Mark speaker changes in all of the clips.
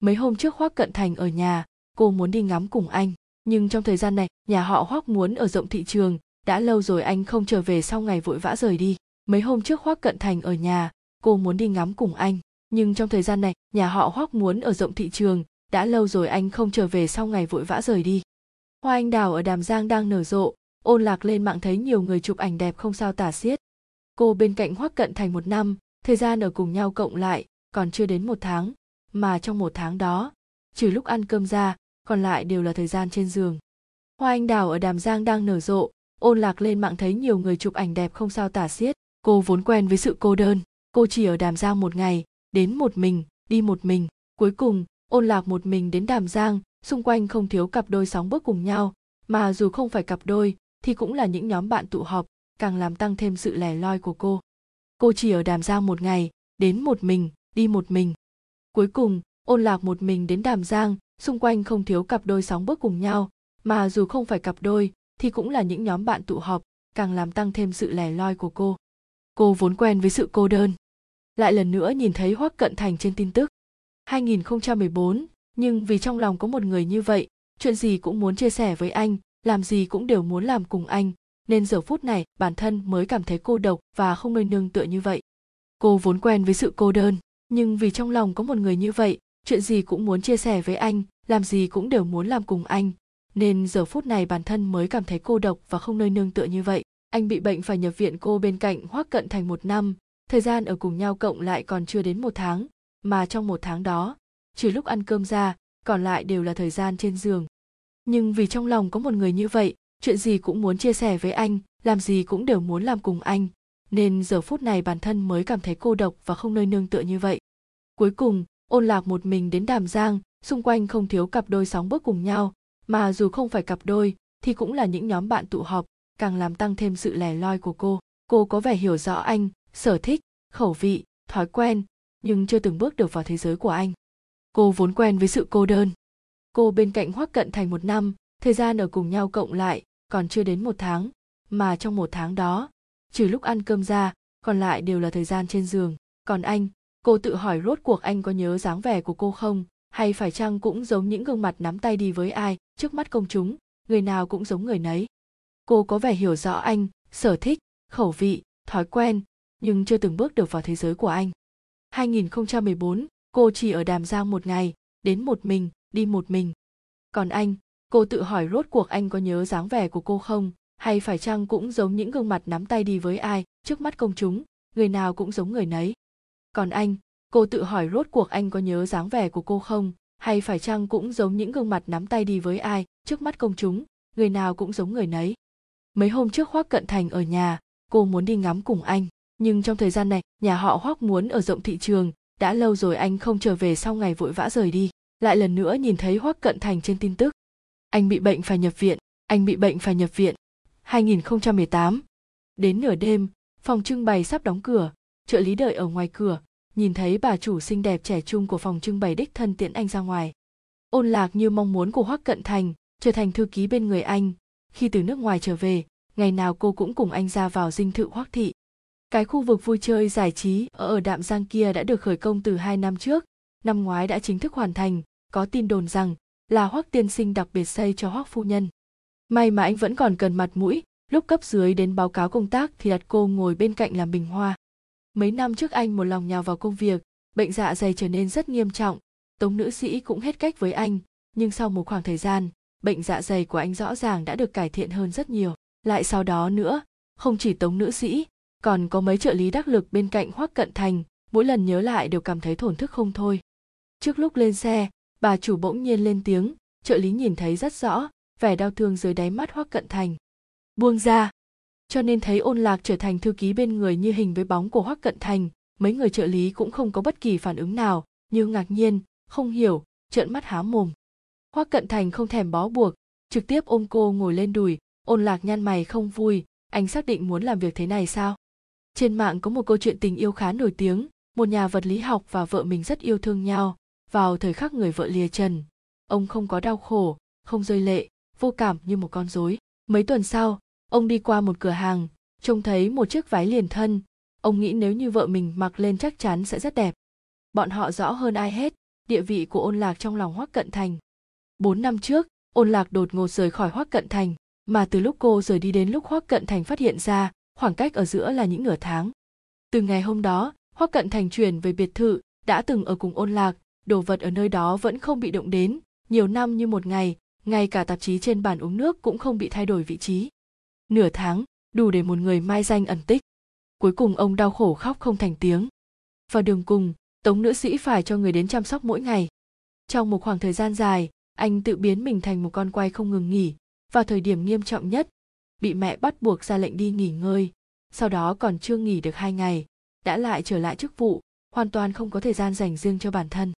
Speaker 1: mấy hôm trước hoác cận thành ở nhà, cô muốn đi ngắm cùng anh. Nhưng trong thời gian này, nhà họ hoác muốn ở rộng thị trường. Đã lâu rồi anh không trở về sau ngày vội vã rời đi. Mấy hôm trước hoác cận thành ở nhà, cô muốn đi ngắm cùng anh. Nhưng trong thời gian này, nhà họ hoác muốn ở rộng thị trường. Đã lâu rồi anh không trở về sau ngày vội vã rời đi. Hoa anh đào ở đàm giang đang nở rộ. Ôn lạc lên mạng thấy nhiều người chụp ảnh đẹp không sao tả xiết. Cô bên cạnh hoác cận thành một năm, thời gian ở cùng nhau cộng lại còn chưa đến một tháng mà trong một tháng đó, trừ lúc ăn cơm ra, còn lại đều là thời gian trên giường. Hoa anh đào ở đàm giang đang nở rộ, ôn lạc lên mạng thấy nhiều người chụp ảnh đẹp không sao tả xiết. Cô vốn quen với sự cô đơn, cô chỉ ở đàm giang một ngày, đến một mình, đi một mình, cuối cùng, ôn lạc một mình đến đàm giang, xung quanh không thiếu cặp đôi sóng bước cùng nhau, mà dù không phải cặp đôi, thì cũng là những nhóm bạn tụ họp, càng làm tăng thêm sự lẻ loi của cô. Cô chỉ ở đàm giang một ngày, đến một mình, đi một mình cuối cùng, ôn lạc một mình đến đàm giang, xung quanh không thiếu cặp đôi sóng bước cùng nhau, mà dù không phải cặp đôi, thì cũng là những nhóm bạn tụ họp, càng làm tăng thêm sự lẻ loi của cô. Cô vốn quen với sự cô đơn. Lại lần nữa nhìn thấy hoắc cận thành trên tin tức. 2014 nhưng vì trong lòng có một người như vậy, chuyện gì cũng muốn chia sẻ với anh, làm gì cũng đều muốn làm cùng anh, nên giờ phút này bản thân mới cảm thấy cô độc và không nơi nương tựa như vậy. Cô vốn quen với sự cô đơn nhưng vì trong lòng có một người như vậy, chuyện gì cũng muốn chia sẻ với anh, làm gì cũng đều muốn làm cùng anh. Nên giờ phút này bản thân mới cảm thấy cô độc và không nơi nương tựa như vậy. Anh bị bệnh phải nhập viện cô bên cạnh hoác cận thành một năm. Thời gian ở cùng nhau cộng lại còn chưa đến một tháng. Mà trong một tháng đó, trừ lúc ăn cơm ra, còn lại đều là thời gian trên giường. Nhưng vì trong lòng có một người như vậy, chuyện gì cũng muốn chia sẻ với anh, làm gì cũng đều muốn làm cùng anh nên giờ phút này bản thân mới cảm thấy cô độc và không nơi nương tựa như vậy. Cuối cùng, ôn lạc một mình đến đàm giang, xung quanh không thiếu cặp đôi sóng bước cùng nhau, mà dù không phải cặp đôi thì cũng là những nhóm bạn tụ họp, càng làm tăng thêm sự lẻ loi của cô. Cô có vẻ hiểu rõ anh, sở thích, khẩu vị, thói quen, nhưng chưa từng bước được vào thế giới của anh. Cô vốn quen với sự cô đơn. Cô bên cạnh hoắc cận thành một năm, thời gian ở cùng nhau cộng lại còn chưa đến một tháng, mà trong một tháng đó trừ lúc ăn cơm ra, còn lại đều là thời gian trên giường. Còn anh, cô tự hỏi rốt cuộc anh có nhớ dáng vẻ của cô không? Hay phải chăng cũng giống những gương mặt nắm tay đi với ai, trước mắt công chúng, người nào cũng giống người nấy? Cô có vẻ hiểu rõ anh, sở thích, khẩu vị, thói quen, nhưng chưa từng bước được vào thế giới của anh. 2014 cô chỉ ở đàm giang một ngày, đến một mình, đi một mình. Còn anh, cô tự hỏi rốt cuộc anh có nhớ dáng vẻ của cô không? Hay phải chăng cũng giống những gương mặt nắm tay đi với ai, trước mắt công chúng, người nào cũng giống người nấy. Còn anh, cô tự hỏi rốt cuộc anh có nhớ dáng vẻ của cô không? Hay phải chăng cũng giống những gương mặt nắm tay đi với ai, trước mắt công chúng, người nào cũng giống người nấy? Mấy hôm trước hoác cận thành ở nhà, cô muốn đi ngắm cùng anh. Nhưng trong thời gian này, nhà họ hoác muốn ở rộng thị trường, đã lâu rồi anh không trở về sau ngày vội vã rời đi. Lại lần nữa nhìn thấy hoác cận thành trên tin tức. Anh bị bệnh phải nhập viện, anh bị bệnh phải nhập viện. 2018 đến nửa đêm, phòng trưng bày sắp đóng cửa, trợ lý đợi ở ngoài cửa, nhìn thấy bà chủ xinh đẹp trẻ trung của phòng trưng bày đích thân tiễn anh ra ngoài. Ôn lạc như mong muốn của hoắc cận thành, trở thành thư ký bên người anh. Khi từ nước ngoài trở về, ngày nào cô cũng cùng anh ra vào dinh thự hoắc thị. Cái khu vực vui chơi giải trí ở ở đạm giang kia đã được khởi công từ hai năm trước, năm ngoái đã chính thức hoàn thành. Có tin đồn rằng là hoắc tiên sinh đặc biệt xây cho hoắc phu nhân may mà anh vẫn còn cần mặt mũi, lúc cấp dưới đến báo cáo công tác thì đặt cô ngồi bên cạnh làm bình hoa. Mấy năm trước anh một lòng nhào vào công việc, bệnh dạ dày trở nên rất nghiêm trọng. Tống nữ sĩ cũng hết cách với anh, nhưng sau một khoảng thời gian, bệnh dạ dày của anh rõ ràng đã được cải thiện hơn rất nhiều. Lại sau đó nữa, không chỉ tống nữ sĩ, còn có mấy trợ lý đắc lực bên cạnh hoắc cận thành, mỗi lần nhớ lại đều cảm thấy thổn thức không thôi. Trước lúc lên xe, bà chủ bỗng nhiên lên tiếng, trợ lý nhìn thấy rất rõ vẻ đau thương dưới đáy mắt hoắc cận thành. Buông ra. Cho nên thấy ôn lạc trở thành thư ký bên người như hình với bóng của hoắc cận thành, mấy người trợ lý cũng không có bất kỳ phản ứng nào, như ngạc nhiên, không hiểu, trợn mắt há mồm. Hoắc cận thành không thèm bó buộc, trực tiếp ôm cô ngồi lên đùi, ôn lạc nhăn mày không vui, anh xác định muốn làm việc thế này sao? Trên mạng có một câu chuyện tình yêu khá nổi tiếng, một nhà vật lý học và vợ mình rất yêu thương nhau, vào thời khắc người vợ lìa trần. Ông không có đau khổ, không rơi lệ vô cảm như một con rối. Mấy tuần sau, ông đi qua một cửa hàng, trông thấy một chiếc váy liền thân. Ông nghĩ nếu như vợ mình mặc lên chắc chắn sẽ rất đẹp. Bọn họ rõ hơn ai hết, địa vị của ôn lạc trong lòng hoắc cận thành. Bốn năm trước, ôn lạc đột ngột rời khỏi hoắc cận thành, mà từ lúc cô rời đi đến lúc hoắc cận thành phát hiện ra, khoảng cách ở giữa là những nửa tháng. Từ ngày hôm đó, hoắc cận thành chuyển về biệt thự, đã từng ở cùng ôn lạc, đồ vật ở nơi đó vẫn không bị động đến, nhiều năm như một ngày ngay cả tạp chí trên bàn uống nước cũng không bị thay đổi vị trí. Nửa tháng, đủ để một người mai danh ẩn tích. Cuối cùng ông đau khổ khóc không thành tiếng. Vào đường cùng, tống nữ sĩ phải cho người đến chăm sóc mỗi ngày. Trong một khoảng thời gian dài, anh tự biến mình thành một con quay không ngừng nghỉ, vào thời điểm nghiêm trọng nhất, bị mẹ bắt buộc ra lệnh đi nghỉ ngơi. Sau đó còn chưa nghỉ được hai ngày, đã lại trở lại chức vụ, hoàn toàn không có thời gian dành riêng cho bản thân.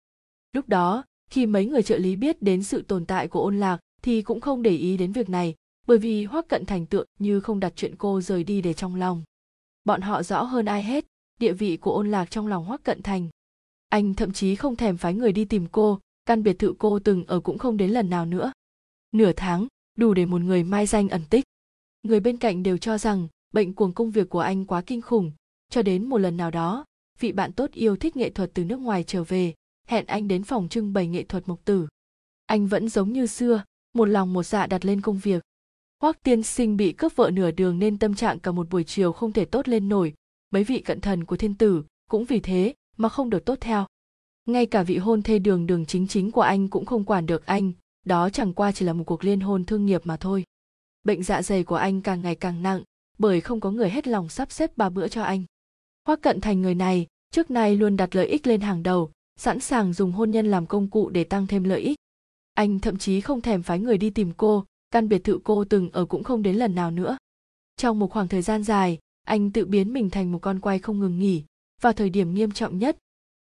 Speaker 1: Lúc đó khi mấy người trợ lý biết đến sự tồn tại của ôn lạc thì cũng không để ý đến việc này, bởi vì hoắc cận thành tượng như không đặt chuyện cô rời đi để trong lòng. Bọn họ rõ hơn ai hết, địa vị của ôn lạc trong lòng hoắc cận thành. Anh thậm chí không thèm phái người đi tìm cô, căn biệt thự cô từng ở cũng không đến lần nào nữa. Nửa tháng, đủ để một người mai danh ẩn tích. Người bên cạnh đều cho rằng bệnh cuồng công việc của anh quá kinh khủng, cho đến một lần nào đó, vị bạn tốt yêu thích nghệ thuật từ nước ngoài trở về hẹn anh đến phòng trưng bày nghệ thuật mộc tử. Anh vẫn giống như xưa, một lòng một dạ đặt lên công việc. Hoắc tiên sinh bị cướp vợ nửa đường nên tâm trạng cả một buổi chiều không thể tốt lên nổi. Mấy vị cận thần của thiên tử cũng vì thế mà không được tốt theo. Ngay cả vị hôn thê đường đường chính chính của anh cũng không quản được anh, đó chẳng qua chỉ là một cuộc liên hôn thương nghiệp mà thôi. Bệnh dạ dày của anh càng ngày càng nặng, bởi không có người hết lòng sắp xếp ba bữa cho anh. Hoắc cận thành người này trước nay luôn đặt lợi ích lên hàng đầu sẵn sàng dùng hôn nhân làm công cụ để tăng thêm lợi ích. Anh thậm chí không thèm phái người đi tìm cô, căn biệt thự cô từng ở cũng không đến lần nào nữa. Trong một khoảng thời gian dài, anh tự biến mình thành một con quay không ngừng nghỉ, vào thời điểm nghiêm trọng nhất,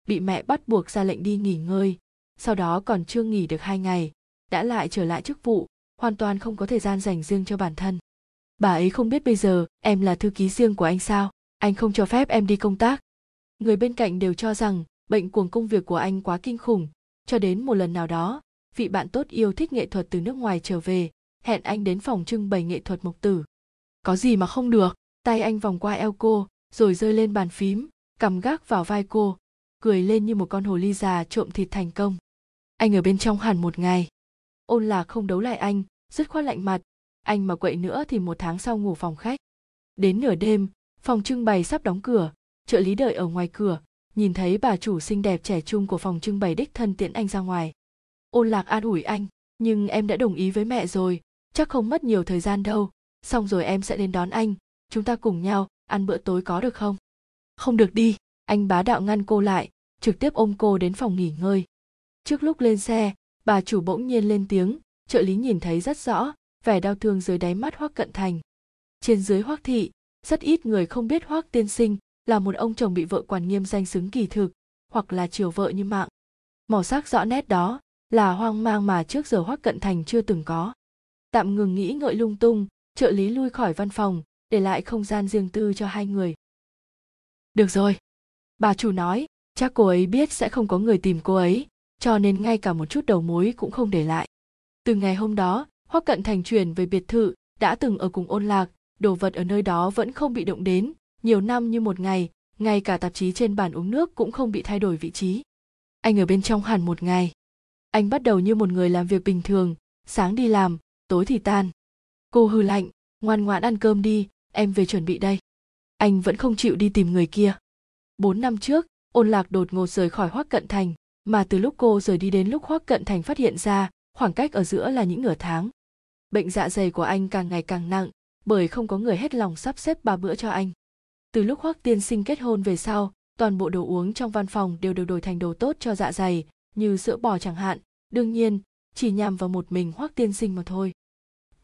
Speaker 1: bị mẹ bắt buộc ra lệnh đi nghỉ ngơi, sau đó còn chưa nghỉ được hai ngày, đã lại trở lại chức vụ, hoàn toàn không có thời gian dành riêng cho bản thân. Bà ấy không biết bây giờ em là thư ký riêng của anh sao? Anh không cho phép em đi công tác. Người bên cạnh đều cho rằng bệnh cuồng công việc của anh quá kinh khủng. Cho đến một lần nào đó, vị bạn tốt yêu thích nghệ thuật từ nước ngoài trở về, hẹn anh đến phòng trưng bày nghệ thuật mộc tử. Có gì mà không được, tay anh vòng qua eo cô, rồi rơi lên bàn phím cầm gác vào vai cô, cười lên như một con hồ ly già trộm thịt thành công. Anh ở bên trong hẳn một ngày. Ôn là không đấu lại anh, dứt khoát lạnh mặt. Anh mà quậy nữa thì một tháng sau ngủ phòng khách. Đến nửa đêm, phòng trưng bày sắp đóng cửa, trợ lý đợi ở ngoài cửa nhìn thấy bà chủ xinh đẹp trẻ trung của phòng trưng bày đích thân tiễn anh ra ngoài. Ôn lạc an ủi anh, nhưng em đã đồng ý với mẹ rồi, chắc không mất nhiều thời gian đâu. Xong rồi em sẽ đến đón anh. Chúng ta cùng nhau ăn bữa tối có được không? Không được đi. Anh bá đạo ngăn cô lại, trực tiếp ôm cô đến phòng nghỉ ngơi. Trước lúc lên xe, bà chủ bỗng nhiên lên tiếng, trợ lý nhìn thấy rất rõ, vẻ đau thương dưới đáy mắt hoắc cận thành. Trên dưới hoắc thị, rất ít người không biết hoắc tiên sinh là một ông chồng bị vợ quản nghiêm danh xứng kỳ thực, hoặc là chiều vợ như mạng. Màu sắc rõ nét đó là hoang mang mà trước giờ hoắc cận thành chưa từng có. Tạm ngừng nghĩ ngợi lung tung, trợ lý lui khỏi văn phòng, để lại không gian riêng tư cho hai người. Được rồi, bà chủ nói, chắc cô ấy biết sẽ không có người tìm cô ấy, cho nên ngay cả một chút đầu mối cũng không để lại. Từ ngày hôm đó hoắc cận thành chuyển về biệt thự, đã từng ở cùng ôn lạc, đồ vật ở nơi đó vẫn không bị động đến nhiều năm như một ngày, ngay cả tạp chí trên bàn uống nước cũng không bị thay đổi vị trí. Anh ở bên trong hẳn một ngày. Anh bắt đầu như một người làm việc bình thường, sáng đi làm, tối thì tan. Cô hư lạnh, ngoan ngoãn ăn cơm đi, em về chuẩn bị đây. Anh vẫn không chịu đi tìm người kia. Bốn năm trước, ôn lạc đột ngột rời khỏi hoác cận thành, mà từ lúc cô rời đi đến lúc hoác cận thành phát hiện ra, khoảng cách ở giữa là những nửa tháng. Bệnh dạ dày của anh càng ngày càng nặng, bởi không có người hết lòng sắp xếp ba bữa cho anh từ lúc hoác tiên sinh kết hôn về sau toàn bộ đồ uống trong văn phòng đều được đổi thành đồ tốt cho dạ dày như sữa bò chẳng hạn đương nhiên chỉ nhằm vào một mình hoác tiên sinh mà thôi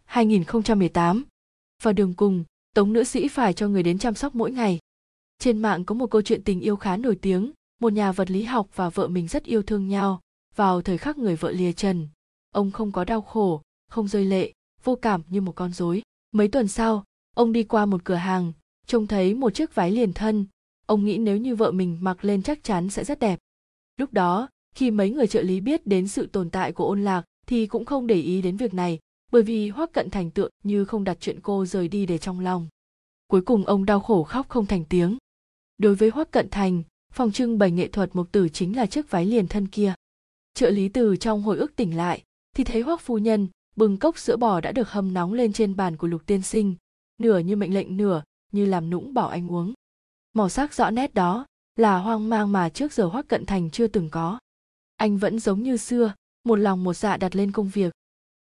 Speaker 1: 2018 Vào đường cùng, Tống nữ sĩ phải cho người đến chăm sóc mỗi ngày. Trên mạng có một câu chuyện tình yêu khá nổi tiếng, một nhà vật lý học và vợ mình rất yêu thương nhau. Vào thời khắc người vợ lìa trần, ông không có đau khổ, không rơi lệ, vô cảm như một con rối. Mấy tuần sau, ông đi qua một cửa hàng, trông thấy một chiếc váy liền thân. Ông nghĩ nếu như vợ mình mặc lên chắc chắn sẽ rất đẹp. Lúc đó, khi mấy người trợ lý biết đến sự tồn tại của ôn lạc thì cũng không để ý đến việc này bởi vì hoắc cận thành tượng như không đặt chuyện cô rời đi để trong lòng cuối cùng ông đau khổ khóc không thành tiếng đối với hoắc cận thành phòng trưng bày nghệ thuật mộc tử chính là chiếc váy liền thân kia trợ lý từ trong hồi ức tỉnh lại thì thấy hoắc phu nhân bưng cốc sữa bò đã được hâm nóng lên trên bàn của lục tiên sinh nửa như mệnh lệnh nửa như làm nũng bảo anh uống. Màu sắc rõ nét đó là hoang mang mà trước giờ hoắc cận thành chưa từng có. Anh vẫn giống như xưa, một lòng một dạ đặt lên công việc.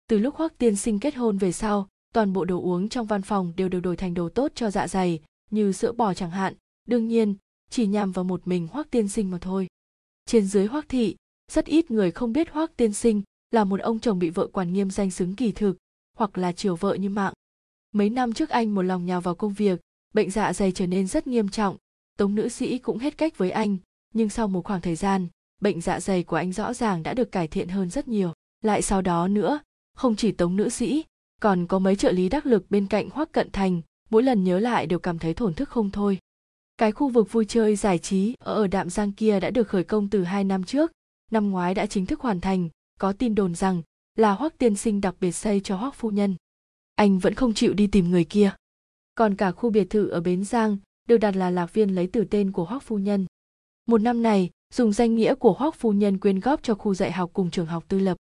Speaker 1: Từ lúc hoắc tiên sinh kết hôn về sau, toàn bộ đồ uống trong văn phòng đều được đổi thành đồ tốt cho dạ dày, như sữa bò chẳng hạn. Đương nhiên, chỉ nhằm vào một mình hoắc tiên sinh mà thôi. Trên dưới hoắc thị, rất ít người không biết hoắc tiên sinh là một ông chồng bị vợ quản nghiêm danh xứng kỳ thực, hoặc là chiều vợ như mạng. Mấy năm trước anh một lòng nhào vào công việc bệnh dạ dày trở nên rất nghiêm trọng. Tống nữ sĩ cũng hết cách với anh, nhưng sau một khoảng thời gian, bệnh dạ dày của anh rõ ràng đã được cải thiện hơn rất nhiều. Lại sau đó nữa, không chỉ tống nữ sĩ, còn có mấy trợ lý đắc lực bên cạnh hoắc cận thành, mỗi lần nhớ lại đều cảm thấy thổn thức không thôi. Cái khu vực vui chơi giải trí ở đạm giang kia đã được khởi công từ hai năm trước. Năm ngoái đã chính thức hoàn thành, có tin đồn rằng là hoắc tiên sinh đặc biệt xây cho hoắc phu nhân. Anh vẫn không chịu đi tìm người kia còn cả khu biệt thự ở bến giang được đặt là lạc viên lấy từ tên của hoắc phu nhân. Một năm này, dùng danh nghĩa của hoắc phu nhân quyên góp cho khu dạy học cùng trường học tư lập.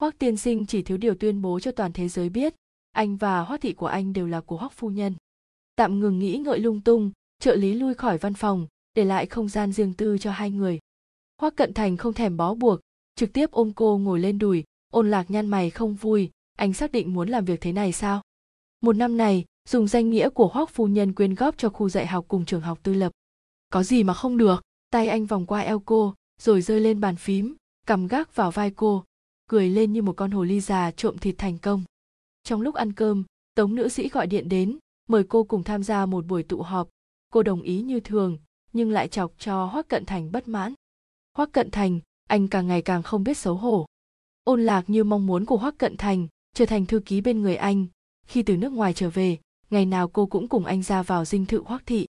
Speaker 1: Hoắc tiên sinh chỉ thiếu điều tuyên bố cho toàn thế giới biết, anh và hoắc thị của anh đều là của hoắc phu nhân. Tạm ngừng nghĩ ngợi lung tung, trợ lý lui khỏi văn phòng, để lại không gian riêng tư cho hai người. Hoắc cận thành không thèm bó buộc, trực tiếp ôm cô ngồi lên đùi, ôn lạc nhăn mày không vui, anh xác định muốn làm việc thế này sao? Một năm này dùng danh nghĩa của hoắc phu nhân quyên góp cho khu dạy học cùng trường học tư lập. Có gì mà không được, tay anh vòng qua eo cô, rồi rơi lên bàn phím cầm gác vào vai cô, cười lên như một con hồ ly già trộm thịt thành công. Trong lúc ăn cơm, tống nữ sĩ gọi điện đến, mời cô cùng tham gia một buổi tụ họp. Cô đồng ý như thường, nhưng lại chọc cho hoắc cận thành bất mãn. Hoắc cận thành, anh càng ngày càng không biết xấu hổ. Ôn lạc như mong muốn của hoắc cận thành trở thành thư ký bên người anh. Khi từ nước ngoài trở về ngày nào cô cũng cùng anh ra vào dinh thự hoắc thị.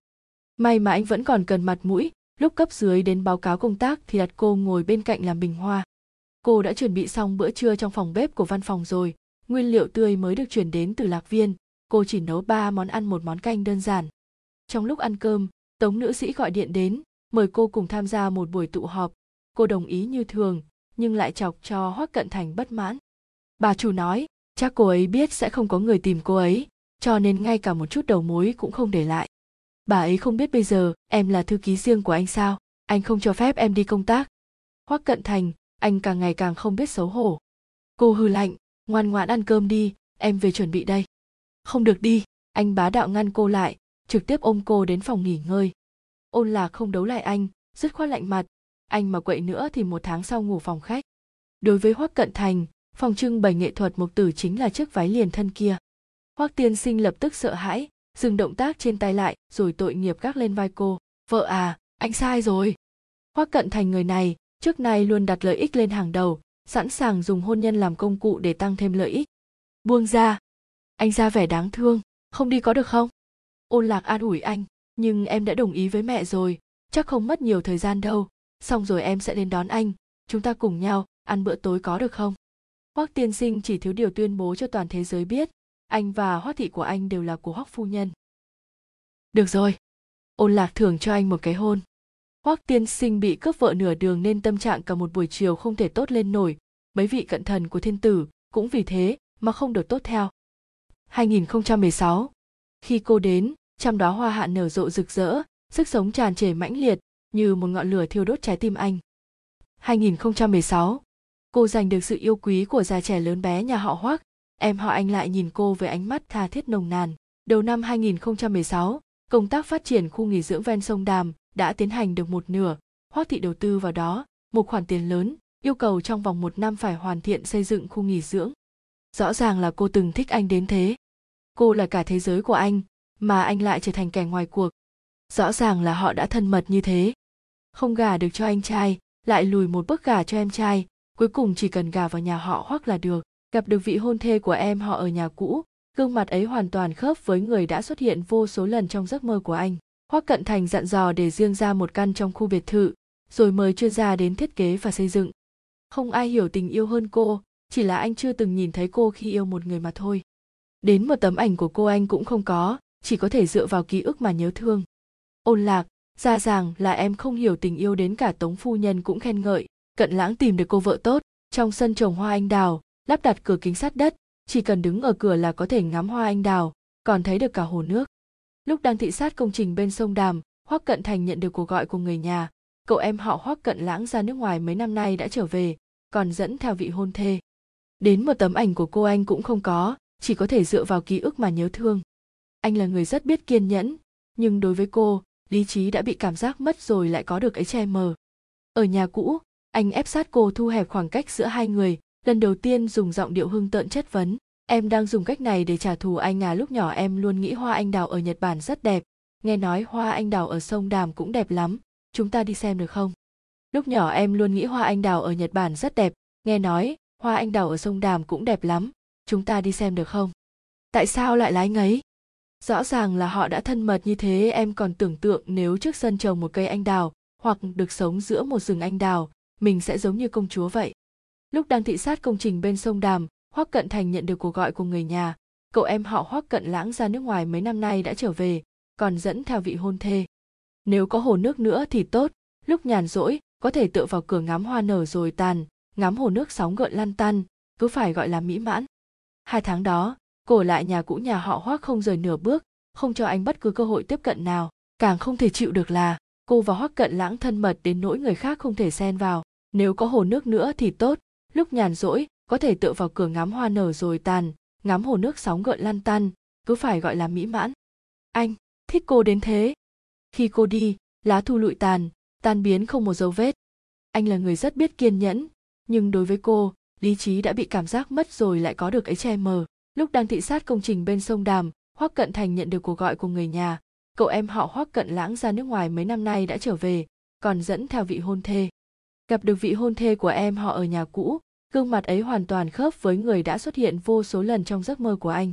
Speaker 1: May mà anh vẫn còn cần mặt mũi, lúc cấp dưới đến báo cáo công tác thì đặt cô ngồi bên cạnh làm bình hoa. Cô đã chuẩn bị xong bữa trưa trong phòng bếp của văn phòng rồi, nguyên liệu tươi mới được chuyển đến từ lạc viên. Cô chỉ nấu ba món ăn một món canh đơn giản. Trong lúc ăn cơm, tống nữ sĩ gọi điện đến, mời cô cùng tham gia một buổi tụ họp. Cô đồng ý như thường, nhưng lại chọc cho hoắc cận thành bất mãn. Bà chủ nói, chắc cô ấy biết sẽ không có người tìm cô ấy cho nên ngay cả một chút đầu mối cũng không để lại. Bà ấy không biết bây giờ em là thư ký riêng của anh sao? Anh không cho phép em đi công tác. Hoắc cận thành, anh càng ngày càng không biết xấu hổ. Cô hư lạnh, ngoan ngoãn ăn cơm đi, em về chuẩn bị đây. Không được đi, anh bá đạo ngăn cô lại, trực tiếp ôm cô đến phòng nghỉ ngơi. Ôn lạc không đấu lại anh, dứt khoát lạnh mặt. Anh mà quậy nữa thì một tháng sau ngủ phòng khách. Đối với hoắc cận thành, phòng trưng bày nghệ thuật mục tử chính là chiếc váy liền thân kia hoắc tiên sinh lập tức sợ hãi, dừng động tác trên tay lại, rồi tội nghiệp gác lên vai cô. Vợ à anh sai rồi. Hoắc cận thành người này, trước nay luôn đặt lợi ích lên hàng đầu, sẵn sàng dùng hôn nhân làm công cụ để tăng thêm lợi ích. Buông ra, anh ra vẻ đáng thương, không đi có được không? Ôn lạc an ủi anh, nhưng em đã đồng ý với mẹ rồi, chắc không mất nhiều thời gian đâu, xong rồi em sẽ đến đón anh, chúng ta cùng nhau ăn bữa tối có được không? Hoắc tiên sinh chỉ thiếu điều tuyên bố cho toàn thế giới biết anh và hoắc thị của anh đều là của hoắc phu nhân. Được rồi ôn lạc thưởng cho anh một cái hôn. Hoắc tiên sinh bị cướp vợ nửa đường nên tâm trạng cả một buổi chiều không thể tốt lên nổi. Mấy vị cận thần của thiên tử cũng vì thế mà không được tốt theo. 2016 khi cô đến trăm đó hoa hạ nở rộ rực rỡ sức sống tràn trề mãnh liệt như một ngọn lửa thiêu đốt trái tim anh. 2016 cô giành được sự yêu quý của già trẻ lớn bé nhà họ Hoắc, em họ anh lại nhìn cô với ánh mắt tha thiết nồng nàn. Đầu năm 2016, công tác phát triển khu nghỉ dưỡng ven sông Đàm đã tiến hành được một nửa, Hoắc thị đầu tư vào đó, một khoản tiền lớn, yêu cầu trong vòng một năm phải hoàn thiện xây dựng khu nghỉ dưỡng. Rõ ràng là cô từng thích anh đến thế. Cô là cả thế giới của anh, mà anh lại trở thành kẻ ngoài cuộc. Rõ ràng là họ đã thân mật như thế. Không gả được cho anh trai, lại lùi một bước gả cho em trai, cuối cùng chỉ cần gả vào nhà họ hoắc là được gặp được vị hôn thê của em, họ ở nhà cũ. Gương mặt ấy hoàn toàn khớp với người đã xuất hiện vô số lần trong giấc mơ của anh. Hoắc cận thành dặn dò để riêng ra một căn trong khu biệt thự, rồi mời chuyên gia đến thiết kế và xây dựng. Không ai hiểu tình yêu hơn cô, chỉ là anh chưa từng nhìn thấy cô khi yêu một người mà thôi. Đến một tấm ảnh của cô anh cũng không có, chỉ có thể dựa vào ký ức mà nhớ thương. Ôn lạc, ra ràng là em không hiểu tình yêu đến cả tống phu nhân cũng khen ngợi. Cận lãng tìm được cô vợ tốt, trong sân trồng hoa anh đào lắp đặt cửa kính sát đất, chỉ cần đứng ở cửa là có thể ngắm hoa anh đào, còn thấy được cả hồ nước. Lúc đang thị sát công trình bên sông đàm hoắc cận thành nhận được cuộc gọi của người nhà. Cậu em họ hoắc cận lãng ra nước ngoài mấy năm nay đã trở về, còn dẫn theo vị hôn thê. Đến một tấm ảnh của cô anh cũng không có, chỉ có thể dựa vào ký ức mà nhớ thương. Anh là người rất biết kiên nhẫn, nhưng đối với cô, lý trí đã bị cảm giác mất rồi lại có được ấy che mờ. Ở nhà cũ, anh ép sát cô thu hẹp khoảng cách giữa hai người lần đầu tiên dùng giọng điệu hưng tợn chất vấn. Em đang dùng cách này để trả thù anh à lúc nhỏ em luôn nghĩ hoa anh đào ở nhật bản rất đẹp. Nghe nói hoa anh đào ở sông đàm cũng đẹp lắm. Chúng ta đi xem được không? Lúc nhỏ em luôn nghĩ hoa anh đào ở nhật bản rất đẹp. Nghe nói, hoa anh đào ở sông đàm cũng đẹp lắm. Chúng ta đi xem được không? Tại sao lại lái ngấy rõ ràng là họ đã thân mật như thế, em còn tưởng tượng nếu trước sân trồng một cây anh đào, hoặc được sống giữa một rừng anh đào, mình sẽ giống như công chúa vậy lúc đang thị sát công trình bên sông đàm hoắc cận thành nhận được cuộc gọi của người nhà. Cậu em họ hoắc cận lãng ra nước ngoài mấy năm nay đã trở về còn dẫn theo vị hôn thê. Nếu có hồ nước nữa thì tốt lúc nhàn rỗi có thể tựa vào cửa ngắm hoa nở rồi tàn ngắm hồ nước sóng gợn lan tan, cứ phải gọi là mỹ mãn. Hai tháng đó cổ lại nhà cũ nhà họ hoắc không rời nửa bước không cho anh bất cứ cơ hội tiếp cận nào càng không thể chịu được là cô và hoắc cận lãng thân mật đến nỗi người khác không thể xen vào. Nếu có hồ nước nữa thì tốt lúc nhàn rỗi, có thể tựa vào cửa ngắm hoa nở rồi tàn, ngắm hồ nước sóng gợn lan tan, cứ phải gọi là mỹ mãn. Anh, thích cô đến thế. Khi cô đi, lá thu lụi tàn, tan biến không một dấu vết. Anh là người rất biết kiên nhẫn, nhưng đối với cô, lý trí đã bị cảm giác mất rồi lại có được ấy che mờ. Lúc đang thị sát công trình bên sông đàm, hoắc cận thành nhận được cuộc gọi của người nhà. Cậu em họ hoắc cận lãng ra nước ngoài mấy năm nay đã trở về, còn dẫn theo vị hôn thê. Gặp được vị hôn thê của em họ ở nhà cũ gương mặt ấy hoàn toàn khớp với người đã xuất hiện vô số lần trong giấc mơ của anh.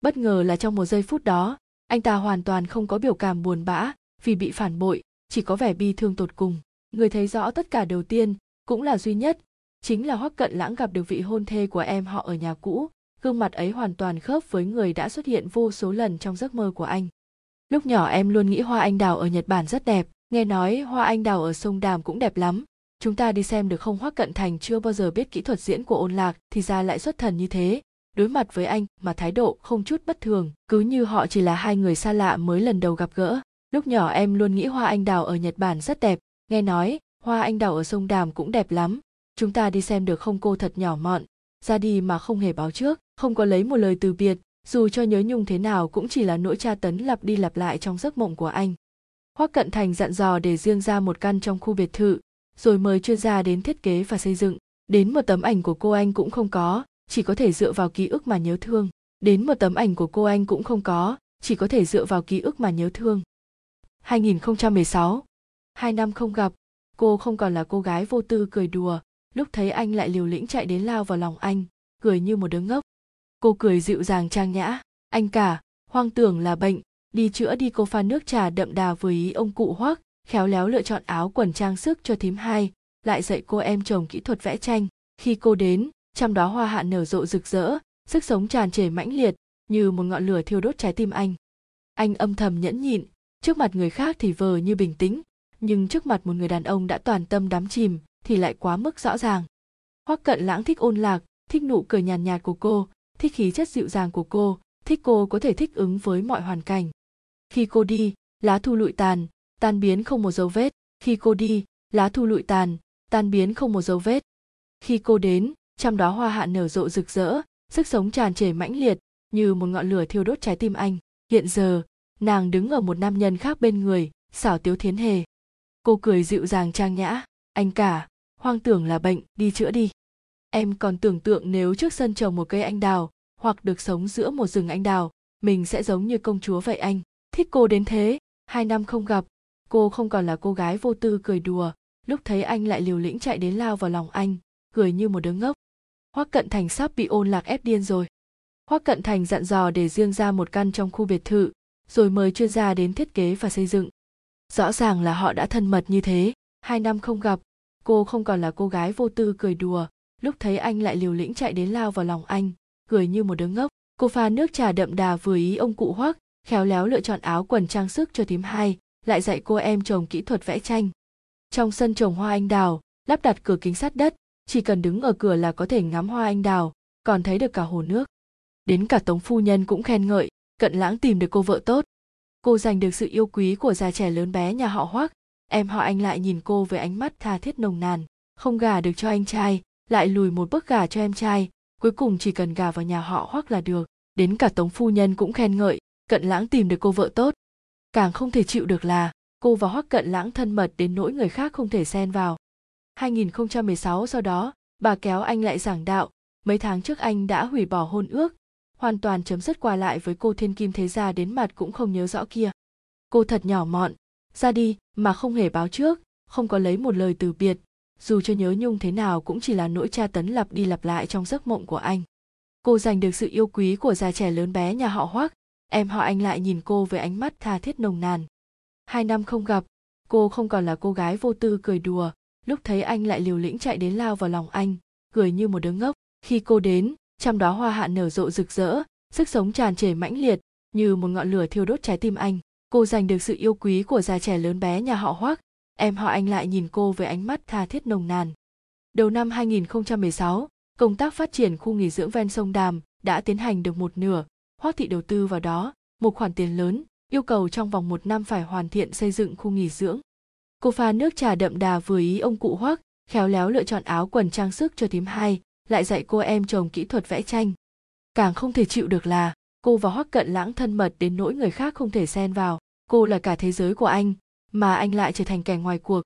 Speaker 1: Bất ngờ là trong một giây phút đó, anh ta hoàn toàn không có biểu cảm buồn bã vì bị phản bội, chỉ có vẻ bi thương tột cùng. Người thấy rõ tất cả đầu tiên cũng là duy nhất, chính là hoắc cận lãng gặp được vị hôn thê của em họ ở nhà cũ. Gương mặt ấy hoàn toàn khớp với người đã xuất hiện vô số lần trong giấc mơ của anh. Lúc nhỏ em luôn nghĩ hoa anh đào ở nhật bản rất đẹp, nghe nói hoa anh đào ở sông đàm cũng đẹp lắm chúng ta đi xem được không hoắc cận thành chưa bao giờ biết kỹ thuật diễn của ôn lạc thì ra lại xuất thần như thế. Đối mặt với anh mà thái độ không chút bất thường, cứ như họ chỉ là hai người xa lạ mới lần đầu gặp gỡ. Lúc nhỏ em luôn nghĩ hoa anh đào ở nhật bản rất đẹp. Nghe nói, hoa anh đào ở sông đàm cũng đẹp lắm. Chúng ta đi xem được không cô thật nhỏ mọn? Ra đi mà không hề báo trước, không có lấy một lời từ biệt. Dù cho nhớ nhung thế nào cũng chỉ là nỗi tra tấn lặp đi lặp lại trong giấc mộng của anh. Hoắc cận thành dặn dò để riêng ra một căn trong khu biệt thự rồi mời chuyên gia đến thiết kế và xây dựng. Đến một tấm ảnh của cô anh cũng không có, chỉ có thể dựa vào ký ức mà nhớ thương. Đến một tấm ảnh của cô anh cũng không có, chỉ có thể dựa vào ký ức mà nhớ thương. 2016 hai năm không gặp, cô không còn là cô gái vô tư cười đùa. Lúc thấy anh lại liều lĩnh chạy đến lao vào lòng anh, cười như một đứa ngốc. Cô cười dịu dàng trang nhã. Anh cả, hoang tưởng là bệnh, đi chữa đi cô pha nước trà đậm đà vừa ý ông cụ hoắc khéo léo lựa chọn áo quần trang sức cho thím hai lại dạy cô em chồng kỹ thuật vẽ tranh. Khi cô đến trong đó hoa hạ nở rộ rực rỡ sức sống tràn trề mãnh liệt như một ngọn lửa thiêu đốt trái tim anh. Anh âm thầm nhẫn nhịn trước mặt người khác thì vờ như bình tĩnh nhưng trước mặt một người đàn ông đã toàn tâm đắm chìm thì lại quá mức rõ ràng. Hoắc cận lãng thích ôn lạc thích nụ cười nhàn nhạt, nhạt của cô thích khí chất dịu dàng của cô thích cô có thể thích ứng với mọi hoàn cảnh. Khi cô đi lá thu lụi tàn tan biến không một dấu vết. Khi cô đi, lá thu lụi tàn, tan biến không một dấu vết. Khi cô đến, trong đó hoa hạ nở rộ rực rỡ, sức sống tràn trề mãnh liệt, như một ngọn lửa thiêu đốt trái tim anh. Hiện giờ, nàng đứng ở một nam nhân khác bên người, xảo tiếu thiến hề. Cô cười dịu dàng trang nhã. Anh cả, hoang tưởng là bệnh, đi chữa đi. Em còn tưởng tượng nếu trước sân trồng một cây anh đào, hoặc được sống giữa một rừng anh đào, mình sẽ giống như công chúa vậy anh. Thích cô đến thế, hai năm không gặp cô không còn là cô gái vô tư cười đùa, lúc thấy anh lại liều lĩnh chạy đến lao vào lòng anh, cười như một đứa ngốc. Hoắc cận thành sắp bị ôn lạc ép điên rồi. Hoắc cận thành dặn dò để riêng ra một căn trong khu biệt thự, rồi mời chuyên gia đến thiết kế và xây dựng. Rõ ràng là họ đã thân mật như thế, hai năm không gặp, cô không còn là cô gái vô tư cười đùa, lúc thấy anh lại liều lĩnh chạy đến lao vào lòng anh, cười như một đứa ngốc. Cô pha nước trà đậm đà vừa ý ông cụ hoắc khéo léo lựa chọn áo quần trang sức cho thím hai lại dạy cô em trồng kỹ thuật vẽ tranh. Trong sân trồng hoa anh đào, lắp đặt cửa kính sát đất, chỉ cần đứng ở cửa là có thể ngắm hoa anh đào, còn thấy được cả hồ nước. Đến cả tống phu nhân cũng khen ngợi, cận lãng tìm được cô vợ tốt. Cô giành được sự yêu quý của già trẻ lớn bé nhà họ hoác em họ anh lại nhìn cô với ánh mắt tha thiết nồng nàn, không gả được cho anh trai, lại lùi một bước gả cho em trai, cuối cùng chỉ cần gả vào nhà họ hoác là được. Đến cả tống phu nhân cũng khen ngợi, cận lãng tìm được cô vợ tốt càng không thể chịu được là, cô và hoắc cận lãng thân mật đến nỗi người khác không thể xen vào. 2016 sau đó, bà kéo anh lại giảng đạo. Mấy tháng trước anh đã hủy bỏ hôn ước, hoàn toàn chấm dứt qua lại với cô thiên kim thế gia đến mặt cũng không nhớ rõ kia. Cô thật nhỏ mọn, ra đi mà không hề báo trước, không có lấy một lời từ biệt. Dù cho nhớ nhung thế nào cũng chỉ là nỗi tra tấn lặp đi lặp lại trong giấc mộng của anh. Cô giành được sự yêu quý của già trẻ lớn bé nhà họ hoắc em họ anh lại nhìn cô với ánh mắt tha thiết nồng nàn. Hai năm không gặp cô không còn là cô gái vô tư cười đùa. Lúc thấy anh lại liều lĩnh chạy đến lao vào lòng anh cười như một đứa ngốc. Khi cô đến trong đó hoa hạ nở rộ rực rỡ sức sống tràn trề mãnh liệt như một ngọn lửa thiêu đốt trái tim anh. Cô giành được sự yêu quý của già trẻ lớn bé nhà họ hoác em họ anh lại nhìn cô với ánh mắt tha thiết nồng nàn. Đầu năm 2016, công tác phát triển khu nghỉ dưỡng ven sông Đàm đã tiến hành được một nửa, Hoắc thị đầu tư vào đó, một khoản tiền lớn, yêu cầu trong vòng một năm phải hoàn thiện xây dựng khu nghỉ dưỡng. Cô pha nước trà đậm đà vừa ý ông cụ Hoắc, khéo léo lựa chọn áo quần trang sức cho thím hai, lại dạy cô em chồng kỹ thuật vẽ tranh. Càng không thể chịu được là cô và Hoắc Cận Lãng thân mật đến nỗi người khác không thể xen vào. Cô là cả thế giới của anh, mà anh lại trở thành kẻ ngoài cuộc.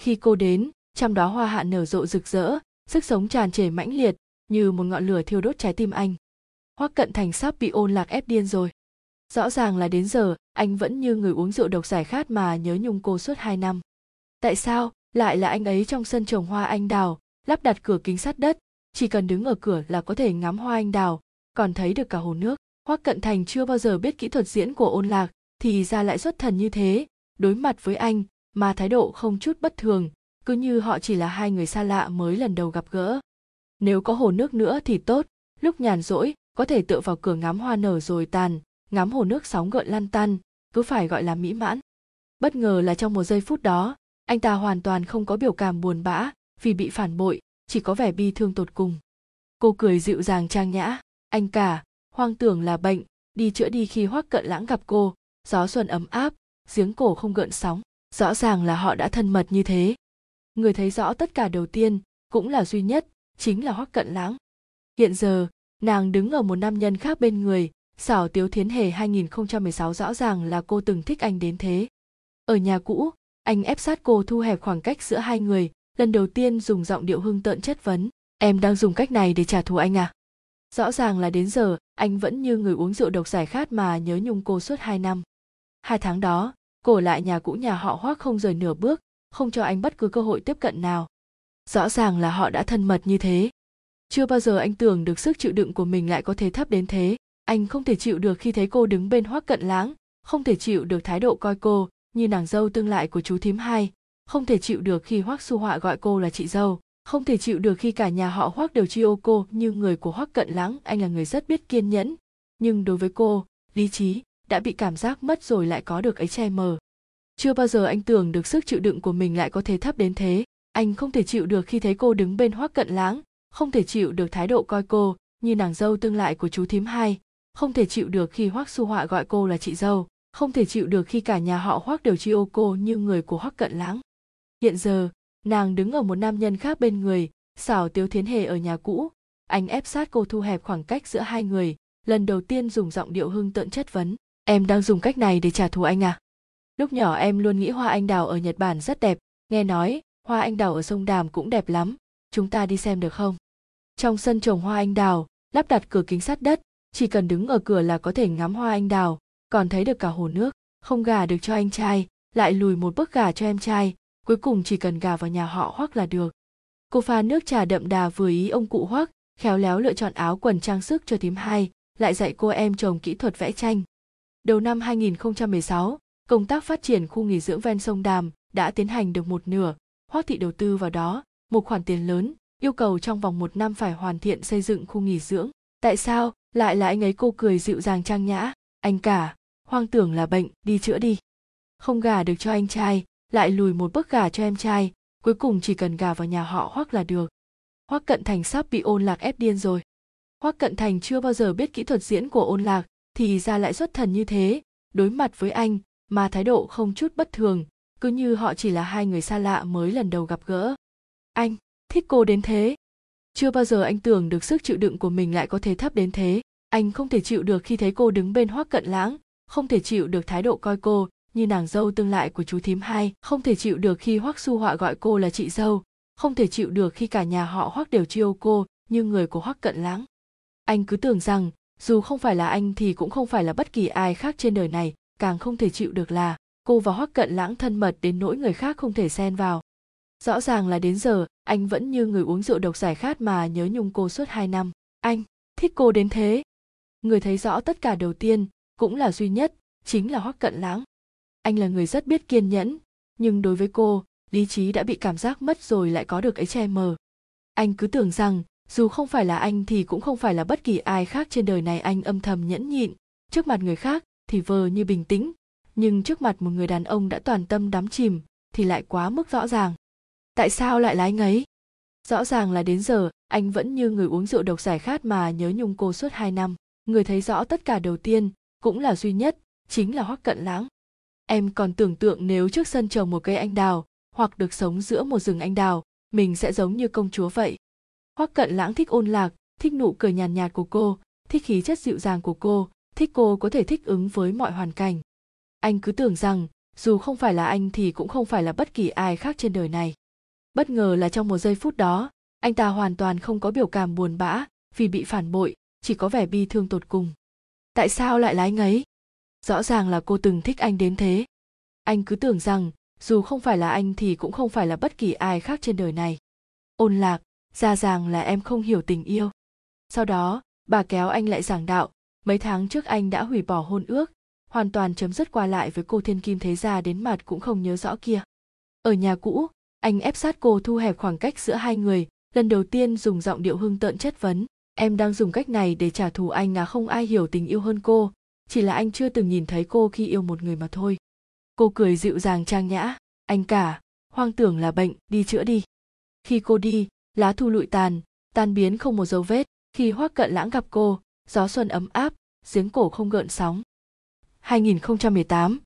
Speaker 1: Khi cô đến, trăm đó hoa hạ nở rộ rực rỡ, sức sống tràn trề mãnh liệt, như một ngọn lửa thiêu đốt trái tim anh. Hoắc Cận Thành sắp bị ôn lạc ép điên rồi. Rõ ràng là đến giờ, anh vẫn như người uống rượu độc giải khát mà nhớ nhung cô suốt hai năm. Tại sao, lại là anh ấy trong sân trồng hoa anh đào, lắp đặt cửa kính sắt đất, chỉ cần đứng ở cửa là có thể ngắm hoa anh đào, còn thấy được cả hồ nước. Hoắc Cận Thành chưa bao giờ biết kỹ thuật diễn của ôn lạc, thì ra lại xuất thần như thế, đối mặt với anh, mà thái độ không chút bất thường, cứ như họ chỉ là hai người xa lạ mới lần đầu gặp gỡ. Nếu có hồ nước nữa thì tốt, lúc nhàn rỗi, có thể tựa vào cửa ngắm hoa nở rồi tàn, ngắm hồ nước sóng gợn lăn tăn, cứ phải gọi là mỹ mãn. Bất ngờ là trong một giây phút đó, anh ta hoàn toàn không có biểu cảm buồn bã vì bị phản bội, chỉ có vẻ bi thương tột cùng. Cô cười dịu dàng trang nhã, anh cả, hoang tưởng là bệnh, đi chữa đi khi hoắc cận lãng gặp cô, gió xuân ấm áp, giếng cổ không gợn sóng, rõ ràng là họ đã thân mật như thế. Người thấy rõ tất cả đầu tiên, cũng là duy nhất, chính là hoắc cận lãng. Hiện giờ, nàng đứng ở một nam nhân khác bên người, xảo tiếu thiến hề 2016 rõ ràng là cô từng thích anh đến thế. Ở nhà cũ, anh ép sát cô thu hẹp khoảng cách giữa hai người, lần đầu tiên dùng giọng điệu hưng tợn chất vấn em đang dùng cách này để trả thù anh à? Rõ ràng là đến giờ anh vẫn như người uống rượu độc giải khát mà nhớ nhung cô suốt hai năm. Hai tháng đó cô lại nhà cũ nhà họ hoác không rời nửa bước không cho anh bất cứ cơ hội tiếp cận nào. Rõ ràng là họ đã thân mật như thế chưa bao giờ anh tưởng được sức chịu đựng của mình lại có thể thấp đến thế. Anh không thể chịu được khi thấy cô đứng bên hoác cận lãng, không thể chịu được thái độ coi cô như nàng dâu tương lại của chú thím hai không thể chịu được khi hoắc su họa gọi cô là chị dâu không thể chịu được khi cả nhà họ hoắc đều chi ô cô như người của hoắc cận lãng. Anh là người rất biết kiên nhẫn nhưng đối với cô lý trí đã bị cảm giác mất rồi lại có được ấy che mờ. Chưa bao giờ anh tưởng được sức chịu đựng của mình lại có thể thấp đến thế. Anh không thể chịu được khi thấy cô đứng bên hoắc cận lãng không thể chịu được thái độ coi cô như nàng dâu tương lại của chú thím hai, không thể chịu được khi hoắc su họa gọi cô là chị dâu, không thể chịu được khi cả nhà họ hoắc đều chi ô cô như người của hoắc cận lãng. Hiện giờ, nàng đứng ở một nam nhân khác bên người, xảo tiếu thiến hề ở nhà cũ, anh ép sát cô thu hẹp khoảng cách giữa hai người, lần đầu tiên dùng giọng điệu hưng tợn chất vấn, em đang dùng cách này để trả thù anh à? Lúc nhỏ em luôn nghĩ hoa anh đào ở nhật bản rất đẹp, nghe nói hoa anh đào ở sông đàm cũng đẹp lắm, chúng ta đi xem được không? Trong sân trồng hoa anh đào lắp đặt cửa kính sát đất chỉ cần đứng ở cửa là có thể ngắm hoa anh đào còn thấy được cả hồ nước không gả được cho anh trai lại lùi một bước gả cho em trai cuối cùng chỉ cần gà vào nhà họ hoắc là được. Cô pha nước trà đậm đà vừa ý ông cụ hoắc khéo léo lựa chọn áo quần trang sức cho thím hai lại dạy cô em chồng kỹ thuật vẽ tranh. Đầu năm 2016, công tác phát triển khu nghỉ dưỡng ven sông Đàm đã tiến hành được một nửa, Hoắc thị đầu tư vào đó, một khoản tiền lớn, yêu cầu trong vòng một năm phải hoàn thiện xây dựng khu nghỉ dưỡng. Tại sao, lại là anh ấy cô cười dịu dàng trang nhã, anh cả, hoang tưởng là bệnh, đi chữa đi. Không gả được cho anh trai, lại lùi một bước gả cho em trai cuối cùng chỉ cần gà vào nhà họ hoắc là được. Hoắc cận thành sắp bị ôn lạc ép điên rồi. Hoắc cận thành chưa bao giờ biết kỹ thuật diễn của ôn lạc thì ra lại xuất thần như thế. Đối mặt với anh mà thái độ không chút bất thường cứ như họ chỉ là hai người xa lạ mới lần đầu gặp gỡ. Anh thích cô đến thế. Chưa bao giờ anh tưởng được sức chịu đựng của mình lại có thể thấp đến thế. Anh không thể chịu được khi thấy cô đứng bên hoắc cận lãng, không thể chịu được thái độ coi cô như nàng dâu tương lại của chú thím hai, không thể chịu được khi hoắc su họa gọi cô là chị dâu, không thể chịu được khi cả nhà họ hoắc đều chiêu cô như người của hoắc cận lãng. Anh cứ tưởng rằng, dù không phải là anh thì cũng không phải là bất kỳ ai khác trên đời này, càng không thể chịu được là cô và hoắc cận lãng thân mật đến nỗi người khác không thể xen vào rõ ràng là đến giờ, anh vẫn như người uống rượu độc giải khát mà nhớ nhung cô suốt hai năm. Anh, thích cô đến thế. Người thấy rõ tất cả đầu tiên, cũng là duy nhất, chính là hoắc cận lãng. Anh là người rất biết kiên nhẫn, nhưng đối với cô, lý trí đã bị cảm giác mất rồi lại có được ấy che mờ. Anh cứ tưởng rằng, dù không phải là anh thì cũng không phải là bất kỳ ai khác trên đời này anh âm thầm nhẫn nhịn. Trước mặt người khác thì vờ như bình tĩnh, nhưng trước mặt một người đàn ông đã toàn tâm đắm chìm thì lại quá mức rõ ràng tại sao lại lái ngấy? rõ ràng là đến giờ anh vẫn như người uống rượu độc giải khát mà nhớ nhung cô suốt hai năm. Người thấy rõ tất cả đầu tiên cũng là duy nhất chính là hoắc cận lãng. Em còn tưởng tượng nếu trước sân trồng một cây anh đào hoặc được sống giữa một rừng anh đào mình sẽ giống như công chúa vậy. Hoắc cận lãng thích ôn lạc thích nụ cười nhàn nhạt, nhạt của cô thích khí chất dịu dàng của cô thích cô có thể thích ứng với mọi hoàn cảnh. Anh cứ tưởng rằng dù không phải là anh thì cũng không phải là bất kỳ ai khác trên đời này bất ngờ là trong một giây phút đó, anh ta hoàn toàn không có biểu cảm buồn bã vì bị phản bội, chỉ có vẻ bi thương tột cùng. Tại sao lại là anh ấy? Rõ ràng là cô từng thích anh đến thế. Anh cứ tưởng rằng, dù không phải là anh thì cũng không phải là bất kỳ ai khác trên đời này. Ôn lạc, ra ràng là em không hiểu tình yêu. Sau đó, bà kéo anh lại giảng đạo, mấy tháng trước anh đã hủy bỏ hôn ước, hoàn toàn chấm dứt qua lại với cô thiên kim thế gia đến mặt cũng không nhớ rõ kia. Ở nhà cũ anh ép sát cô thu hẹp khoảng cách giữa hai người. Lần đầu tiên dùng giọng điệu hưng tợn chất vấn. Em đang dùng cách này để trả thù anh à không ai hiểu tình yêu hơn cô. Chỉ là anh chưa từng nhìn thấy cô khi yêu một người mà thôi. Cô cười dịu dàng trang nhã. Anh cả, hoang tưởng là bệnh, đi chữa đi. Khi cô đi, lá thu lụi tàn, tan biến không một dấu vết. Khi hoác cận lãng gặp cô, gió xuân ấm áp, giếng cổ không gợn sóng. 2018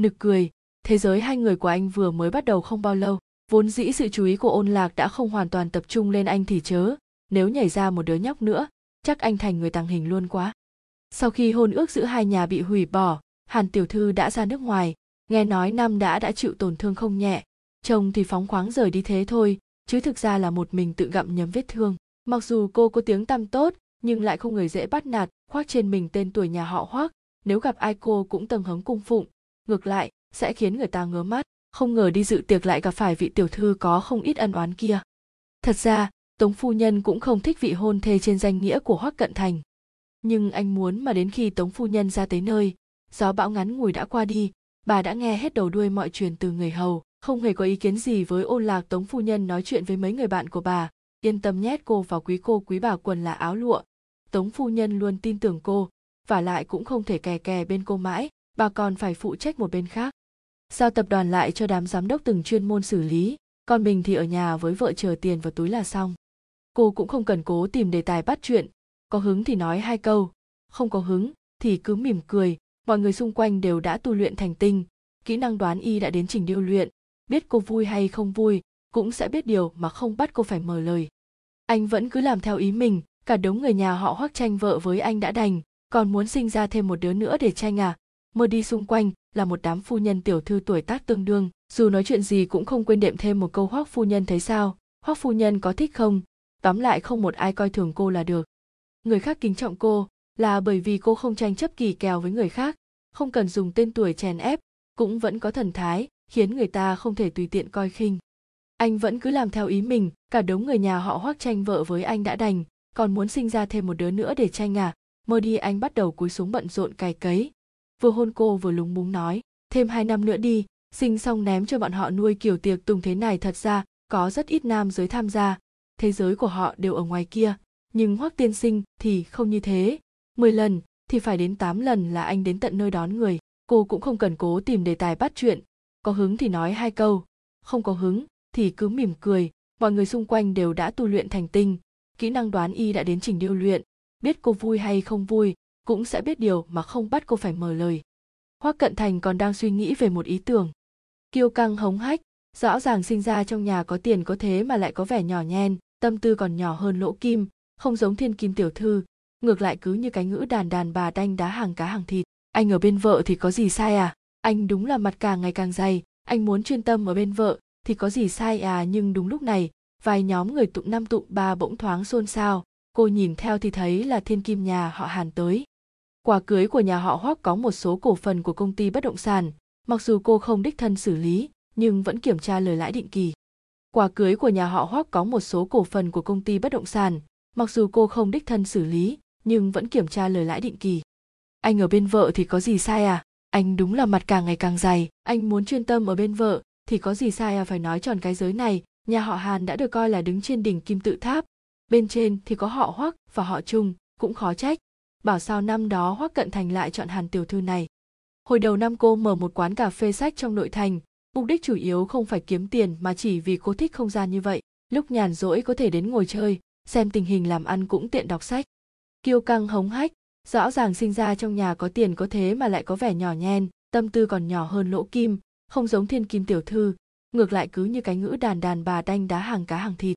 Speaker 1: nực cười. Thế giới hai người của anh vừa mới bắt đầu không bao lâu vốn dĩ sự chú ý của ôn lạc đã không hoàn toàn tập trung lên anh thì chớ. Nếu nhảy ra một đứa nhóc nữa, chắc anh thành người tàng hình luôn quá. Sau khi hôn ước giữa hai nhà bị hủy bỏ, hàn tiểu thư đã ra nước ngoài. Nghe nói năm đã đã chịu tổn thương không nhẹ. Chồng thì phóng khoáng rời đi thế thôi, chứ thực ra là một mình tự gặm nhấm vết thương. Mặc dù cô có tiếng tăm tốt, nhưng lại không người dễ bắt nạt, khoác trên mình tên tuổi nhà họ hoác nếu gặp ai cô cũng tầng hứng cung phụng. Ngược lại, sẽ khiến người ta ngớ mắt không ngờ đi dự tiệc lại gặp phải vị tiểu thư có không ít ân oán kia. Thật ra, tống phu nhân cũng không thích vị hôn thê trên danh nghĩa của hoắc cận thành. Nhưng anh muốn mà đến khi tống phu nhân ra tới nơi, gió bão ngắn ngủi đã qua đi, bà đã nghe hết đầu đuôi mọi chuyện từ người hầu. Không hề có ý kiến gì với ôn lạc. Tống phu nhân nói chuyện với mấy người bạn của bà, yên tâm nhét cô vào quý cô, quý bà quần là áo lụa. Tống phu nhân luôn tin tưởng cô, và lại cũng không thể kè kè bên cô mãi, bà còn phải phụ trách một bên khác giao tập đoàn lại cho đám giám đốc từng chuyên môn xử lý, còn mình thì ở nhà với vợ chờ tiền vào túi là xong. Cô cũng không cần cố tìm đề tài bắt chuyện, có hứng thì nói hai câu, không có hứng thì cứ mỉm cười, mọi người xung quanh đều đã tu luyện thành tinh, kỹ năng đoán y đã đến trình điêu luyện, biết cô vui hay không vui cũng sẽ biết điều mà không bắt cô phải mở lời. Anh vẫn cứ làm theo ý mình, cả đống người nhà họ hoắc tranh vợ với anh đã đành, còn muốn sinh ra thêm một đứa nữa để tranh à? Mơ đi xung quanh là một đám phu nhân tiểu thư tuổi tác tương đương, dù nói chuyện gì cũng không quên đệm thêm một câu hoắc phu nhân thấy sao? Hoắc phu nhân có thích không? Tóm lại không một ai coi thường cô là được. Người khác kính trọng cô là bởi vì cô không tranh chấp kỳ kèo với người khác, không cần dùng tên tuổi chèn ép, cũng vẫn có thần thái, khiến người ta không thể tùy tiện coi khinh. Anh vẫn cứ làm theo ý mình, cả đống người nhà họ hoắc tranh vợ với anh đã đành, còn muốn sinh ra thêm một đứa nữa để tranh à? Mơ đi anh bắt đầu cúi xuống bận rộn cày cấy vừa hôn cô vừa lúng búng nói, thêm hai năm nữa đi, sinh xong ném cho bọn họ nuôi kiểu tiệc tùng thế này thật ra, có rất ít nam giới tham gia. Thế giới của họ đều ở ngoài kia, nhưng hoắc tiên sinh thì không như thế. Mười lần, thì phải đến tám lần là anh đến tận nơi đón người. Cô cũng không cần cố tìm đề tài bắt chuyện. Có hứng thì nói hai câu, không có hứng thì cứ mỉm cười. Mọi người xung quanh đều đã tu luyện thành tinh. Kỹ năng đoán y đã đến trình điêu luyện. Biết cô vui hay không vui cũng sẽ biết điều mà không bắt cô phải mở lời. Hoác cận thành còn đang suy nghĩ về một ý tưởng. Kiêu căng hống hách, rõ ràng sinh ra trong nhà có tiền có thế mà lại có vẻ nhỏ nhen, tâm tư còn nhỏ hơn lỗ kim, không giống thiên kim tiểu thư, ngược lại cứ như cái ngữ đàn đàn bà đanh đá hàng cá hàng thịt. Anh ở bên vợ thì có gì sai à? Anh đúng là mặt càng ngày càng dày, anh muốn chuyên tâm ở bên vợ thì có gì sai à? Nhưng đúng lúc này, vài nhóm người tụng năm tụng ba bỗng thoáng xôn xao. Cô nhìn theo thì thấy là thiên kim nhà họ hàn tới quà cưới của nhà họ hoác có một số cổ phần của công ty bất động sản. Mặc dù cô không đích thân xử lý, nhưng vẫn kiểm tra lời lãi định kỳ. Quà cưới của nhà họ hoác có một số cổ phần của công ty bất động sản. Mặc dù cô không đích thân xử lý, nhưng vẫn kiểm tra lời lãi định kỳ. Anh ở bên vợ thì có gì sai à? Anh đúng là mặt càng ngày càng dày. Anh muốn chuyên tâm ở bên vợ, thì có gì sai à? Phải nói tròn cái giới này, nhà họ hàn đã được coi là đứng trên đỉnh kim tự tháp. Bên trên thì có họ hoắc và họ trung, cũng khó trách bảo sao năm đó hoắc cận thành lại chọn hàn tiểu thư này. Hồi đầu năm cô mở một quán cà phê sách trong nội thành, mục đích chủ yếu không phải kiếm tiền mà chỉ vì cô thích không gian như vậy. Lúc nhàn rỗi có thể đến ngồi chơi, xem tình hình làm ăn cũng tiện đọc sách. Kiêu căng hống hách, rõ ràng sinh ra trong nhà có tiền có thế mà lại có vẻ nhỏ nhen, tâm tư còn nhỏ hơn lỗ kim, không giống thiên kim tiểu thư, ngược lại cứ như cái ngữ đàn đàn bà đanh đá hàng cá hàng thịt.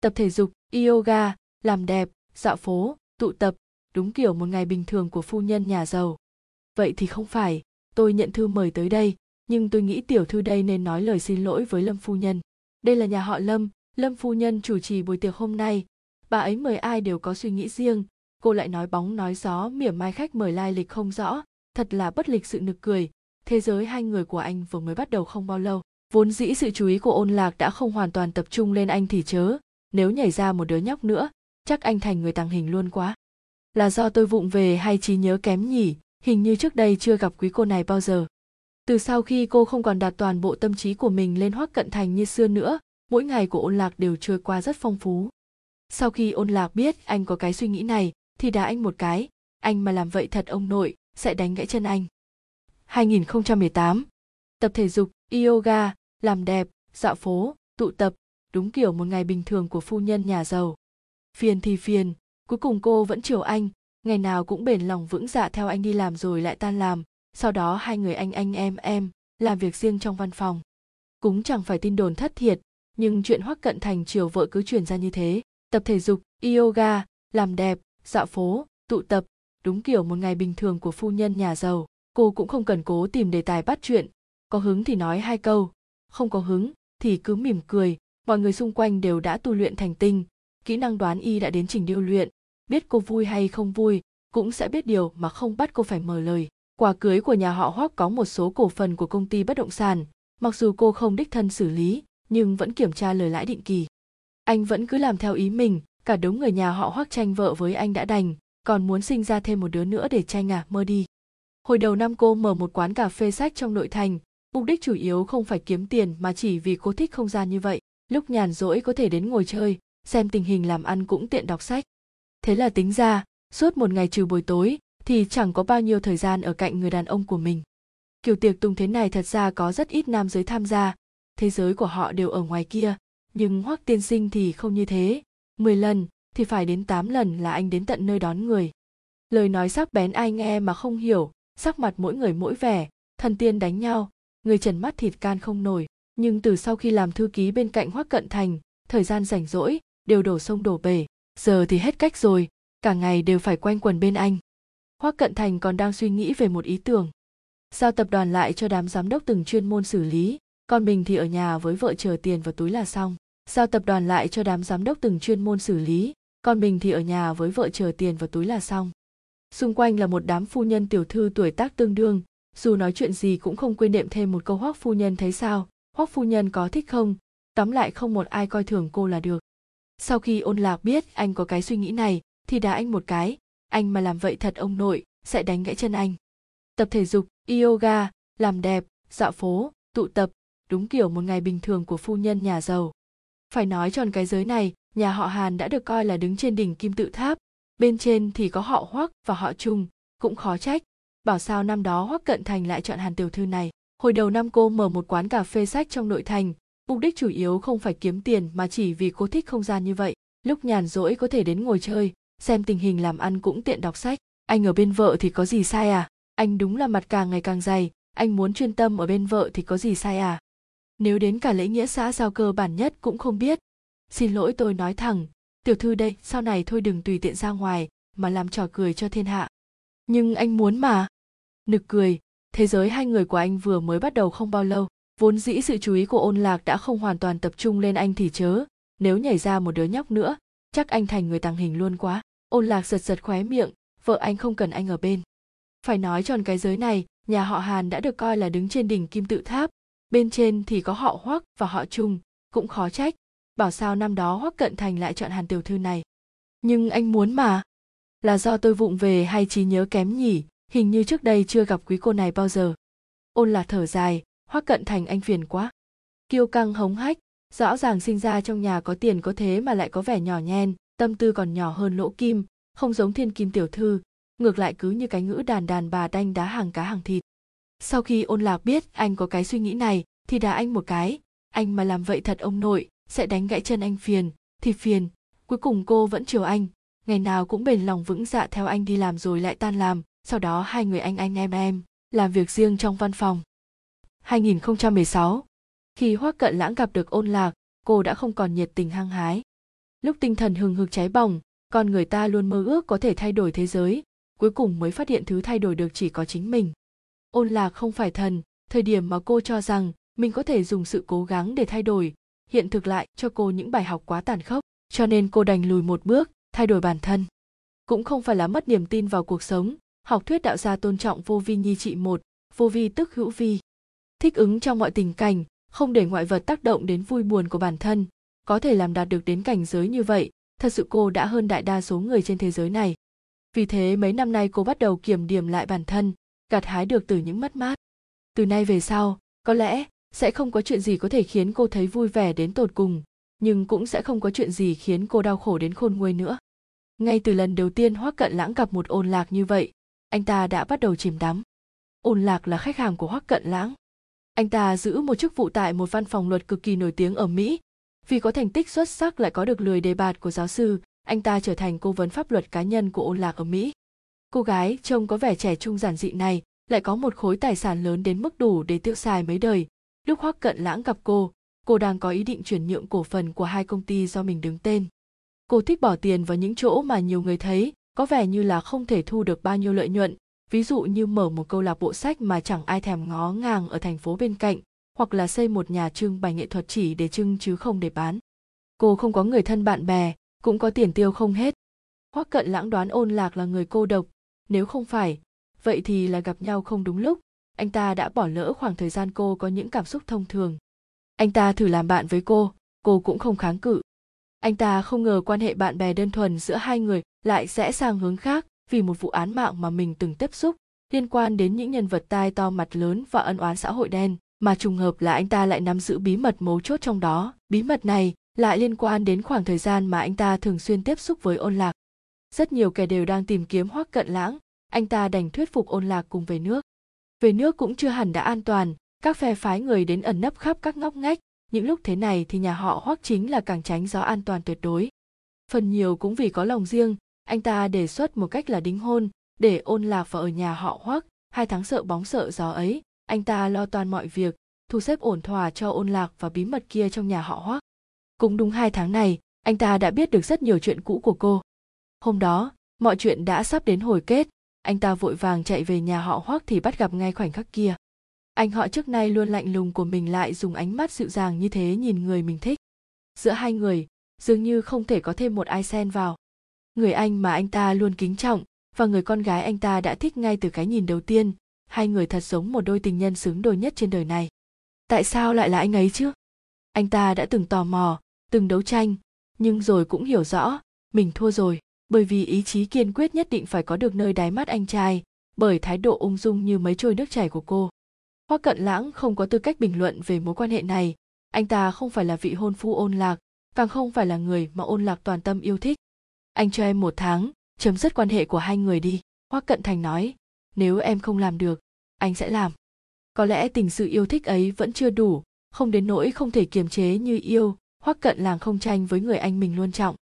Speaker 1: Tập thể dục, yoga, làm đẹp, dạo phố, tụ tập đúng kiểu một ngày bình thường của phu nhân nhà giàu. Vậy thì không phải, tôi nhận thư mời tới đây, nhưng tôi nghĩ tiểu thư đây nên nói lời xin lỗi với lâm phu nhân. Đây là nhà họ lâm lâm phu nhân chủ trì buổi tiệc hôm nay. Bà ấy mời ai đều có suy nghĩ riêng. Cô lại nói bóng nói gió, mỉa mai khách mời lai lịch không rõ. Thật là bất lịch sự nực cười. Thế giới hai người của anh vừa mới bắt đầu không bao lâu. Vốn dĩ sự chú ý của ôn lạc đã không hoàn toàn tập trung lên anh thì chớ. Nếu nhảy ra một đứa nhóc nữa, chắc anh thành người tàng hình luôn quá là do tôi vụng về hay trí nhớ kém nhỉ? Hình như trước đây chưa gặp quý cô này bao giờ. Từ sau khi cô không còn đặt toàn bộ tâm trí của mình lên hoắc cận thành như xưa nữa, mỗi ngày của ôn lạc đều trôi qua rất phong phú. Sau khi ôn lạc biết anh có cái suy nghĩ này, thì đá anh một cái. Anh mà làm vậy thật ông nội, sẽ đánh gãy chân anh. 2018 tập thể dục, yoga, làm đẹp, dạo phố, tụ tập, đúng kiểu một ngày bình thường của phu nhân nhà giàu. Phiền thì phiền cuối cùng cô vẫn chiều anh. Ngày nào cũng bền lòng vững dạ theo anh đi làm rồi lại tan làm. Sau đó hai người anh anh, em em làm việc riêng trong văn phòng. Cũng chẳng phải tin đồn thất thiệt, nhưng chuyện hoắc cận thành chiều vợ cứ truyền ra như thế. Tập thể dục, yoga, làm đẹp, dạo phố, tụ tập, đúng kiểu một ngày bình thường của phu nhân nhà giàu. Cô cũng không cần cố tìm đề tài bắt chuyện. Có hứng thì nói hai câu, không có hứng thì cứ mỉm cười. Mọi người xung quanh đều đã tu luyện thành tinh. Kỹ năng đoán y đã đến trình điêu luyện biết cô vui hay không vui, cũng sẽ biết điều mà không bắt cô phải mở lời. Quà cưới của nhà họ hoác có một số cổ phần của công ty bất động sản. Mặc dù cô không đích thân xử lý, nhưng vẫn kiểm tra lời lãi định kỳ. Anh vẫn cứ làm theo ý mình, cả đống người nhà họ hoác tranh vợ với anh đã đành, còn muốn sinh ra thêm một đứa nữa để tranh à mơ đi. Hồi đầu năm cô mở một quán cà phê sách trong nội thành, mục đích chủ yếu không phải kiếm tiền mà chỉ vì cô thích không gian như vậy. Lúc nhàn rỗi có thể đến ngồi chơi, xem tình hình làm ăn cũng tiện đọc sách thế là tính ra, suốt một ngày trừ buổi tối, thì chẳng có bao nhiêu thời gian ở cạnh người đàn ông của mình. Kiểu tiệc tùng thế này thật ra có rất ít nam giới tham gia. Thế giới của họ đều ở ngoài kia, nhưng hoắc tiên sinh thì không như thế. 10 lần, thì phải đến tám lần là anh đến tận nơi đón người. Lời nói sắc bén ai nghe mà không hiểu, sắc mặt mỗi người mỗi vẻ, thần tiên đánh nhau, người trần mắt thịt can không nổi. Nhưng từ sau khi làm thư ký bên cạnh hoắc cận thành, thời gian rảnh rỗi, đều đổ sông đổ bể giờ thì hết cách rồi, cả ngày đều phải quanh quần bên anh. Hoắc cận thành còn đang suy nghĩ về một ý tưởng. Giao tập đoàn lại cho đám giám đốc từng chuyên môn xử lý, còn mình thì ở nhà với vợ chờ tiền vào túi là xong. Giao tập đoàn lại cho đám giám đốc từng chuyên môn xử lý, còn mình thì ở nhà với vợ chờ tiền vào túi là xong. Xung quanh là một đám phu nhân tiểu thư tuổi tác tương đương, dù nói chuyện gì cũng không quên đệm thêm một câu hoắc phu nhân thấy sao hoắc phu nhân có thích không? Tóm lại không một ai coi thường cô là được sau khi ôn lạc biết anh có cái suy nghĩ này, thì đá anh một cái. Anh mà làm vậy thật ông nội, sẽ đánh gãy chân anh. Tập thể dục, yoga, làm đẹp, dạo phố, tụ tập, đúng kiểu một ngày bình thường của phu nhân nhà giàu. Phải nói tròn cái giới này, nhà họ hàn đã được coi là đứng trên đỉnh kim tự tháp. Bên trên thì có họ hoắc và họ trung, cũng khó trách. Bảo sao năm đó hoắc cận thành lại chọn hàn tiểu thư này. Hồi đầu năm cô mở một quán cà phê sách trong nội thành mục đích chủ yếu không phải kiếm tiền mà chỉ vì cô thích không gian như vậy. Lúc nhàn rỗi có thể đến ngồi chơi, xem tình hình làm ăn cũng tiện đọc sách. Anh ở bên vợ thì có gì sai à? Anh đúng là mặt càng ngày càng dày, anh muốn chuyên tâm ở bên vợ thì có gì sai à? Nếu đến cả lễ nghĩa xã giao cơ bản nhất cũng không biết. Xin lỗi tôi nói thẳng, tiểu thư đây, sau này thôi đừng tùy tiện ra ngoài, mà làm trò cười cho thiên hạ. Nhưng anh muốn mà. Nực cười, thế giới hai người của anh vừa mới bắt đầu không bao lâu vốn dĩ sự chú ý của ôn lạc đã không hoàn toàn tập trung lên anh thì chớ, nếu nhảy ra một đứa nhóc nữa, chắc anh thành người tàng hình luôn quá. Ôn lạc giật giật khóe miệng, vợ anh không cần anh ở bên. Phải nói tròn cái giới này, nhà họ hàn đã được coi là đứng trên đỉnh kim tự tháp. Bên trên thì có họ hoắc và họ trung, cũng khó trách. Bảo sao năm đó hoắc cận thành lại chọn hàn tiểu thư này? Nhưng anh muốn mà. Là do tôi vụng về hay trí nhớ kém nhỉ? Hình như trước đây chưa gặp quý cô này bao giờ. Ôn lạc thở dài hoắc cận thành anh phiền quá. Kiêu căng hống hách, rõ ràng sinh ra trong nhà có tiền có thế mà lại có vẻ nhỏ nhen, tâm tư còn nhỏ hơn lỗ kim, không giống thiên kim tiểu thư, ngược lại cứ như cái ngữ đàn đàn bà đanh đá hàng cá hàng thịt. Sau khi ôn lạc biết anh có cái suy nghĩ này, thì đá anh một cái, anh mà làm vậy thật ông nội, sẽ đánh gãy chân anh phiền, thì phiền, cuối cùng cô vẫn chiều anh, ngày nào cũng bền lòng vững dạ theo anh đi làm rồi lại tan làm, sau đó hai người anh anh em em, làm việc riêng trong văn phòng. 2016 khi Hoắc Cận Lãng gặp được Ôn Lạc, cô đã không còn nhiệt tình hăng hái. Lúc tinh thần hừng hực cháy bỏng, con người ta luôn mơ ước có thể thay đổi thế giới, cuối cùng mới phát hiện thứ thay đổi được chỉ có chính mình. Ôn Lạc không phải thần, thời điểm mà cô cho rằng mình có thể dùng sự cố gắng để thay đổi, hiện thực lại cho cô những bài học quá tàn khốc, cho nên cô đành lùi một bước, thay đổi bản thân. Cũng không phải là mất niềm tin vào cuộc sống, học thuyết đạo gia tôn trọng vô vi nhi trị một, vô vi tức hữu vi. Thích ứng trong mọi tình cảnh, không để ngoại vật tác động đến vui buồn của bản thân. Có thể làm đạt được đến cảnh giới như vậy thật sự cô đã hơn đại đa số người trên thế giới này. Vì thế mấy năm nay cô bắt đầu kiểm điểm lại bản thân gặt hái được từ những mất mát. Từ nay về sau có lẽ sẽ không có chuyện gì có thể khiến cô thấy vui vẻ đến tột cùng nhưng cũng sẽ không có chuyện gì khiến cô đau khổ đến khôn nguôi nữa. Ngay từ lần đầu tiên hoắc cận lãng gặp một ôn lạc như vậy anh ta đã bắt đầu chìm đắm. Ôn lạc là khách hàng của hoắc cận lãng anh ta giữ một chức vụ tại một văn phòng luật cực kỳ nổi tiếng ở Mỹ. Vì có thành tích xuất sắc lại có được lười đề bạt của giáo sư, anh ta trở thành cố vấn pháp luật cá nhân của ôn lạc ở Mỹ. Cô gái trông có vẻ trẻ trung giản dị này lại có một khối tài sản lớn đến mức đủ để tiêu xài mấy đời. Lúc Hoắc Cận Lãng gặp cô, cô đang có ý định chuyển nhượng cổ phần của hai công ty do mình đứng tên. Cô thích bỏ tiền vào những chỗ mà nhiều người thấy có vẻ như là không thể thu được bao nhiêu lợi nhuận, ví dụ như mở một câu lạc bộ sách mà chẳng ai thèm ngó ngàng ở thành phố bên cạnh, hoặc là xây một nhà trưng bày nghệ thuật chỉ để trưng chứ không để bán. Cô không có người thân bạn bè, cũng có tiền tiêu không hết. Hoắc cận lãng đoán ôn lạc là người cô độc. Nếu không phải, vậy thì là gặp nhau không đúng lúc. Anh ta đã bỏ lỡ khoảng thời gian cô có những cảm xúc thông thường. Anh ta thử làm bạn với cô cô cũng không kháng cự. Anh ta không ngờ quan hệ bạn bè đơn thuần giữa hai người lại sẽ sang hướng khác vì một vụ án mạng mà mình từng tiếp xúc, liên quan đến những nhân vật tai to mặt lớn và ân oán xã hội đen, mà trùng hợp là anh ta lại nắm giữ bí mật mấu chốt trong đó. Bí mật này lại liên quan đến khoảng thời gian mà anh ta thường xuyên tiếp xúc với ôn lạc. Rất nhiều kẻ đều đang tìm kiếm hoắc cận lãng. Anh ta đành thuyết phục ôn lạc cùng về nước. Về nước cũng chưa hẳn đã an toàn. Các phe phái người đến ẩn nấp khắp các ngóc ngách. Những lúc thế này thì nhà họ hoắc chính là càng tránh gió an toàn tuyệt đối. Phần nhiều cũng vì có lòng riêng anh ta đề xuất một cách là đính hôn, để ôn lạc vào ở nhà họ hoắc. Hai tháng sợ bóng sợ gió ấy, anh ta lo toàn mọi việc, thu xếp ổn thỏa cho ôn lạc và bí mật kia trong nhà họ hoắc. Cũng đúng hai tháng này, anh ta đã biết được rất nhiều chuyện cũ của cô. Hôm đó, mọi chuyện đã sắp đến hồi kết. Anh ta vội vàng chạy về nhà họ hoắc thì bắt gặp ngay khoảnh khắc kia. Anh họ trước nay luôn lạnh lùng của mình lại dùng ánh mắt dịu dàng như thế nhìn người mình thích. Giữa hai người, dường như không thể có thêm một ai xen vào người anh mà anh ta luôn kính trọng và người con gái anh ta đã thích ngay từ cái nhìn đầu tiên. Hai người thật giống một đôi tình nhân xứng đôi nhất trên đời này. Tại sao lại là anh ấy chứ? Anh ta đã từng tò mò, từng đấu tranh, nhưng rồi cũng hiểu rõ, mình thua rồi, bởi vì ý chí kiên quyết nhất định phải có được nơi đáy mắt anh trai, bởi thái độ ung dung như mấy trôi nước chảy của cô. Hoa cận lãng không có tư cách bình luận về mối quan hệ này. Anh ta không phải là vị hôn phu ôn lạc, càng không phải là người mà ôn lạc toàn tâm yêu thích anh cho em một tháng, chấm dứt quan hệ của hai người đi. Hoắc cận thành nói, nếu em không làm được, anh sẽ làm. Có lẽ tình sự yêu thích ấy vẫn chưa đủ, không đến nỗi không thể kiềm chế như yêu hoắc cận làng không tranh với người anh mình luôn trọng.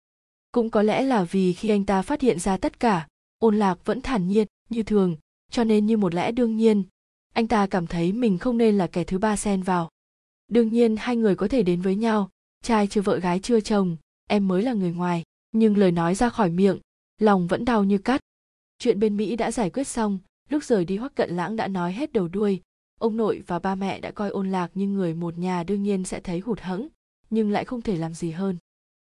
Speaker 1: Cũng có lẽ là vì khi anh ta phát hiện ra tất cả, ôn lạc vẫn thản nhiên, như thường, cho nên như một lẽ đương nhiên, anh ta cảm thấy mình không nên là kẻ thứ ba xen vào. Đương nhiên hai người có thể đến với nhau, trai chưa vợ gái chưa chồng, em mới là người ngoài nhưng lời nói ra khỏi miệng, lòng vẫn đau như cắt. Chuyện bên mỹ đã giải quyết xong, lúc rời đi hoắc cận lãng đã nói hết đầu đuôi. Ông nội và ba mẹ đã coi ôn lạc như người một nhà đương nhiên sẽ thấy hụt hẫng, nhưng lại không thể làm gì hơn.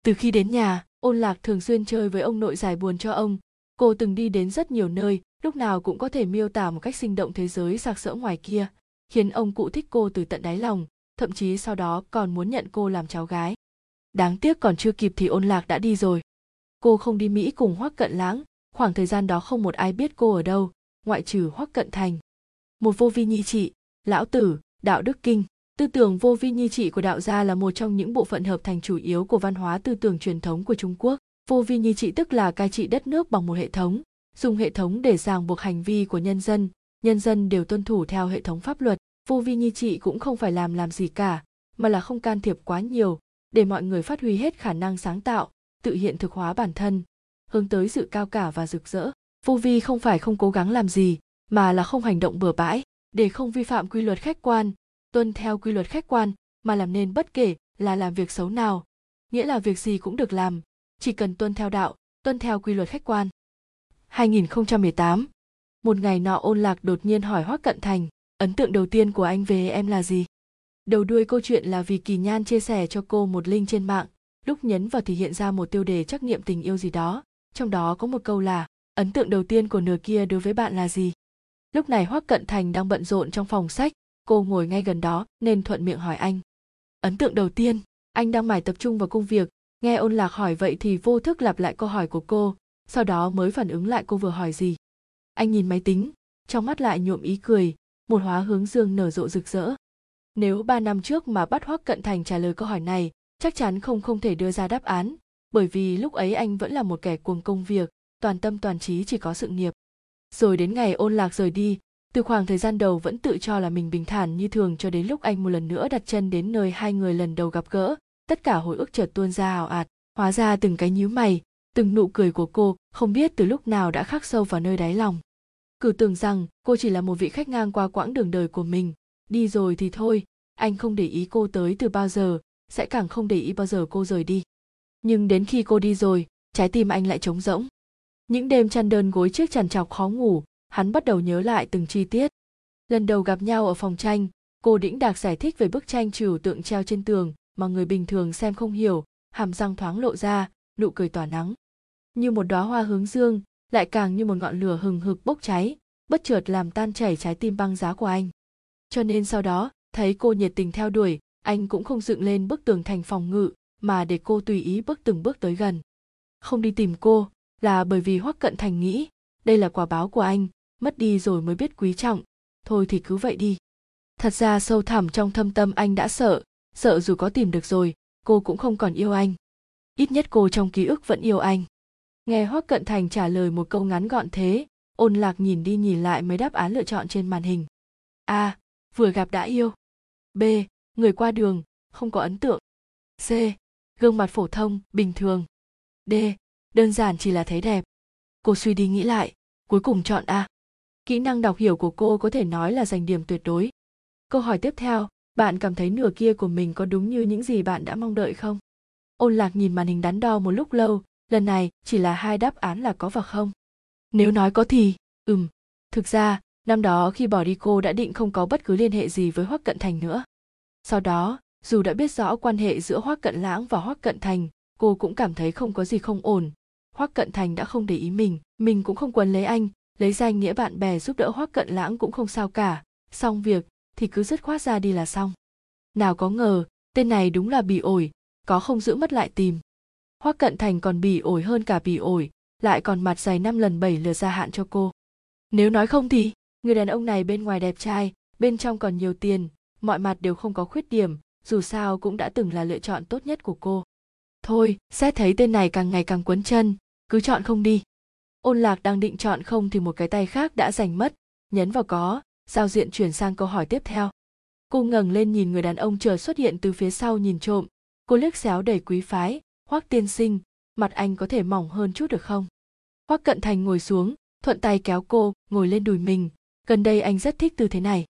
Speaker 1: Từ khi đến nhà, ôn lạc thường xuyên chơi với ông nội giải buồn cho ông. Cô từng đi đến rất nhiều nơi, lúc nào cũng có thể miêu tả một cách sinh động thế giới sặc sỡ ngoài kia, khiến ông cụ thích cô từ tận đáy lòng, thậm chí sau đó còn muốn nhận cô làm cháu gái. Đáng tiếc còn chưa kịp thì ôn lạc đã đi rồi cô không đi mỹ cùng hoắc cận lãng khoảng thời gian đó không một ai biết cô ở đâu, ngoại trừ hoắc cận thành. Một vô vi nhi trị, lão tử, đạo đức kinh. Tư tưởng vô vi nhi trị của đạo gia là một trong những bộ phận hợp thành chủ yếu của văn hóa tư tưởng truyền thống của trung quốc. Vô vi nhi trị tức là cai trị đất nước bằng một hệ thống, dùng hệ thống để ràng buộc hành vi của nhân dân. Nhân dân đều tuân thủ theo hệ thống pháp luật. Vô vi nhi trị cũng không phải làm làm gì cả, mà là không can thiệp quá nhiều, để mọi người phát huy hết khả năng sáng tạo tự hiện thực hóa bản thân, hướng tới sự cao cả và rực rỡ. Vô vi không phải không cố gắng làm gì, mà là không hành động bừa bãi, để không vi phạm quy luật khách quan, tuân theo quy luật khách quan, mà làm nên bất kể là làm việc xấu nào, nghĩa là việc gì cũng được làm. Chỉ cần tuân theo đạo, tuân theo quy luật khách quan. 2018 một ngày nọ ôn lạc đột nhiên hỏi hoắc cận thành, ấn tượng đầu tiên của anh về em là gì? Đầu đuôi câu chuyện là vì kỳ nhan chia sẻ cho cô một link trên mạng lúc nhấn vào thì hiện ra một tiêu đề trắc nghiệm tình yêu gì đó, trong đó có một câu là, ấn tượng đầu tiên của nửa kia đối với bạn là gì? Lúc này hoắc cận thành đang bận rộn trong phòng sách, cô ngồi ngay gần đó nên thuận miệng hỏi anh, ấn tượng đầu tiên, anh đang mải tập trung vào công việc, nghe ôn lạc hỏi vậy thì vô thức lặp lại câu hỏi của cô, sau đó mới phản ứng lại cô vừa hỏi gì. Anh nhìn máy tính, trong mắt lại nhuộm ý cười, một hóa hướng dương nở rộ rực rỡ. Nếu ba năm trước mà bắt hoắc cận thành trả lời câu hỏi này chắc chắn không không thể đưa ra đáp án, bởi vì lúc ấy anh vẫn là một kẻ cuồng công việc, toàn tâm toàn trí chỉ có sự nghiệp. Rồi đến ngày ôn lạc rời đi, từ khoảng thời gian đầu vẫn tự cho là mình bình thản như thường cho đến lúc anh một lần nữa đặt chân đến nơi hai người lần đầu gặp gỡ, tất cả hồi ức chợt tuôn ra ảo ạt, hóa ra từng cái nhíu mày, từng nụ cười của cô không biết từ lúc nào đã khắc sâu vào nơi đáy lòng. Cứ tưởng rằng cô chỉ là một vị khách ngang qua quãng đường đời của mình, đi rồi thì thôi, anh không để ý cô tới từ bao giờ sẽ càng không để ý bao giờ cô rời đi. Nhưng đến khi cô đi rồi, trái tim anh lại trống rỗng. Những đêm chăn đơn gối chiếc chằn chọc khó ngủ, hắn bắt đầu nhớ lại từng chi tiết. Lần đầu gặp nhau ở phòng tranh, cô đĩnh đạc giải thích về bức tranh trừu tượng treo trên tường mà người bình thường xem không hiểu, hàm răng thoáng lộ ra, nụ cười tỏa nắng. Như một đóa hoa hướng dương, lại càng như một ngọn lửa hừng hực bốc cháy, bất chợt làm tan chảy trái tim băng giá của anh. Cho nên sau đó, thấy cô nhiệt tình theo đuổi anh cũng không dựng lên bức tường thành phòng ngự, mà để cô tùy ý bước từng bước tới gần. Không đi tìm cô là bởi vì hoắc cận thành nghĩ, đây là quả báo của anh, mất đi rồi mới biết quý trọng. Thôi thì cứ vậy đi. Thật ra sâu thẳm trong thâm tâm anh đã sợ sợ dù có tìm được rồi, cô cũng không còn yêu anh. Ít nhất cô trong ký ức vẫn yêu anh. Nghe hoắc cận thành trả lời một câu ngắn gọn thế, ôn lạc nhìn đi nhìn lại mấy đáp án lựa chọn trên màn hình. A, vừa gặp đã yêu. B người qua đường, không có ấn tượng. C. Gương mặt phổ thông, bình thường. D. Đơn giản chỉ là thấy đẹp. Cô suy đi nghĩ lại, cuối cùng chọn a. Kỹ năng đọc hiểu của cô có thể nói là giành điểm tuyệt đối. Câu hỏi tiếp theo, bạn cảm thấy nửa kia của mình có đúng như những gì bạn đã mong đợi không? Ôn lạc nhìn màn hình đắn đo một lúc lâu, lần này chỉ là hai đáp án là có và không. Nếu nói có thì, ừm. Thực ra, năm đó khi bỏ đi cô đã định không có bất cứ liên hệ gì với hoắc cận thành nữa sau đó, dù đã biết rõ quan hệ giữa hoắc cận lãng và hoắc cận thành, cô cũng cảm thấy không có gì không ổn. Hoắc cận thành đã không để ý mình mình cũng không quấn lấy anh, lấy danh nghĩa bạn bè giúp đỡ hoắc cận lãng cũng không sao cả. Xong việc, thì cứ dứt khoát ra đi là xong. Nào có ngờ, tên này đúng là bỉ ổi, có không giữ mất lại tìm. Hoắc cận thành còn bỉ ổi hơn cả bỉ ổi, lại còn mặt dày năm lần bảy lượt gia hạn cho cô. Nếu nói không thì, người đàn ông này bên ngoài đẹp trai, bên trong còn nhiều tiền mọi mặt đều không có khuyết điểm, dù sao cũng đã từng là lựa chọn tốt nhất của cô. Thôi, xét thấy tên này càng ngày càng quấn chân, cứ chọn không đi. Ôn lạc đang định chọn không thì một cái tay khác đã giành mất, nhấn vào có, giao diện chuyển sang câu hỏi tiếp theo. Cô ngẩng lên nhìn người đàn ông chờ xuất hiện từ phía sau nhìn trộm. Cô liếc xéo đầy quý phái, hoắc tiên sinh, mặt anh có thể mỏng hơn chút được không? Hoắc cận thành ngồi xuống, thuận tay kéo cô, ngồi lên đùi mình, gần đây anh rất thích tư thế này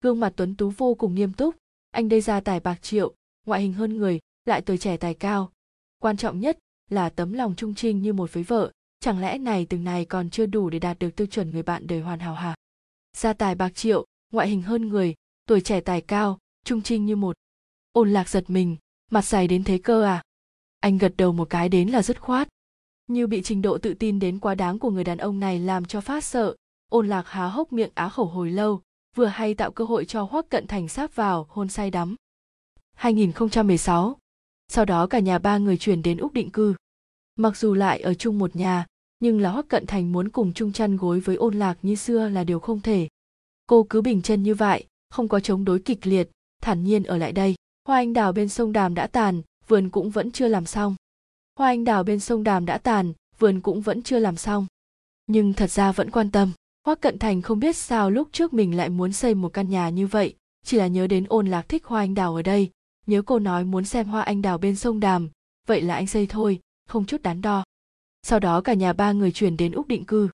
Speaker 1: gương mặt tuấn tú vô cùng nghiêm túc. Anh đây ra tài bạc triệu, ngoại hình hơn người, lại tuổi trẻ tài cao. Quan trọng nhất là tấm lòng trung trinh như một với vợ. Chẳng lẽ này từng này còn chưa đủ để đạt được tiêu chuẩn người bạn đời hoàn hảo hả? Gia tài bạc triệu, ngoại hình hơn người, tuổi trẻ tài cao, trung trinh như một. Ôn lạc giật mình, mặt dày đến thế cơ à? Anh gật đầu một cái đến là dứt khoát. Như bị trình độ tự tin đến quá đáng của người đàn ông này làm cho phát sợ, ôn lạc há hốc miệng á khẩu hồi lâu vừa hay tạo cơ hội cho hoắc cận thành sáp vào hôn say đắm. 2016 sau đó cả nhà ba người chuyển đến úc định cư. Mặc dù lại ở chung một nhà, nhưng là hoắc cận thành muốn cùng chung chăn gối với ôn lạc như xưa là điều không thể. Cô cứ bình chân như vậy, không có chống đối kịch liệt, thản nhiên ở lại đây. Hoa anh đào bên sông đàm đã tàn, vườn cũng vẫn chưa làm xong. Hoa anh đào bên sông đàm đã tàn, vườn cũng vẫn chưa làm xong. Nhưng thật ra vẫn quan tâm hoắc cận thành không biết sao lúc trước mình lại muốn xây một căn nhà như vậy, chỉ là nhớ đến ôn lạc thích hoa anh đào ở đây, nhớ cô nói muốn xem hoa anh đào bên sông đàm, vậy là anh xây thôi, không chút đắn đo. Sau đó cả nhà ba người chuyển đến úc định cư.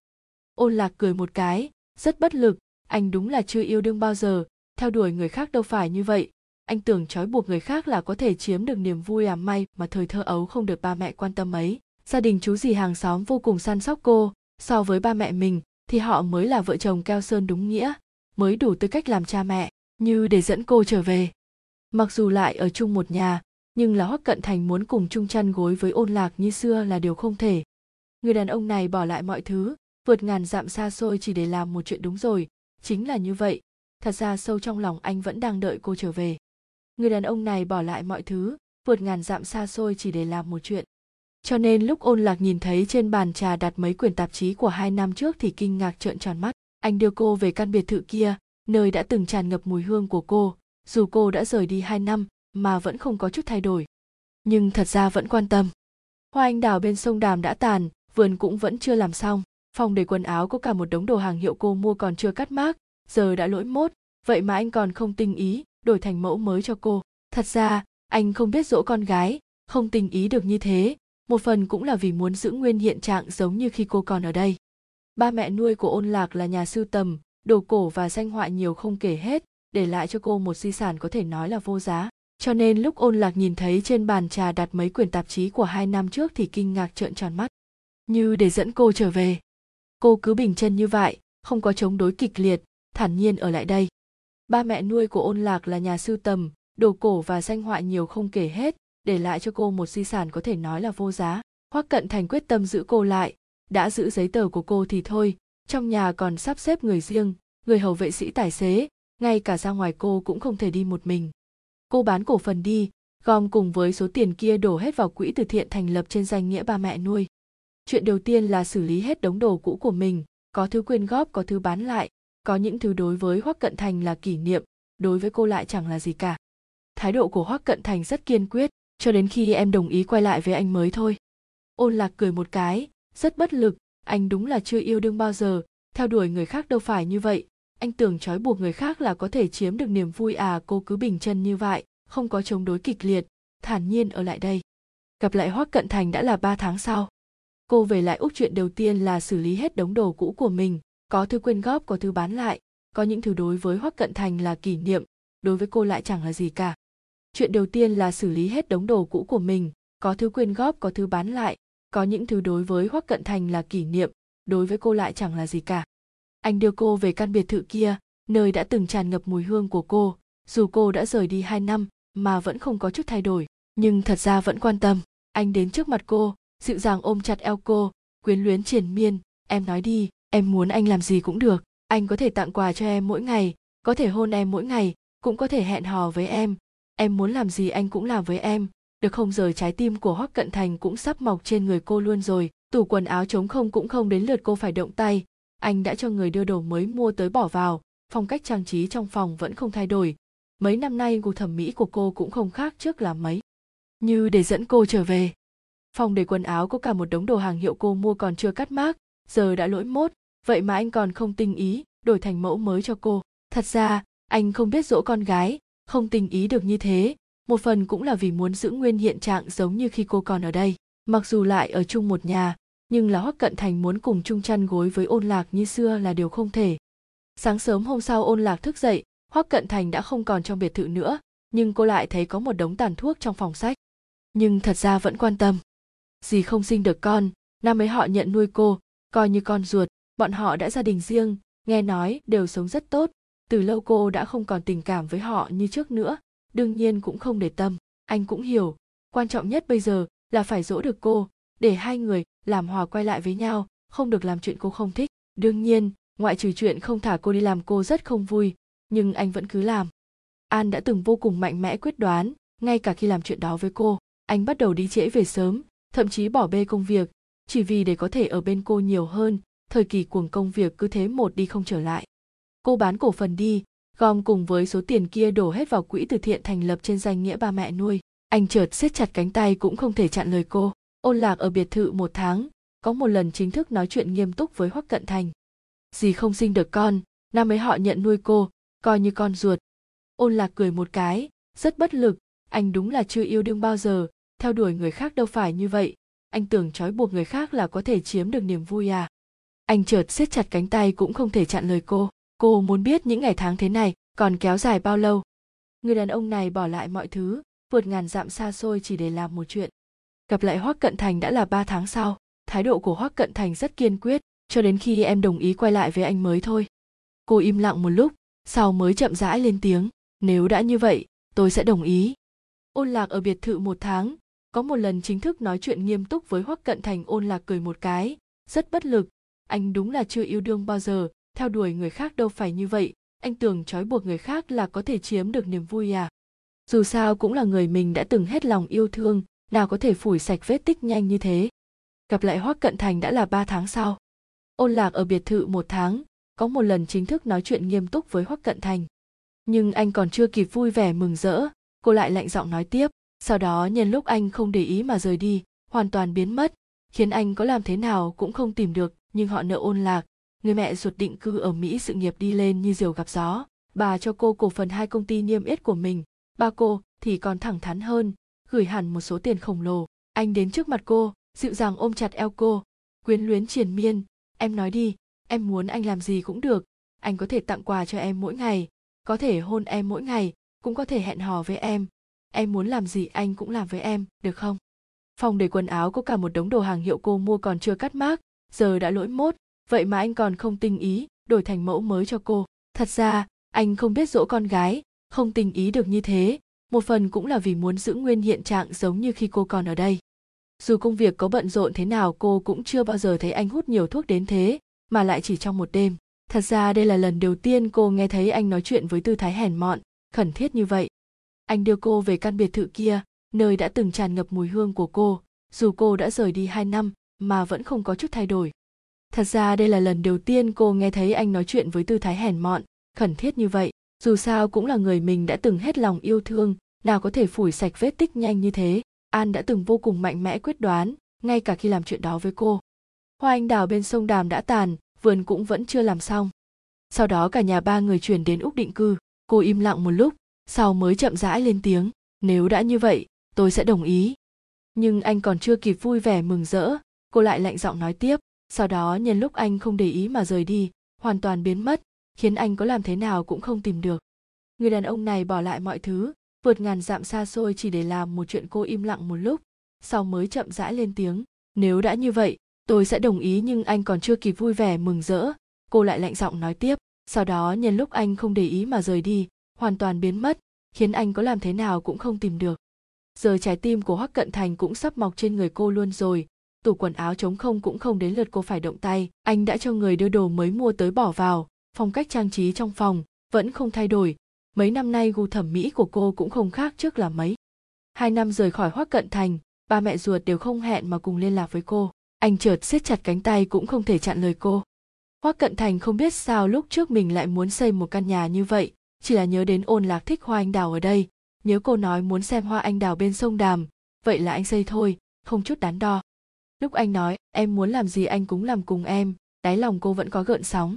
Speaker 1: Ôn lạc cười một cái, rất bất lực, anh đúng là chưa yêu đương bao giờ, theo đuổi người khác đâu phải như vậy. Anh tưởng trói buộc người khác là có thể chiếm được niềm vui à may mà thời thơ ấu không được ba mẹ quan tâm ấy. Gia đình chú dì hàng xóm vô cùng săn sóc cô, so với ba mẹ mình thì họ mới là vợ chồng keo sơn đúng nghĩa, mới đủ tư cách làm cha mẹ, như để dẫn cô trở về. Mặc dù lại ở chung một nhà, nhưng là hoắc cận thành muốn cùng chung chăn gối với ôn lạc như xưa là điều không thể. Người đàn ông này bỏ lại mọi thứ, vượt ngàn dặm xa xôi chỉ để làm một chuyện đúng rồi, chính là như vậy. Thật ra sâu trong lòng anh vẫn đang đợi cô trở về. Người đàn ông này bỏ lại mọi thứ, vượt ngàn dặm xa xôi chỉ để làm một chuyện cho nên lúc ôn lạc nhìn thấy trên bàn trà đặt mấy quyển tạp chí của hai năm trước thì kinh ngạc trợn tròn mắt. Anh đưa cô về căn biệt thự kia, nơi đã từng tràn ngập mùi hương của cô. Dù cô đã rời đi hai năm, mà vẫn không có chút thay đổi. Nhưng thật ra vẫn quan tâm. Hoa anh đào bên sông đàm đã tàn, vườn cũng vẫn chưa làm xong. Phòng để quần áo có cả một đống đồ hàng hiệu cô mua còn chưa cắt mác, giờ đã lỗi mốt. Vậy mà anh còn không tinh ý, đổi thành mẫu mới cho cô. Thật ra, anh không biết dỗ con gái, không tình ý được như thế một phần cũng là vì muốn giữ nguyên hiện trạng giống như khi cô còn ở đây. Ba mẹ nuôi của ôn lạc là nhà sưu tầm, đồ cổ và danh họa nhiều không kể hết, để lại cho cô một di sản có thể nói là vô giá. Cho nên lúc ôn lạc nhìn thấy trên bàn trà đặt mấy quyển tạp chí của hai năm trước thì kinh ngạc trợn tròn mắt. Như để dẫn cô trở về. Cô cứ bình chân như vậy, không có chống đối kịch liệt, thản nhiên ở lại đây. Ba mẹ nuôi của ôn lạc là nhà sưu tầm, đồ cổ và danh họa nhiều không kể hết để lại cho cô một di sản có thể nói là vô giá. Hoắc cận thành quyết tâm giữ cô lại. Đã giữ giấy tờ của cô thì thôi. Trong nhà còn sắp xếp người riêng, người hầu vệ sĩ tài xế. Ngay cả ra ngoài cô cũng không thể đi một mình. Cô bán cổ phần đi, gom cùng với số tiền kia đổ hết vào quỹ từ thiện thành lập trên danh nghĩa ba mẹ nuôi. Chuyện đầu tiên là xử lý hết đống đồ cũ của mình, có thứ quyên góp, có thứ bán lại. Có những thứ đối với hoắc cận thành là kỷ niệm, đối với cô lại chẳng là gì cả. Thái độ của hoắc cận thành rất kiên quyết cho đến khi em đồng ý quay lại với anh mới thôi. Ôn lạc cười một cái, rất bất lực, anh đúng là chưa yêu đương bao giờ, theo đuổi người khác đâu phải như vậy. Anh tưởng trói buộc người khác là có thể chiếm được niềm vui à cô cứ bình chân như vậy, không có chống đối kịch liệt, thản nhiên ở lại đây. Gặp lại hoắc cận thành đã là ba tháng sau. Cô về lại úc chuyện đầu tiên là xử lý hết đống đồ cũ của mình, có thứ quyên góp, có thứ bán lại, có những thứ đối với hoắc cận thành là kỷ niệm, đối với cô lại chẳng là gì cả chuyện đầu tiên là xử lý hết đống đồ cũ của mình, có thứ quyên góp, có thứ bán lại, có những thứ đối với hoắc cận thành là kỷ niệm, đối với cô lại chẳng là gì cả. Anh đưa cô về căn biệt thự kia, nơi đã từng tràn ngập mùi hương của cô. Dù cô đã rời đi hai năm, mà vẫn không có chút thay đổi, nhưng thật ra vẫn quan tâm. Anh đến trước mặt cô, dịu dàng ôm chặt eo cô, quyến luyến triền miên. Em nói đi, em muốn anh làm gì cũng được. Anh có thể tặng quà cho em mỗi ngày, có thể hôn em mỗi ngày, cũng có thể hẹn hò với em em muốn làm gì anh cũng làm với em. Được không giờ trái tim của hoắc cận thành cũng sắp mọc trên người cô luôn rồi. Tủ quần áo trống không cũng không đến lượt cô phải động tay. Anh đã cho người đưa đồ mới mua tới bỏ vào. Phong cách trang trí trong phòng vẫn không thay đổi. Mấy năm nay gu thẩm mỹ của cô cũng không khác trước là mấy. Như để dẫn cô trở về. Phòng để quần áo có cả một đống đồ hàng hiệu cô mua còn chưa cắt mác. Giờ đã lỗi mốt. Vậy mà anh còn không tinh ý, đổi thành mẫu mới cho cô. Thật ra, anh không biết dỗ con gái không tình ý được như thế. Một phần cũng là vì muốn giữ nguyên hiện trạng giống như khi cô còn ở đây. Mặc dù lại ở chung một nhà, nhưng là hoắc cận thành muốn cùng chung chăn gối với ôn lạc như xưa là điều không thể. Sáng sớm hôm sau ôn lạc thức dậy, hoắc cận thành đã không còn trong biệt thự nữa, nhưng cô lại thấy có một đống tàn thuốc trong phòng sách. Nhưng thật ra vẫn quan tâm. Dì không sinh được con, năm ấy họ nhận nuôi cô, coi như con ruột, bọn họ đã gia đình riêng, nghe nói đều sống rất tốt từ lâu cô đã không còn tình cảm với họ như trước nữa, đương nhiên cũng không để tâm. Anh cũng hiểu, quan trọng nhất bây giờ là phải dỗ được cô, để hai người làm hòa quay lại với nhau, không được làm chuyện cô không thích. Đương nhiên, ngoại trừ chuyện không thả cô đi làm cô rất không vui, nhưng anh vẫn cứ làm. An đã từng vô cùng mạnh mẽ quyết đoán, ngay cả khi làm chuyện đó với cô, anh bắt đầu đi trễ về sớm, thậm chí bỏ bê công việc. Chỉ vì để có thể ở bên cô nhiều hơn, thời kỳ cuồng công việc cứ thế một đi không trở lại cô bán cổ phần đi, gom cùng với số tiền kia đổ hết vào quỹ từ thiện thành lập trên danh nghĩa ba mẹ nuôi. Anh chợt siết chặt cánh tay cũng không thể chặn lời cô. Ôn lạc ở biệt thự một tháng, có một lần chính thức nói chuyện nghiêm túc với hoắc cận thành. Dì không sinh được con, năm ấy họ nhận nuôi cô, coi như con ruột. Ôn lạc cười một cái, rất bất lực, anh đúng là chưa yêu đương bao giờ, theo đuổi người khác đâu phải như vậy. Anh tưởng trói buộc người khác là có thể chiếm được niềm vui à. Anh chợt siết chặt cánh tay cũng không thể chặn lời cô cô muốn biết những ngày tháng thế này còn kéo dài bao lâu? Người đàn ông này bỏ lại mọi thứ, vượt ngàn dặm xa xôi chỉ để làm một chuyện. Gặp lại hoắc cận thành đã là ba tháng sau, thái độ của hoắc cận thành rất kiên quyết, cho đến khi em đồng ý quay lại với anh mới thôi. Cô im lặng một lúc, sau mới chậm rãi lên tiếng, nếu đã như vậy, tôi sẽ đồng ý. Ôn lạc ở biệt thự một tháng, có một lần chính thức nói chuyện nghiêm túc với hoắc cận thành, ôn lạc cười một cái, rất bất lực, anh đúng là chưa yêu đương bao giờ theo đuổi người khác đâu phải như vậy, anh tưởng trói buộc người khác là có thể chiếm được niềm vui à. Dù sao cũng là người mình đã từng hết lòng yêu thương, nào có thể phủi sạch vết tích nhanh như thế. Gặp lại hoắc cận thành đã là ba tháng sau. Ôn lạc ở biệt thự một tháng, có một lần chính thức nói chuyện nghiêm túc với hoắc cận thành. Nhưng anh còn chưa kịp vui vẻ mừng rỡ, cô lại lạnh giọng nói tiếp, sau đó nhân lúc anh không để ý mà rời đi, hoàn toàn biến mất, khiến anh có làm thế nào cũng không tìm được, nhưng họ nợ ôn lạc người mẹ ruột định cư ở mỹ sự nghiệp đi lên như diều gặp gió. Bà cho cô cổ phần hai công ty niêm yết của mình. Ba cô thì còn thẳng thắn hơn, gửi hẳn một số tiền khổng lồ. Anh đến trước mặt cô, dịu dàng ôm chặt eo cô. Quyến luyến triền miên. Em nói đi, em muốn anh làm gì cũng được. Anh có thể tặng quà cho em mỗi ngày, có thể hôn em mỗi ngày, cũng có thể hẹn hò với em. Em muốn làm gì anh cũng làm với em, được không? Phòng để quần áo có cả một đống đồ hàng hiệu cô mua còn chưa cắt mác, giờ đã lỗi mốt vậy mà anh còn không tinh ý đổi thành mẫu mới cho cô. Thật ra, anh không biết dỗ con gái, không tình ý được như thế. Một phần cũng là vì muốn giữ nguyên hiện trạng giống như khi cô còn ở đây. Dù công việc có bận rộn thế nào, cô cũng chưa bao giờ thấy anh hút nhiều thuốc đến thế, mà lại chỉ trong một đêm. Thật ra đây là lần đầu tiên cô nghe thấy anh nói chuyện với tư thái hèn mọn, khẩn thiết như vậy. Anh đưa cô về căn biệt thự kia, nơi đã từng tràn ngập mùi hương của cô. Dù cô đã rời đi hai năm, mà vẫn không có chút thay đổi thật ra đây là lần đầu tiên cô nghe thấy anh nói chuyện với tư thái hèn mọn, khẩn thiết như vậy. Dù sao cũng là người mình đã từng hết lòng yêu thương, nào có thể phủi sạch vết tích nhanh như thế. An đã từng vô cùng mạnh mẽ quyết đoán, ngay cả khi làm chuyện đó với cô. Hoa anh đào bên sông đàm đã tàn, vườn cũng vẫn chưa làm xong. Sau đó cả nhà ba người chuyển đến úc định cư. Cô im lặng một lúc, sau mới chậm rãi lên tiếng, nếu đã như vậy, tôi sẽ đồng ý. Nhưng anh còn chưa kịp vui vẻ mừng rỡ, cô lại lạnh giọng nói tiếp sau đó nhân lúc anh không để ý mà rời đi, hoàn toàn biến mất, khiến anh có làm thế nào cũng không tìm được. Người đàn ông này bỏ lại mọi thứ, vượt ngàn dặm xa xôi chỉ để làm một chuyện cô im lặng một lúc, sau mới chậm rãi lên tiếng, nếu đã như vậy, tôi sẽ đồng ý nhưng anh còn chưa kịp vui vẻ mừng rỡ. Cô lại lạnh giọng nói tiếp, sau đó nhân lúc anh không để ý mà rời đi, hoàn toàn biến mất, khiến anh có làm thế nào cũng không tìm được. Giờ trái tim của hoắc cận thành cũng sắp mọc trên người cô luôn rồi tủ quần áo trống không cũng không đến lượt cô phải động tay. Anh đã cho người đưa đồ mới mua tới bỏ vào. Phong cách trang trí trong phòng vẫn không thay đổi. Mấy năm nay gu thẩm mỹ của cô cũng không khác trước là mấy. Hai năm rời khỏi hoắc cận thành, ba mẹ ruột đều không hẹn mà cùng liên lạc với cô. Anh chợt siết chặt cánh tay cũng không thể chặn lời cô. Hoắc cận thành không biết sao lúc trước mình lại muốn xây một căn nhà như vậy. Chỉ là nhớ đến ôn lạc thích hoa anh đào ở đây. Nhớ cô nói muốn xem hoa anh đào bên sông đàm. Vậy là anh xây thôi, không chút đắn đo lúc anh nói, em muốn làm gì anh cũng làm cùng em. Đáy lòng cô vẫn có gợn sóng.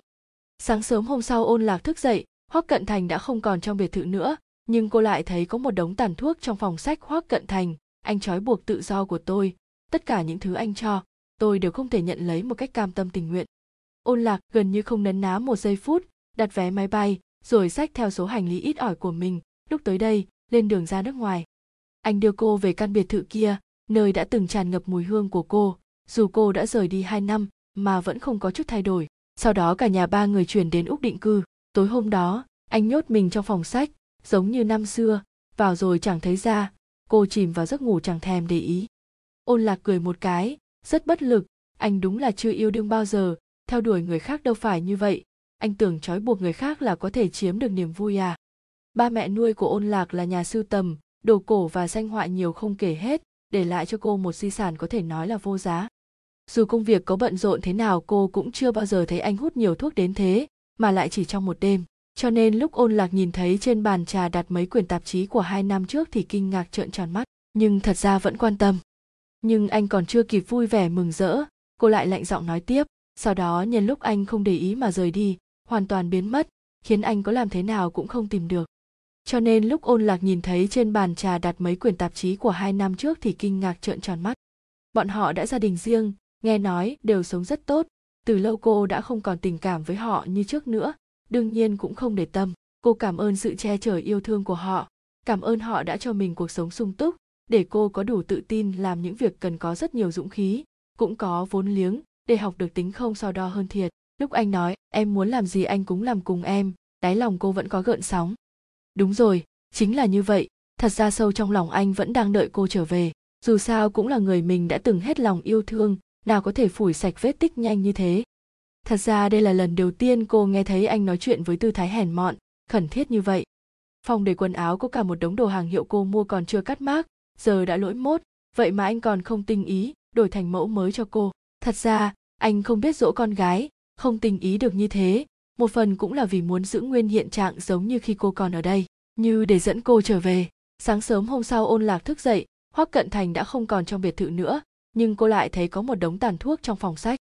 Speaker 1: Sáng sớm hôm sau ôn lạc thức dậy, hoắc cận thành đã không còn trong biệt thự nữa, nhưng cô lại thấy có một đống tàn thuốc trong phòng sách hoắc cận thành. Anh trói buộc tự do của tôi, tất cả những thứ anh cho, tôi đều không thể nhận lấy một cách cam tâm tình nguyện. Ôn lạc gần như không nấn ná một giây phút, đặt vé máy bay, rồi xách theo số hành lý ít ỏi của mình. Lúc tới đây, lên đường ra nước ngoài. Anh đưa cô về căn biệt thự kia nơi đã từng tràn ngập mùi hương của cô. Dù cô đã rời đi hai năm, mà vẫn không có chút thay đổi. Sau đó cả nhà ba người chuyển đến úc định cư. Tối hôm đó, anh nhốt mình trong phòng sách, giống như năm xưa. Vào rồi chẳng thấy ra cô chìm vào giấc ngủ chẳng thèm để ý. Ôn lạc cười một cái, rất bất lực. Anh đúng là chưa yêu đương bao giờ, theo đuổi người khác đâu phải như vậy. Anh tưởng trói buộc người khác là có thể chiếm được niềm vui à. Ba mẹ nuôi của ôn lạc là nhà sưu tầm, đồ cổ và danh họa nhiều không kể hết để lại cho cô một di sản có thể nói là vô giá. Dù công việc có bận rộn thế nào, cô cũng chưa bao giờ thấy anh hút nhiều thuốc đến thế, mà lại chỉ trong một đêm. Cho nên lúc ôn lạc nhìn thấy trên bàn trà đặt mấy quyển tạp chí của hai năm trước thì kinh ngạc trợn tròn mắt. Nhưng thật ra vẫn quan tâm. Nhưng anh còn chưa kịp vui vẻ mừng rỡ, cô lại lạnh giọng nói tiếp. Sau đó nhân lúc anh không để ý mà rời đi, hoàn toàn biến mất, khiến anh có làm thế nào cũng không tìm được cho nên lúc ôn lạc nhìn thấy trên bàn trà đặt mấy quyển tạp chí của hai năm trước thì kinh ngạc trợn tròn mắt. Bọn họ đã gia đình riêng, nghe nói đều sống rất tốt. Từ lâu cô đã không còn tình cảm với họ như trước nữa, đương nhiên cũng không để tâm. Cô cảm ơn sự che chở yêu thương của họ, cảm ơn họ đã cho mình cuộc sống sung túc. Để cô có đủ tự tin làm những việc cần có rất nhiều dũng khí, cũng có vốn liếng để học được tính không so đo hơn thiệt. Lúc anh nói, em muốn làm gì anh cũng làm cùng em, đáy lòng cô vẫn có gợn sóng đúng rồi, chính là như vậy. Thật ra sâu trong lòng anh vẫn đang đợi cô trở về. Dù sao cũng là người mình đã từng hết lòng yêu thương, nào có thể phủi sạch vết tích nhanh như thế. Thật ra đây là lần đầu tiên cô nghe thấy anh nói chuyện với tư thái hèn mọn, khẩn thiết như vậy. Phòng để quần áo có cả một đống đồ hàng hiệu cô mua còn chưa cắt mác, giờ đã lỗi mốt, vậy mà anh còn không tinh ý, đổi thành mẫu mới cho cô. Thật ra, anh không biết dỗ con gái, không tình ý được như thế một phần cũng là vì muốn giữ nguyên hiện trạng giống như khi cô còn ở đây. Như để dẫn cô trở về. Sáng sớm hôm sau ôn lạc thức dậy hoắc cận thành đã không còn trong biệt thự nữa, nhưng cô lại thấy có một đống tàn thuốc trong phòng sách.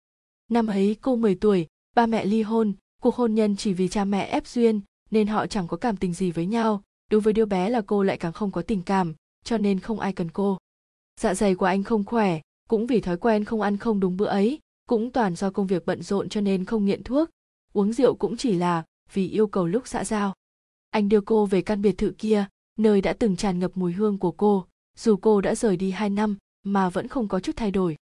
Speaker 1: Năm ấy, cô 10 tuổi, ba mẹ ly hôn, cuộc hôn nhân chỉ vì cha mẹ ép duyên, nên họ chẳng có cảm tình gì với nhau. Đối với đứa bé là cô lại càng không có tình cảm, cho nên không ai cần cô. Dạ dày của anh không khỏe, cũng vì thói quen không ăn không đúng bữa ấy, cũng toàn do công việc bận rộn cho nên không nghiện thuốc uống rượu cũng chỉ là vì yêu cầu lúc xã giao. Anh đưa cô về căn biệt thự kia, nơi đã từng tràn ngập mùi hương của cô. Dù cô đã rời đi hai năm, mà vẫn không có chút thay đổi.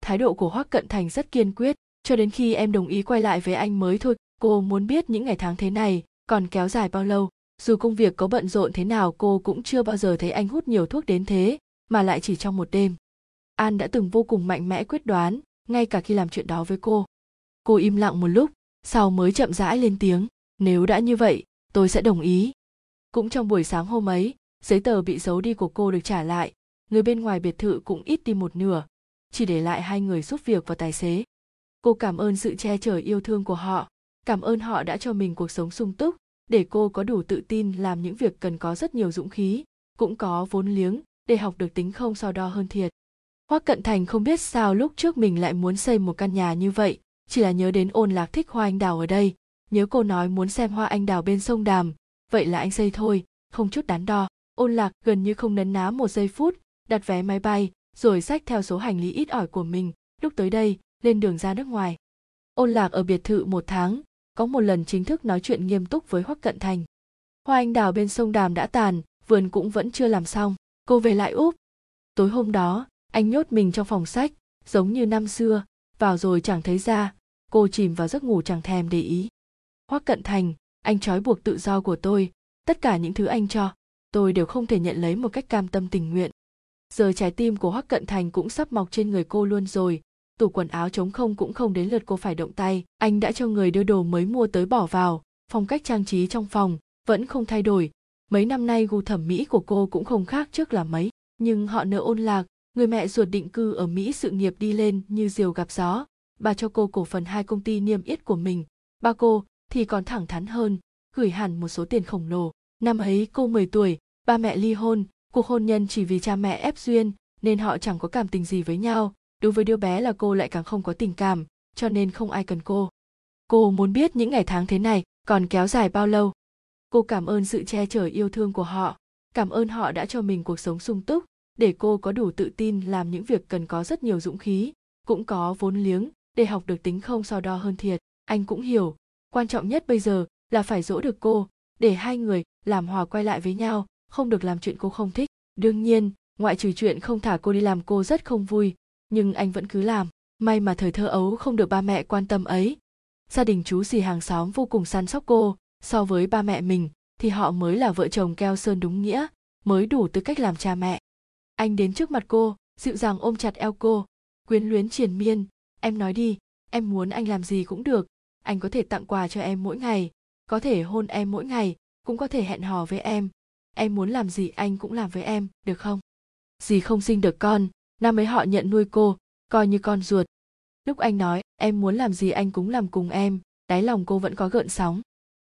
Speaker 1: Thái độ của hoắc cận thành rất kiên quyết, cho đến khi em đồng ý quay lại với anh mới thôi, cô muốn biết những ngày tháng thế này còn kéo dài bao lâu. Dù công việc có bận rộn thế nào, cô cũng chưa bao giờ thấy anh hút nhiều thuốc đến thế, mà lại chỉ trong một đêm. An đã từng vô cùng mạnh mẽ quyết đoán, ngay cả khi làm chuyện đó với cô. Cô im lặng một lúc sau mới chậm rãi lên tiếng, nếu đã như vậy, tôi sẽ đồng ý. Cũng trong buổi sáng hôm ấy, giấy tờ bị giấu đi của cô được trả lại, người bên ngoài biệt thự cũng ít đi một nửa, chỉ để lại hai người giúp việc và tài xế. Cô cảm ơn sự che chở yêu thương của họ, cảm ơn họ đã cho mình cuộc sống sung túc, để cô có đủ tự tin làm những việc cần có rất nhiều dũng khí, cũng có vốn liếng để học được tính không so đo hơn thiệt. Hoác cận thành không biết sao lúc trước mình lại muốn xây một căn nhà như vậy chỉ là nhớ đến ôn lạc thích hoa anh đào ở đây. Nhớ cô nói muốn xem hoa anh đào bên sông đàm. Vậy là anh xây thôi, không chút đắn đo. Ôn lạc gần như không nấn ná một giây phút, đặt vé máy bay, rồi xách theo số hành lý ít ỏi của mình. Lúc tới đây, lên đường ra nước ngoài. Ôn lạc ở biệt thự một tháng, có một lần chính thức nói chuyện nghiêm túc với hoắc cận thành. Hoa anh đào bên sông đàm đã tàn, vườn cũng vẫn chưa làm xong. Cô về lại úp tối hôm đó, anh nhốt mình trong phòng sách, giống như năm xưa vào rồi chẳng thấy ra, cô chìm vào giấc ngủ chẳng thèm để ý. Hoắc cận thành, anh trói buộc tự do của tôi, tất cả những thứ anh cho, tôi đều không thể nhận lấy một cách cam tâm tình nguyện. Giờ trái tim của hoắc cận thành cũng sắp mọc trên người cô luôn rồi, tủ quần áo trống không cũng không đến lượt cô phải động tay. Anh đã cho người đưa đồ mới mua tới bỏ vào, phong cách trang trí trong phòng vẫn không thay đổi. Mấy năm nay gu thẩm mỹ của cô cũng không khác trước là mấy, nhưng họ nợ ôn lạc người mẹ ruột định cư ở mỹ sự nghiệp đi lên như diều gặp gió. Bà cho cô cổ phần hai công ty niêm yết của mình. Ba cô thì còn thẳng thắn hơn, gửi hẳn một số tiền khổng lồ. Năm ấy cô 10 tuổi, ba mẹ ly hôn. Cuộc hôn nhân chỉ vì cha mẹ ép duyên, nên họ chẳng có cảm tình gì với nhau. Đối với đứa bé là cô lại càng không có tình cảm, cho nên không ai cần cô. Cô muốn biết những ngày tháng thế này còn kéo dài bao lâu. Cô cảm ơn sự che chở yêu thương của họ. Cảm ơn họ đã cho mình cuộc sống sung túc để cô có đủ tự tin làm những việc cần có rất nhiều dũng khí, cũng có vốn liếng để học được tính không so đo hơn thiệt. Anh cũng hiểu, quan trọng nhất bây giờ là phải dỗ được cô, để hai người làm hòa quay lại với nhau, không được làm chuyện cô không thích. Đương nhiên, ngoại trừ chuyện không thả cô đi làm cô rất không vui, nhưng anh vẫn cứ làm. May mà thời thơ ấu không được ba mẹ quan tâm ấy. Gia đình chú dì hàng xóm vô cùng săn sóc cô, so với ba mẹ mình thì họ mới là vợ chồng keo sơn đúng nghĩa, mới đủ tư cách làm cha mẹ anh đến trước mặt cô, dịu dàng ôm chặt eo cô, quyến luyến triền miên. Em nói đi, em muốn anh làm gì cũng được. Anh có thể tặng quà cho em mỗi ngày, có thể hôn em mỗi ngày, cũng có thể hẹn hò với em. Em muốn làm gì anh cũng làm với em, được không? Dì không sinh được con, năm ấy họ nhận nuôi cô, coi như con ruột. Lúc anh nói, em muốn làm gì anh cũng làm cùng em, đáy lòng cô vẫn có gợn sóng.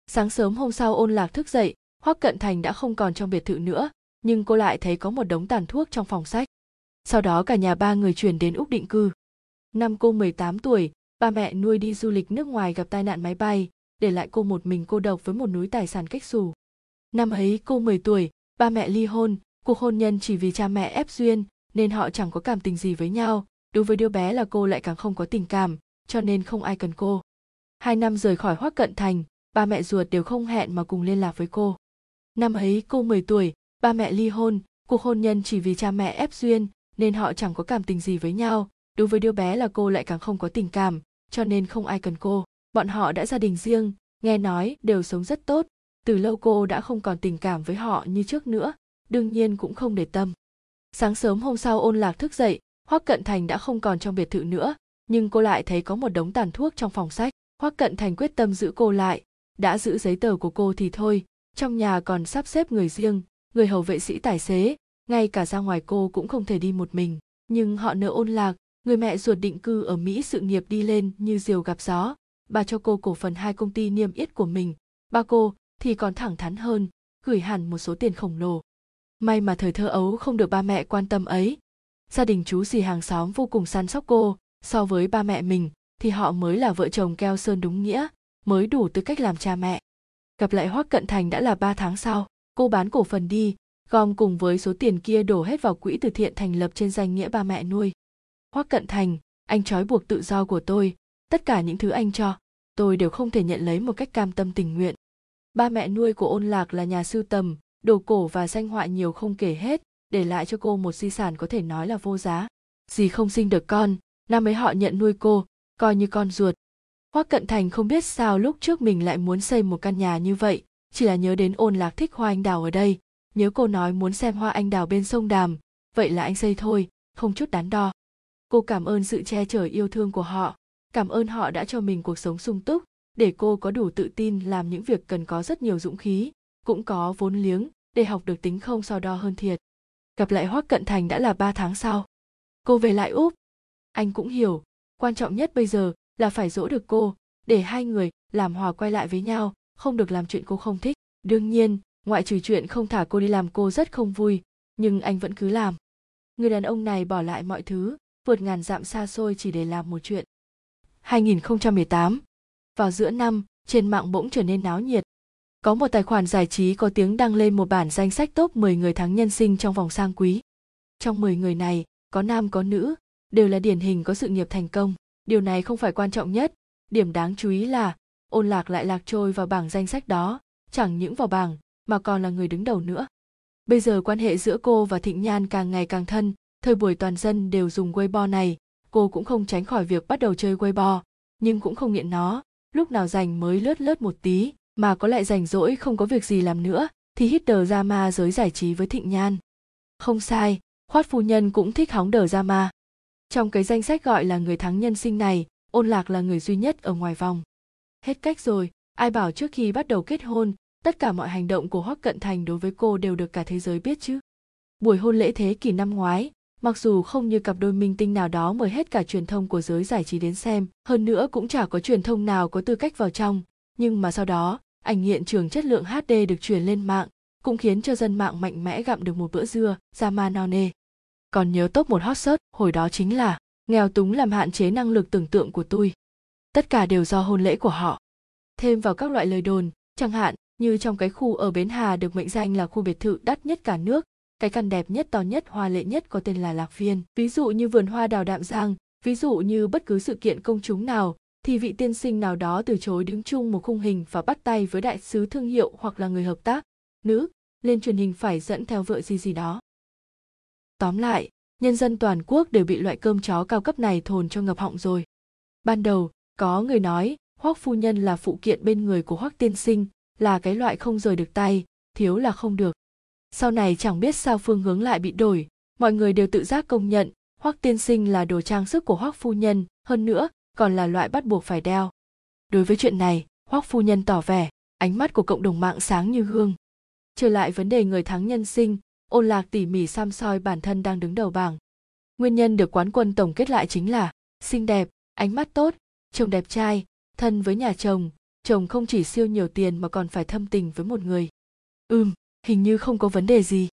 Speaker 1: Sáng sớm hôm sau ôn lạc thức dậy, hoắc cận thành đã không còn trong biệt thự nữa nhưng cô lại thấy có một đống tàn thuốc trong phòng sách. Sau đó cả nhà ba người chuyển đến úc định cư. Năm cô 18 tuổi, ba mẹ nuôi đi du lịch nước ngoài gặp tai nạn máy bay, để lại cô một mình cô độc với một núi tài sản cách xù. Năm ấy cô 10 tuổi, ba mẹ ly hôn, cuộc hôn nhân chỉ vì cha mẹ ép duyên, nên họ chẳng có cảm tình gì với nhau, đối với đứa bé là cô lại càng không có tình cảm, cho nên không ai cần cô. Hai năm rời khỏi Hoắc cận thành, ba mẹ ruột đều không hẹn mà cùng liên lạc với cô. Năm ấy cô 10 tuổi ba mẹ ly hôn, cuộc hôn nhân chỉ vì cha mẹ ép duyên, nên họ chẳng có cảm tình gì với nhau. Đối với đứa bé là cô lại càng không có tình cảm, cho nên không ai cần cô. Bọn họ đã gia đình riêng, nghe nói đều sống rất tốt. Từ lâu cô đã không còn tình cảm với họ như trước nữa, đương nhiên cũng không để tâm. Sáng sớm hôm sau ôn lạc thức dậy hoắc cận thành đã không còn trong biệt thự nữa, nhưng cô lại thấy có một đống tàn thuốc trong phòng sách. Hoắc cận thành quyết tâm giữ cô lại, đã giữ giấy tờ của cô thì thôi, trong nhà còn sắp xếp người riêng người hầu vệ sĩ tài xế, ngay cả ra ngoài cô cũng không thể đi một mình. Nhưng họ nợ ôn lạc, người mẹ ruột định cư ở mỹ sự nghiệp đi lên như diều gặp gió. Bà cho cô cổ phần hai công ty niêm yết của mình. Ba cô thì còn thẳng thắn hơn, gửi hẳn một số tiền khổng lồ. May mà thời thơ ấu không được ba mẹ quan tâm ấy. Gia đình chú dì hàng xóm vô cùng săn sóc cô. So với ba mẹ mình thì họ mới là vợ chồng keo sơn đúng nghĩa, mới đủ tư cách làm cha mẹ. Gặp lại hoác cận thành đã là ba tháng sau cô bán cổ phần đi, gom cùng với số tiền kia đổ hết vào quỹ từ thiện thành lập trên danh nghĩa ba mẹ nuôi. Hoắc cận thành, anh trói buộc tự do của tôi, tất cả những thứ anh cho, tôi đều không thể nhận lấy một cách cam tâm tình nguyện. Ba mẹ nuôi của ôn lạc là nhà sưu tầm, đồ cổ và danh họa nhiều không kể hết, để lại cho cô một di sản có thể nói là vô giá. Dì không sinh được con, năm ấy họ nhận nuôi cô, coi như con ruột. Hoắc cận thành không biết sao lúc trước mình lại muốn xây một căn nhà như vậy chỉ là nhớ đến ôn lạc thích hoa anh đào ở đây, nhớ cô nói muốn xem hoa anh đào bên sông đàm. Vậy là anh xây thôi, không chút đắn đo. Cô cảm ơn sự che chở yêu thương của họ, cảm ơn họ đã cho mình cuộc sống sung túc, để cô có đủ tự tin làm những việc cần có rất nhiều dũng khí, cũng có vốn liếng để học được tính không so đo hơn thiệt. Gặp lại hoác cận thành đã là ba tháng sau. Cô về lại úp anh cũng hiểu, quan trọng nhất bây giờ là phải dỗ được cô, để hai người làm hòa quay lại với nhau không được làm chuyện cô không thích đương nhiên ngoại trừ chuyện không thả cô đi làm cô rất không vui nhưng anh vẫn cứ làm người đàn ông này bỏ lại mọi thứ vượt ngàn dặm xa xôi chỉ để làm một chuyện 2018 vào giữa năm trên mạng bỗng trở nên náo nhiệt có một tài khoản giải trí có tiếng đăng lên một bản danh sách top 10 người thắng nhân sinh trong vòng sang quý. Trong 10 người này, có nam có nữ, đều là điển hình có sự nghiệp thành công. Điều này không phải quan trọng nhất, điểm đáng chú ý là ôn lạc lại lạc trôi vào bảng danh sách đó, chẳng những vào bảng mà còn là người đứng đầu nữa. Bây giờ quan hệ giữa cô và Thịnh Nhan càng ngày càng thân, thời buổi toàn dân đều dùng Weibo này, cô cũng không tránh khỏi việc bắt đầu chơi Weibo, nhưng cũng không nghiện nó, lúc nào rảnh mới lướt lướt một tí, mà có lại rảnh rỗi không có việc gì làm nữa, thì hít đờ ra ma giới giải trí với Thịnh Nhan. Không sai, khoát phu nhân cũng thích hóng đờ ra ma. Trong cái danh sách gọi là người thắng nhân sinh này, ôn lạc là người duy nhất ở ngoài vòng. Hết cách rồi, ai bảo trước khi bắt đầu kết hôn, tất cả mọi hành động của Hoắc Cận Thành đối với cô đều được cả thế giới biết chứ. Buổi hôn lễ thế kỷ năm ngoái, mặc dù không như cặp đôi minh tinh nào đó mời hết cả truyền thông của giới giải trí đến xem, hơn nữa cũng chả có truyền thông nào có tư cách vào trong, nhưng mà sau đó, ảnh hiện trường chất lượng HD được truyền lên mạng, cũng khiến cho dân mạng mạnh mẽ gặm được một bữa dưa, ra ma no nê. Còn nhớ top một hot search hồi đó chính là nghèo túng làm hạn chế năng lực tưởng tượng của tôi. Tất cả đều do hôn lễ của họ. Thêm vào các loại lời đồn, chẳng hạn như trong cái khu ở Bến Hà được mệnh danh là khu biệt thự đắt nhất cả nước, cái căn đẹp nhất to nhất hoa lệ nhất có tên là Lạc Viên. Ví dụ như vườn hoa đào đạm giang, ví dụ như bất cứ sự kiện công chúng nào, thì vị tiên sinh nào đó từ chối đứng chung một khung hình và bắt tay với đại sứ thương hiệu hoặc là người hợp tác, nữ, lên truyền hình phải dẫn theo vợ gì gì đó. Tóm lại, nhân dân toàn quốc đều bị loại cơm chó cao cấp này thồn cho ngập họng rồi. Ban đầu, có người nói Hoắc phu nhân là phụ kiện bên người của Hoắc tiên sinh, là cái loại không rời được tay, thiếu là không được. Sau này chẳng biết sao phương hướng lại bị đổi, mọi người đều tự giác công nhận Hoắc tiên sinh là đồ trang sức của Hoắc phu nhân, hơn nữa còn là loại bắt buộc phải đeo. Đối với chuyện này, Hoắc phu nhân tỏ vẻ, ánh mắt của cộng đồng mạng sáng như hương. Trở lại vấn đề người thắng nhân sinh, ôn lạc tỉ mỉ xăm soi bản thân đang đứng đầu bảng. Nguyên nhân được quán quân tổng kết lại chính là xinh đẹp, ánh mắt tốt, chồng đẹp trai, thân với nhà chồng, chồng không chỉ siêu nhiều tiền mà còn phải thâm tình với một người. Ừm, hình như không có vấn đề gì.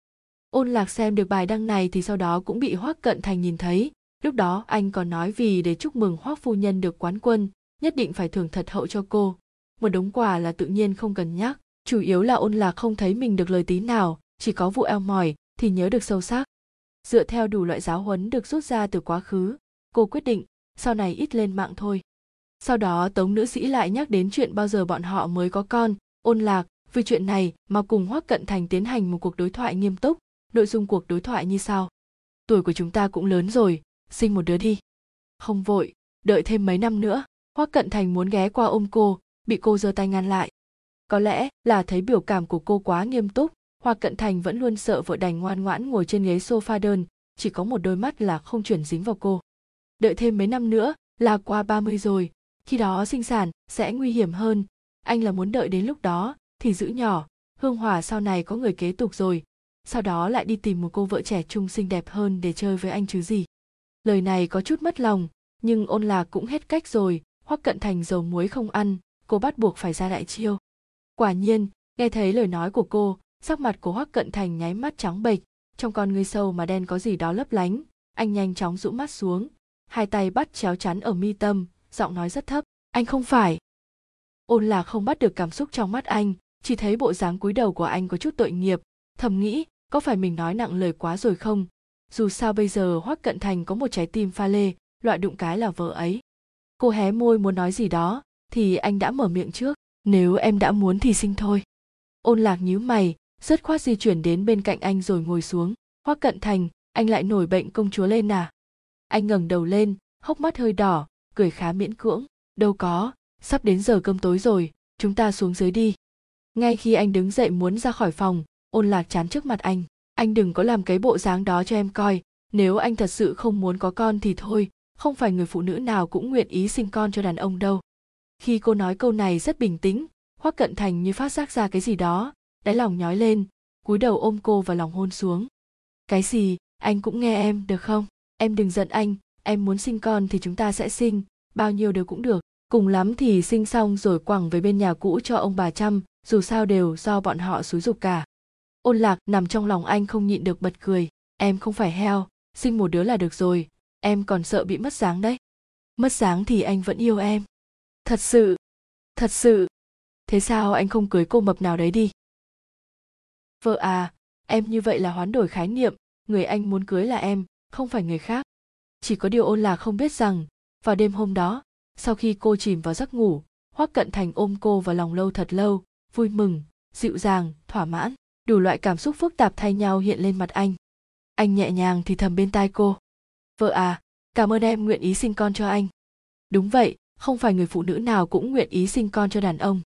Speaker 1: Ôn lạc xem được bài đăng này thì sau đó cũng bị Hoác Cận Thành nhìn thấy. Lúc đó anh còn nói vì để chúc mừng Hoác phu nhân được quán quân, nhất định phải thưởng thật hậu cho cô. Một đống quà là tự nhiên không cần nhắc, chủ yếu là ôn lạc không thấy mình được lời tí nào, chỉ có vụ eo mỏi thì nhớ được sâu sắc. Dựa theo đủ loại giáo huấn được rút ra từ quá khứ, cô quyết định sau này ít lên mạng thôi. Sau đó tống nữ sĩ lại nhắc đến chuyện bao giờ bọn họ mới có con, ôn lạc, vì chuyện này mà cùng Hoắc Cận Thành tiến hành một cuộc đối thoại nghiêm túc, nội dung cuộc đối thoại như sau. Tuổi của chúng ta cũng lớn rồi, sinh một đứa đi. Không vội, đợi thêm mấy năm nữa. Hoắc Cận Thành muốn ghé qua ôm cô, bị cô giơ tay ngăn lại. Có lẽ là thấy biểu cảm của cô quá nghiêm túc, Hoắc Cận Thành vẫn luôn sợ vợ đành ngoan ngoãn ngồi trên ghế sofa đơn, chỉ có một đôi mắt là không chuyển dính vào cô. Đợi thêm mấy năm nữa là qua 30 rồi, khi đó sinh sản sẽ nguy hiểm hơn. Anh là muốn đợi đến lúc đó, thì giữ nhỏ. Hương hòa sau này có người kế tục rồi. Sau đó lại đi tìm một cô vợ trẻ trung xinh đẹp hơn để chơi với anh chứ gì. Lời này có chút mất lòng, nhưng ôn lạc cũng hết cách rồi. Hoắc cận thành dầu muối không ăn, cô bắt buộc phải ra đại chiêu. Quả nhiên, nghe thấy lời nói của cô, sắc mặt của hoắc cận thành nháy mắt trắng bệch. Trong con ngươi sâu mà đen có gì đó lấp lánh, anh nhanh chóng rũ mắt xuống, hai tay bắt chéo chắn ở mi tâm giọng nói rất thấp. Anh không phải. Ôn lạc không bắt được cảm xúc trong mắt anh, chỉ thấy bộ dáng cúi đầu của anh có chút tội nghiệp. Thầm nghĩ, có phải mình nói nặng lời quá rồi không? Dù sao bây giờ hoắc cận thành có một trái tim pha lê, loại đụng cái là vợ ấy. Cô hé môi muốn nói gì đó, thì anh đã mở miệng trước. Nếu em đã muốn thì sinh thôi. Ôn lạc nhíu mày rất khoát di chuyển đến bên cạnh anh rồi ngồi xuống. Hoắc cận thành, anh lại nổi bệnh công chúa lên à? Anh ngẩng đầu lên, hốc mắt hơi đỏ cười khá miễn cưỡng. Đâu có, sắp đến giờ cơm tối rồi, chúng ta xuống dưới đi. Ngay khi anh đứng dậy muốn ra khỏi phòng, ôn lạc chán trước mặt anh. Anh đừng có làm cái bộ dáng đó cho em coi. Nếu anh thật sự không muốn có con thì thôi, không phải người phụ nữ nào cũng nguyện ý sinh con cho đàn ông đâu. Khi cô nói câu này rất bình tĩnh, hoắc cận thành như phát giác ra cái gì đó, đáy lòng nhói lên, cúi đầu ôm cô vào lòng hôn xuống. Cái gì? Anh cũng nghe em, được không? Em đừng giận anh em muốn sinh con thì chúng ta sẽ sinh, bao nhiêu đều cũng được. Cùng lắm thì sinh xong rồi quẳng về bên nhà cũ cho ông bà chăm, dù sao đều do bọn họ xúi dục cả. Ôn lạc nằm trong lòng anh không nhịn được bật cười. Em không phải heo, sinh một đứa là được rồi. Em còn sợ bị mất dáng đấy. Mất dáng thì anh vẫn yêu em. Thật sự thật sự. Thế sao anh không cưới cô mập nào đấy đi? Vợ à em như vậy là hoán đổi khái niệm. Người anh muốn cưới là em, không phải người khác chỉ có điều ôn lạc không biết rằng, vào đêm hôm đó, sau khi cô chìm vào giấc ngủ, hoắc cận thành ôm cô vào lòng lâu thật lâu, vui mừng, dịu dàng, thỏa mãn, đủ loại cảm xúc phức tạp thay nhau hiện lên mặt anh. Anh nhẹ nhàng thì thầm bên tai cô. Vợ à cảm ơn em nguyện ý sinh con cho anh. Đúng vậy, không phải người phụ nữ nào cũng nguyện ý sinh con cho đàn ông.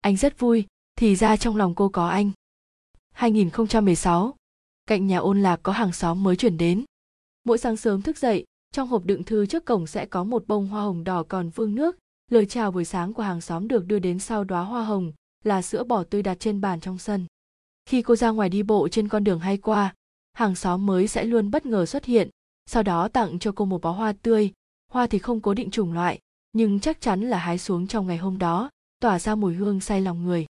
Speaker 1: Anh rất vui, thì ra trong lòng cô có anh. 2016 cạnh nhà ôn lạc có hàng xóm mới chuyển đến. Mỗi sáng sớm thức dậy trong hộp đựng thư trước cổng sẽ có một bông hoa hồng đỏ còn vương nước. Lời chào buổi sáng của hàng xóm được đưa đến sau đóa hoa hồng là sữa bò tươi đặt trên bàn trong sân. Khi cô ra ngoài đi bộ trên con đường hay qua, hàng xóm mới sẽ luôn bất ngờ xuất hiện, sau đó tặng cho cô một bó hoa tươi. Hoa thì không cố định chủng loại, nhưng chắc chắn là hái xuống trong ngày hôm đó, tỏa ra mùi hương say lòng người.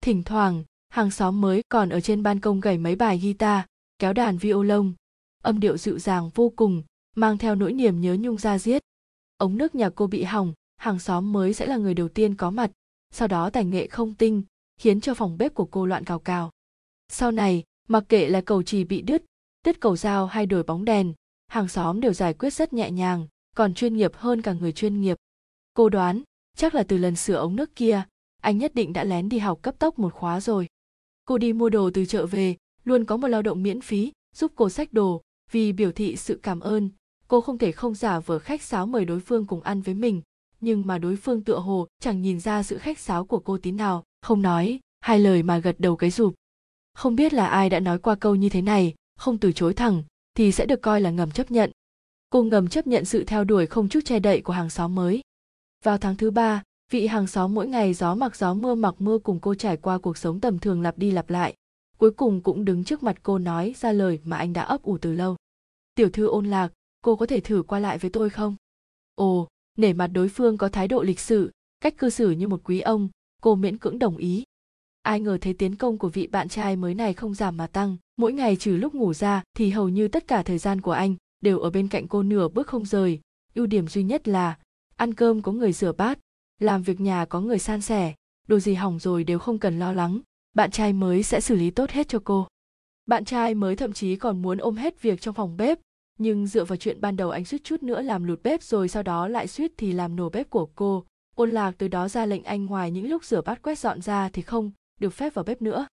Speaker 1: Thỉnh thoảng, hàng xóm mới còn ở trên ban công gảy mấy bài guitar, kéo đàn violon. Âm điệu dịu dàng vô cùng mang theo nỗi niềm nhớ nhung ra giết. Ống nước nhà cô bị hỏng, hàng xóm mới sẽ là người đầu tiên có mặt. Sau đó tài nghệ không tinh, khiến cho phòng bếp của cô loạn cào cào. Sau này, mặc kệ là cầu trì bị đứt đứt cầu dao hay đổi bóng đèn, hàng xóm đều giải quyết rất nhẹ nhàng, còn chuyên nghiệp hơn cả người chuyên nghiệp. Cô đoán, chắc là từ lần sửa ống nước kia, anh nhất định đã lén đi học cấp tốc một khóa rồi. Cô đi mua đồ từ chợ về, luôn có một lao động miễn phí, giúp cô xách đồ, vì biểu thị sự cảm ơn cô không thể không giả vờ khách sáo mời đối phương cùng ăn với mình. Nhưng mà đối phương tựa hồ chẳng nhìn ra sự khách sáo của cô tí nào, không nói, hai lời mà gật đầu cái rụp. Không biết là ai đã nói qua câu như thế này, không từ chối thẳng, thì sẽ được coi là ngầm chấp nhận. Cô ngầm chấp nhận sự theo đuổi không chút che đậy của hàng xóm mới. Vào tháng thứ ba, vị hàng xóm mỗi ngày gió mặc gió mưa mặc mưa cùng cô trải qua cuộc sống tầm thường lặp đi lặp lại. Cuối cùng cũng đứng trước mặt cô nói ra lời mà anh đã ấp ủ từ lâu. Tiểu thư ôn lạc cô có thể thử qua lại với tôi không? Ồ, nể mặt đối phương có thái độ lịch sự, cách cư xử như một quý ông, cô miễn cưỡng đồng ý. Ai ngờ thấy tiến công của vị bạn trai mới này không giảm mà tăng, mỗi ngày trừ lúc ngủ ra thì hầu như tất cả thời gian của anh đều ở bên cạnh cô nửa bước không rời. Ưu điểm duy nhất là, ăn cơm có người rửa bát, làm việc nhà có người san sẻ, đồ gì hỏng rồi đều không cần lo lắng, bạn trai mới sẽ xử lý tốt hết cho cô. Bạn trai mới thậm chí còn muốn ôm hết việc trong phòng bếp nhưng dựa vào chuyện ban đầu anh suýt chút nữa làm lụt bếp rồi sau đó lại suýt thì làm nổ bếp của cô. Ôn lạc từ đó ra lệnh anh ngoài những lúc rửa bát quét dọn ra thì không được phép vào bếp nữa.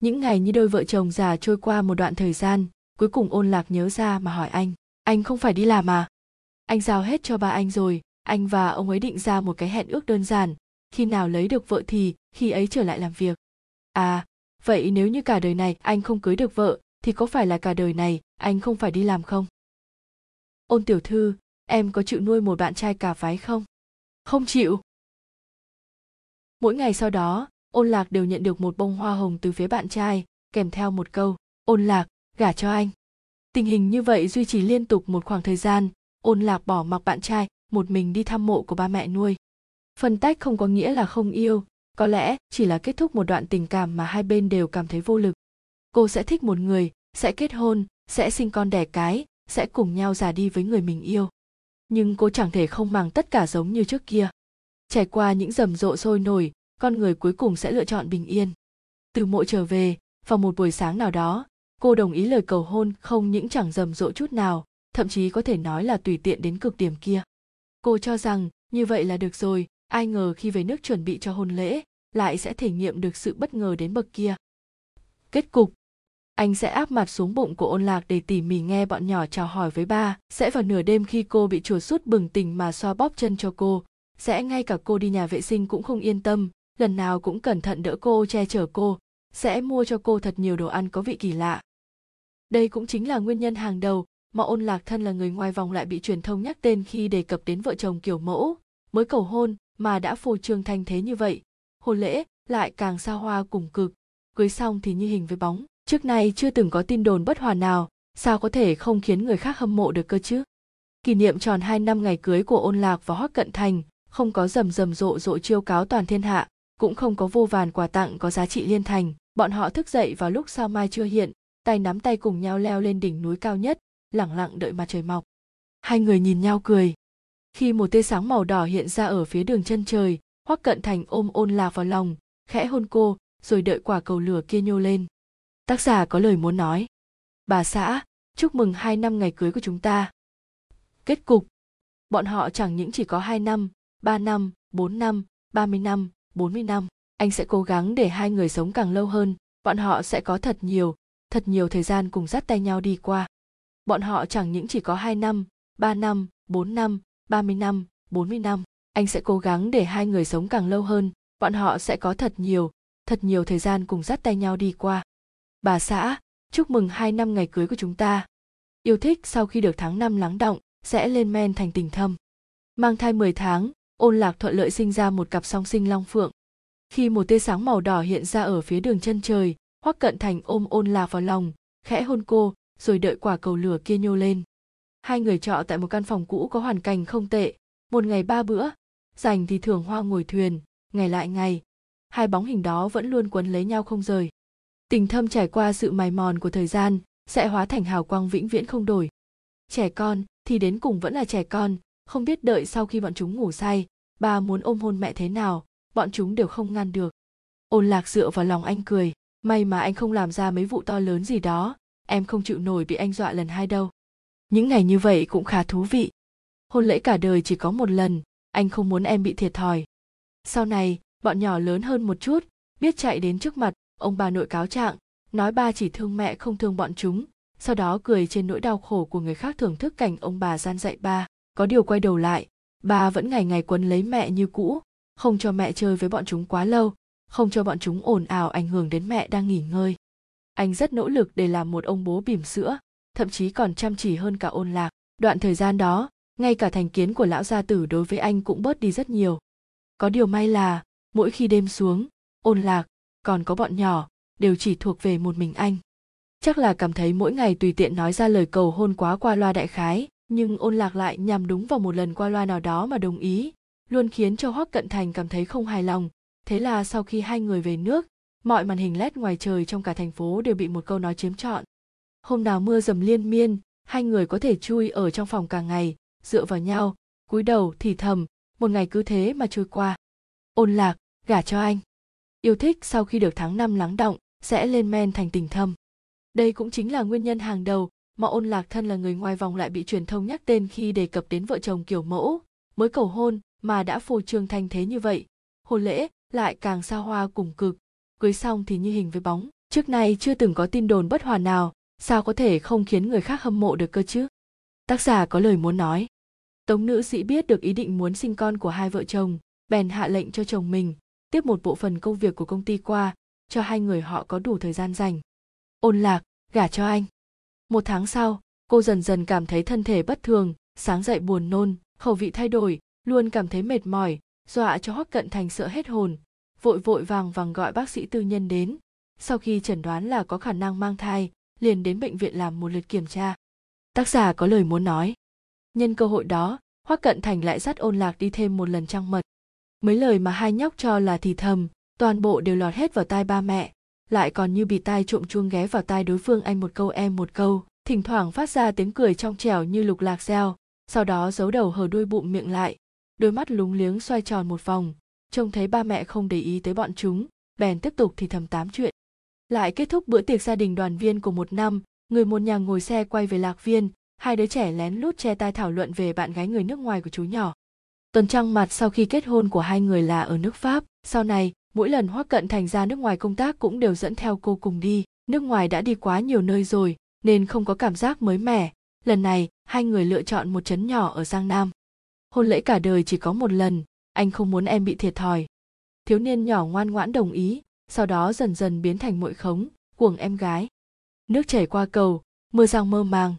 Speaker 1: Những ngày như đôi vợ chồng già trôi qua một đoạn thời gian, cuối cùng ôn lạc nhớ ra mà hỏi anh anh không phải đi làm à? Anh giao hết cho ba anh rồi, anh và ông ấy định ra một cái hẹn ước đơn giản, khi nào lấy được vợ thì khi ấy trở lại làm việc. À vậy nếu như cả đời này anh không cưới được vợ, thì có phải là cả đời này anh không phải đi làm không? Ôn tiểu thư, em có chịu nuôi một bạn trai cả váy không? Không chịu. Mỗi ngày sau đó, ôn lạc đều nhận được một bông hoa hồng từ phía bạn trai, kèm theo một câu, ôn lạc, gả cho anh. Tình hình như vậy duy trì liên tục một khoảng thời gian, ôn lạc bỏ mặc bạn trai một mình đi thăm mộ của ba mẹ nuôi. Phân tách không có nghĩa là không yêu, có lẽ chỉ là kết thúc một đoạn tình cảm mà hai bên đều cảm thấy vô lực. Cô sẽ thích một người, sẽ kết hôn, sẽ sinh con đẻ cái sẽ cùng nhau già đi với người mình yêu. Nhưng cô chẳng thể không mang tất cả giống như trước kia. Trải qua những rầm rộ sôi nổi, con người cuối cùng sẽ lựa chọn bình yên. Từ mộ trở về, vào một buổi sáng nào đó, cô đồng ý lời cầu hôn không những chẳng rầm rộ chút nào, thậm chí có thể nói là tùy tiện đến cực điểm kia. Cô cho rằng, như vậy là được rồi, ai ngờ khi về nước chuẩn bị cho hôn lễ, lại sẽ thể nghiệm được sự bất ngờ đến bậc kia. Kết cục anh sẽ áp mặt xuống bụng của ôn lạc để tỉ mỉ nghe bọn nhỏ chào hỏi với ba. Sẽ vào nửa đêm khi cô bị chuột sút bừng tỉnh mà xoa bóp chân cho cô. Sẽ ngay cả cô đi nhà vệ sinh cũng không yên tâm. Lần nào cũng cẩn thận đỡ cô, che chở cô. Sẽ mua cho cô thật nhiều đồ ăn có vị kỳ lạ. Đây cũng chính là nguyên nhân hàng đầu mà ôn lạc thân là người ngoài vòng lại bị truyền thông nhắc tên khi đề cập đến vợ chồng kiểu mẫu. Mới cầu hôn mà đã phô trương thanh thế như vậy. Hôn lễ lại càng xa hoa cùng cực. Cưới xong thì như hình với bóng trước nay chưa từng có tin đồn bất hòa nào, sao có thể không khiến người khác hâm mộ được cơ chứ? Kỷ niệm tròn hai năm ngày cưới của ôn lạc và hoắc cận thành, không có rầm rầm rộ rộ chiêu cáo toàn thiên hạ, cũng không có vô vàn quà tặng có giá trị liên thành, bọn họ thức dậy vào lúc sao mai chưa hiện, tay nắm tay cùng nhau leo lên đỉnh núi cao nhất, lẳng lặng đợi mặt trời mọc. Hai người nhìn nhau cười. Khi một tia sáng màu đỏ hiện ra ở phía đường chân trời, hoắc cận thành ôm ôn lạc vào lòng, khẽ hôn cô, rồi đợi quả cầu lửa kia nhô lên tác giả có lời muốn nói. Bà xã, chúc mừng hai năm ngày cưới của chúng ta. Kết cục. Bọn họ chẳng những chỉ có hai năm, ba năm, bốn năm, ba mươi năm, bốn mươi năm. Anh sẽ cố gắng để hai người sống càng lâu hơn. Bọn họ sẽ có thật nhiều thật nhiều thời gian cùng dắt tay nhau đi qua. Bọn họ chẳng những chỉ có hai năm, ba năm, bốn năm, ba mươi năm, bốn mươi năm. Anh sẽ cố gắng để hai người sống càng lâu hơn. Bọn họ sẽ có thật nhiều thật nhiều thời gian cùng dắt tay nhau đi qua bà xã, chúc mừng hai năm ngày cưới của chúng ta. Yêu thích sau khi được tháng năm lắng động, sẽ lên men thành tình thâm. Mang thai 10 tháng, ôn lạc thuận lợi sinh ra một cặp song sinh long phượng. Khi một tia sáng màu đỏ hiện ra ở phía đường chân trời, hoắc cận thành ôm ôn lạc vào lòng, khẽ hôn cô, rồi đợi quả cầu lửa kia nhô lên. Hai người trọ tại một căn phòng cũ có hoàn cảnh không tệ. Một ngày ba bữa dành thì thường hoa ngồi thuyền, ngày lại ngày. Hai bóng hình đó vẫn luôn quấn lấy nhau không rời tình thâm trải qua sự mài mòn của thời gian sẽ hóa thành hào quang vĩnh viễn không đổi. Trẻ con thì đến cùng vẫn là trẻ con, không biết đợi sau khi bọn chúng ngủ say, bà muốn ôm hôn mẹ thế nào, bọn chúng đều không ngăn được. Ôn lạc dựa vào lòng anh cười, may mà anh không làm ra mấy vụ to lớn gì đó, em không chịu nổi bị anh dọa lần hai đâu. Những ngày như vậy cũng khá thú vị. Hôn lễ cả đời chỉ có một lần, anh không muốn em bị thiệt thòi. Sau này, bọn nhỏ lớn hơn một chút, biết chạy đến trước mặt ông bà nội cáo trạng, nói ba chỉ thương mẹ không thương bọn chúng, sau đó cười trên nỗi đau khổ của người khác thưởng thức cảnh ông bà gian dạy ba. Có điều quay đầu lại, ba vẫn ngày ngày quấn lấy mẹ như cũ, không cho mẹ chơi với bọn chúng quá lâu, không cho bọn chúng ồn ào ảnh hưởng đến mẹ đang nghỉ ngơi. Anh rất nỗ lực để làm một ông bố bỉm sữa, thậm chí còn chăm chỉ hơn cả ôn lạc. Đoạn thời gian đó, ngay cả thành kiến của lão gia tử đối với anh cũng bớt đi rất nhiều. Có điều may là, mỗi khi đêm xuống, ôn lạc còn có bọn nhỏ, đều chỉ thuộc về một mình anh. Chắc là cảm thấy mỗi ngày tùy tiện nói ra lời cầu hôn quá qua loa đại khái, nhưng ôn lạc lại nhằm đúng vào một lần qua loa nào đó mà đồng ý, luôn khiến cho hoắc cận thành cảm thấy không hài lòng. Thế là sau khi hai người về nước, mọi màn hình led ngoài trời trong cả thành phố đều bị một câu nói chiếm trọn. Hôm nào mưa dầm liên miên, hai người có thể chui ở trong phòng cả ngày, dựa vào nhau, cúi đầu thì thầm, một ngày cứ thế mà trôi qua. Ôn lạc, gả cho anh yêu thích sau khi được tháng năm lắng động, sẽ lên men thành tình thâm. Đây cũng chính là nguyên nhân hàng đầu mà ôn lạc thân là người ngoài vòng lại bị truyền thông nhắc tên khi đề cập đến vợ chồng kiểu mẫu. Mới cầu hôn mà đã phô trương thanh thế như vậy, hôn lễ lại càng xa hoa cùng cực. Cưới xong thì như hình với bóng. Trước nay chưa từng có tin đồn bất hòa nào, sao có thể không khiến người khác hâm mộ được cơ chứ? Tác giả có lời muốn nói. Tống nữ sĩ biết được ý định muốn sinh con của hai vợ chồng, bèn hạ lệnh cho chồng mình tiếp một bộ phần công việc của công ty qua, cho hai người họ có đủ thời gian dành ôn lạc, gả cho anh. Một tháng sau, cô dần dần cảm thấy thân thể bất thường, sáng dậy buồn nôn, khẩu vị thay đổi, luôn cảm thấy mệt mỏi, dọa cho hoắc cận thành sợ hết hồn, vội vội vàng vàng gọi bác sĩ tư nhân đến. Sau khi chẩn đoán là có khả năng mang thai, liền đến bệnh viện làm một lượt kiểm tra. Tác giả có lời muốn nói. Nhân cơ hội đó, hoắc cận thành lại dắt ôn lạc đi thêm một lần trăng mật mấy lời mà hai nhóc cho là thì thầm, toàn bộ đều lọt hết vào tai ba mẹ. Lại còn như bị tai trộm chuông ghé vào tai đối phương anh một câu em một câu, thỉnh thoảng phát ra tiếng cười trong trẻo như lục lạc reo, sau đó giấu đầu hở đuôi bụng miệng lại. Đôi mắt lúng liếng xoay tròn một vòng, trông thấy ba mẹ không để ý tới bọn chúng, bèn tiếp tục thì thầm tám chuyện. Lại kết thúc bữa tiệc gia đình đoàn viên của một năm, người một nhà ngồi xe quay về lạc viên, hai đứa trẻ lén lút che tai thảo luận về bạn gái người nước ngoài của chú nhỏ tuần trăng mặt sau khi kết hôn của hai người là ở nước pháp, sau này, mỗi lần hoắc cận thành ra nước ngoài công tác cũng đều dẫn theo cô cùng đi. Nước ngoài đã đi quá nhiều nơi rồi, nên không có cảm giác mới mẻ. Lần này, hai người lựa chọn một trấn nhỏ ở giang nam. Hôn lễ cả đời chỉ có một lần, anh không muốn em bị thiệt thòi. Thiếu niên nhỏ ngoan ngoãn đồng ý, sau đó dần dần biến thành mội khống, cuồng em gái. Nước chảy qua cầu, mưa giang mơ màng.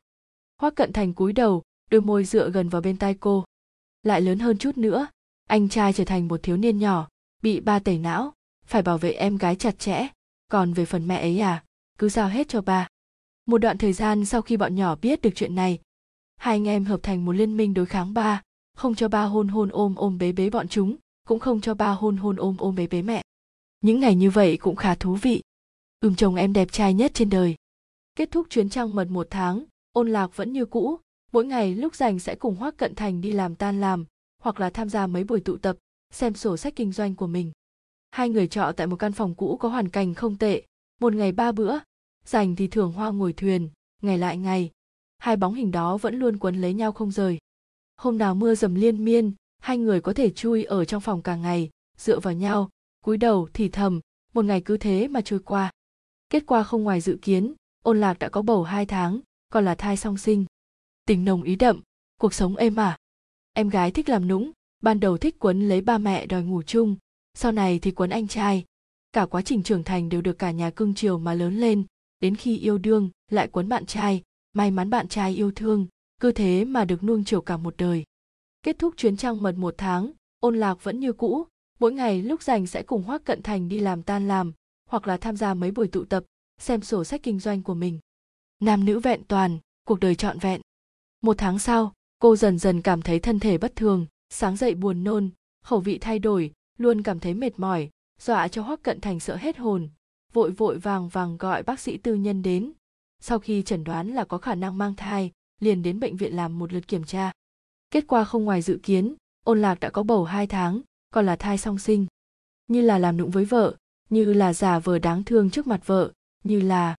Speaker 1: Hoắc cận thành cúi đầu, đôi môi dựa gần vào bên tai cô lại lớn hơn chút nữa. Anh trai trở thành một thiếu niên nhỏ, bị ba tẩy não, phải bảo vệ em gái chặt chẽ. Còn về phần mẹ ấy à cứ giao hết cho ba. Một đoạn thời gian sau khi bọn nhỏ biết được chuyện này, hai anh em hợp thành một liên minh đối kháng ba, không cho ba hôn hôn ôm ôm bế bế bọn chúng, cũng không cho ba hôn hôn ôm ôm bế bế mẹ. Những ngày như vậy cũng khá thú vị. Ưm chồng em đẹp trai nhất trên đời. Kết thúc chuyến trăng mật một tháng, ôn lạc vẫn như cũ mỗi ngày lúc rảnh sẽ cùng hoác cận thành đi làm tan làm, hoặc là tham gia mấy buổi tụ tập, xem sổ sách kinh doanh của mình. Hai người trọ tại một căn phòng cũ có hoàn cảnh không tệ. Một ngày ba bữa, rảnh thì thường hoa ngồi thuyền, ngày lại ngày. Hai bóng hình đó vẫn luôn quấn lấy nhau không rời. Hôm nào mưa dầm liên miên, hai người có thể chui ở trong phòng cả ngày, dựa vào nhau, cúi đầu thì thầm, một ngày cứ thế mà trôi qua. Kết quả không ngoài dự kiến, ôn lạc đã có bầu hai tháng, còn là thai song sinh tình nồng ý đậm, cuộc sống êm ả. À. em gái thích làm nũng, ban đầu thích quấn lấy ba mẹ đòi ngủ chung, sau này thì quấn anh trai. Cả quá trình trưởng thành đều được cả nhà cưng chiều mà lớn lên, đến khi yêu đương lại quấn bạn trai, may mắn bạn trai yêu thương, cứ thế mà được nuông chiều cả một đời. Kết thúc chuyến trăng mật một tháng, ôn lạc vẫn như cũ, mỗi ngày lúc rảnh sẽ cùng hoác cận thành đi làm tan làm, hoặc là tham gia mấy buổi tụ tập, xem sổ sách kinh doanh của mình. Nam nữ vẹn toàn, cuộc đời trọn vẹn một tháng sau, cô dần dần cảm thấy thân thể bất thường, sáng dậy buồn nôn, khẩu vị thay đổi, luôn cảm thấy mệt mỏi, dọa cho hoắc cận thành sợ hết hồn, vội vội vàng vàng gọi bác sĩ tư nhân đến. Sau khi chẩn đoán là có khả năng mang thai, liền đến bệnh viện làm một lượt kiểm tra. Kết quả không ngoài dự kiến, ôn lạc đã có bầu hai tháng, còn là thai song sinh. Như là làm nụng với vợ, như là giả vờ đáng thương trước mặt vợ, như là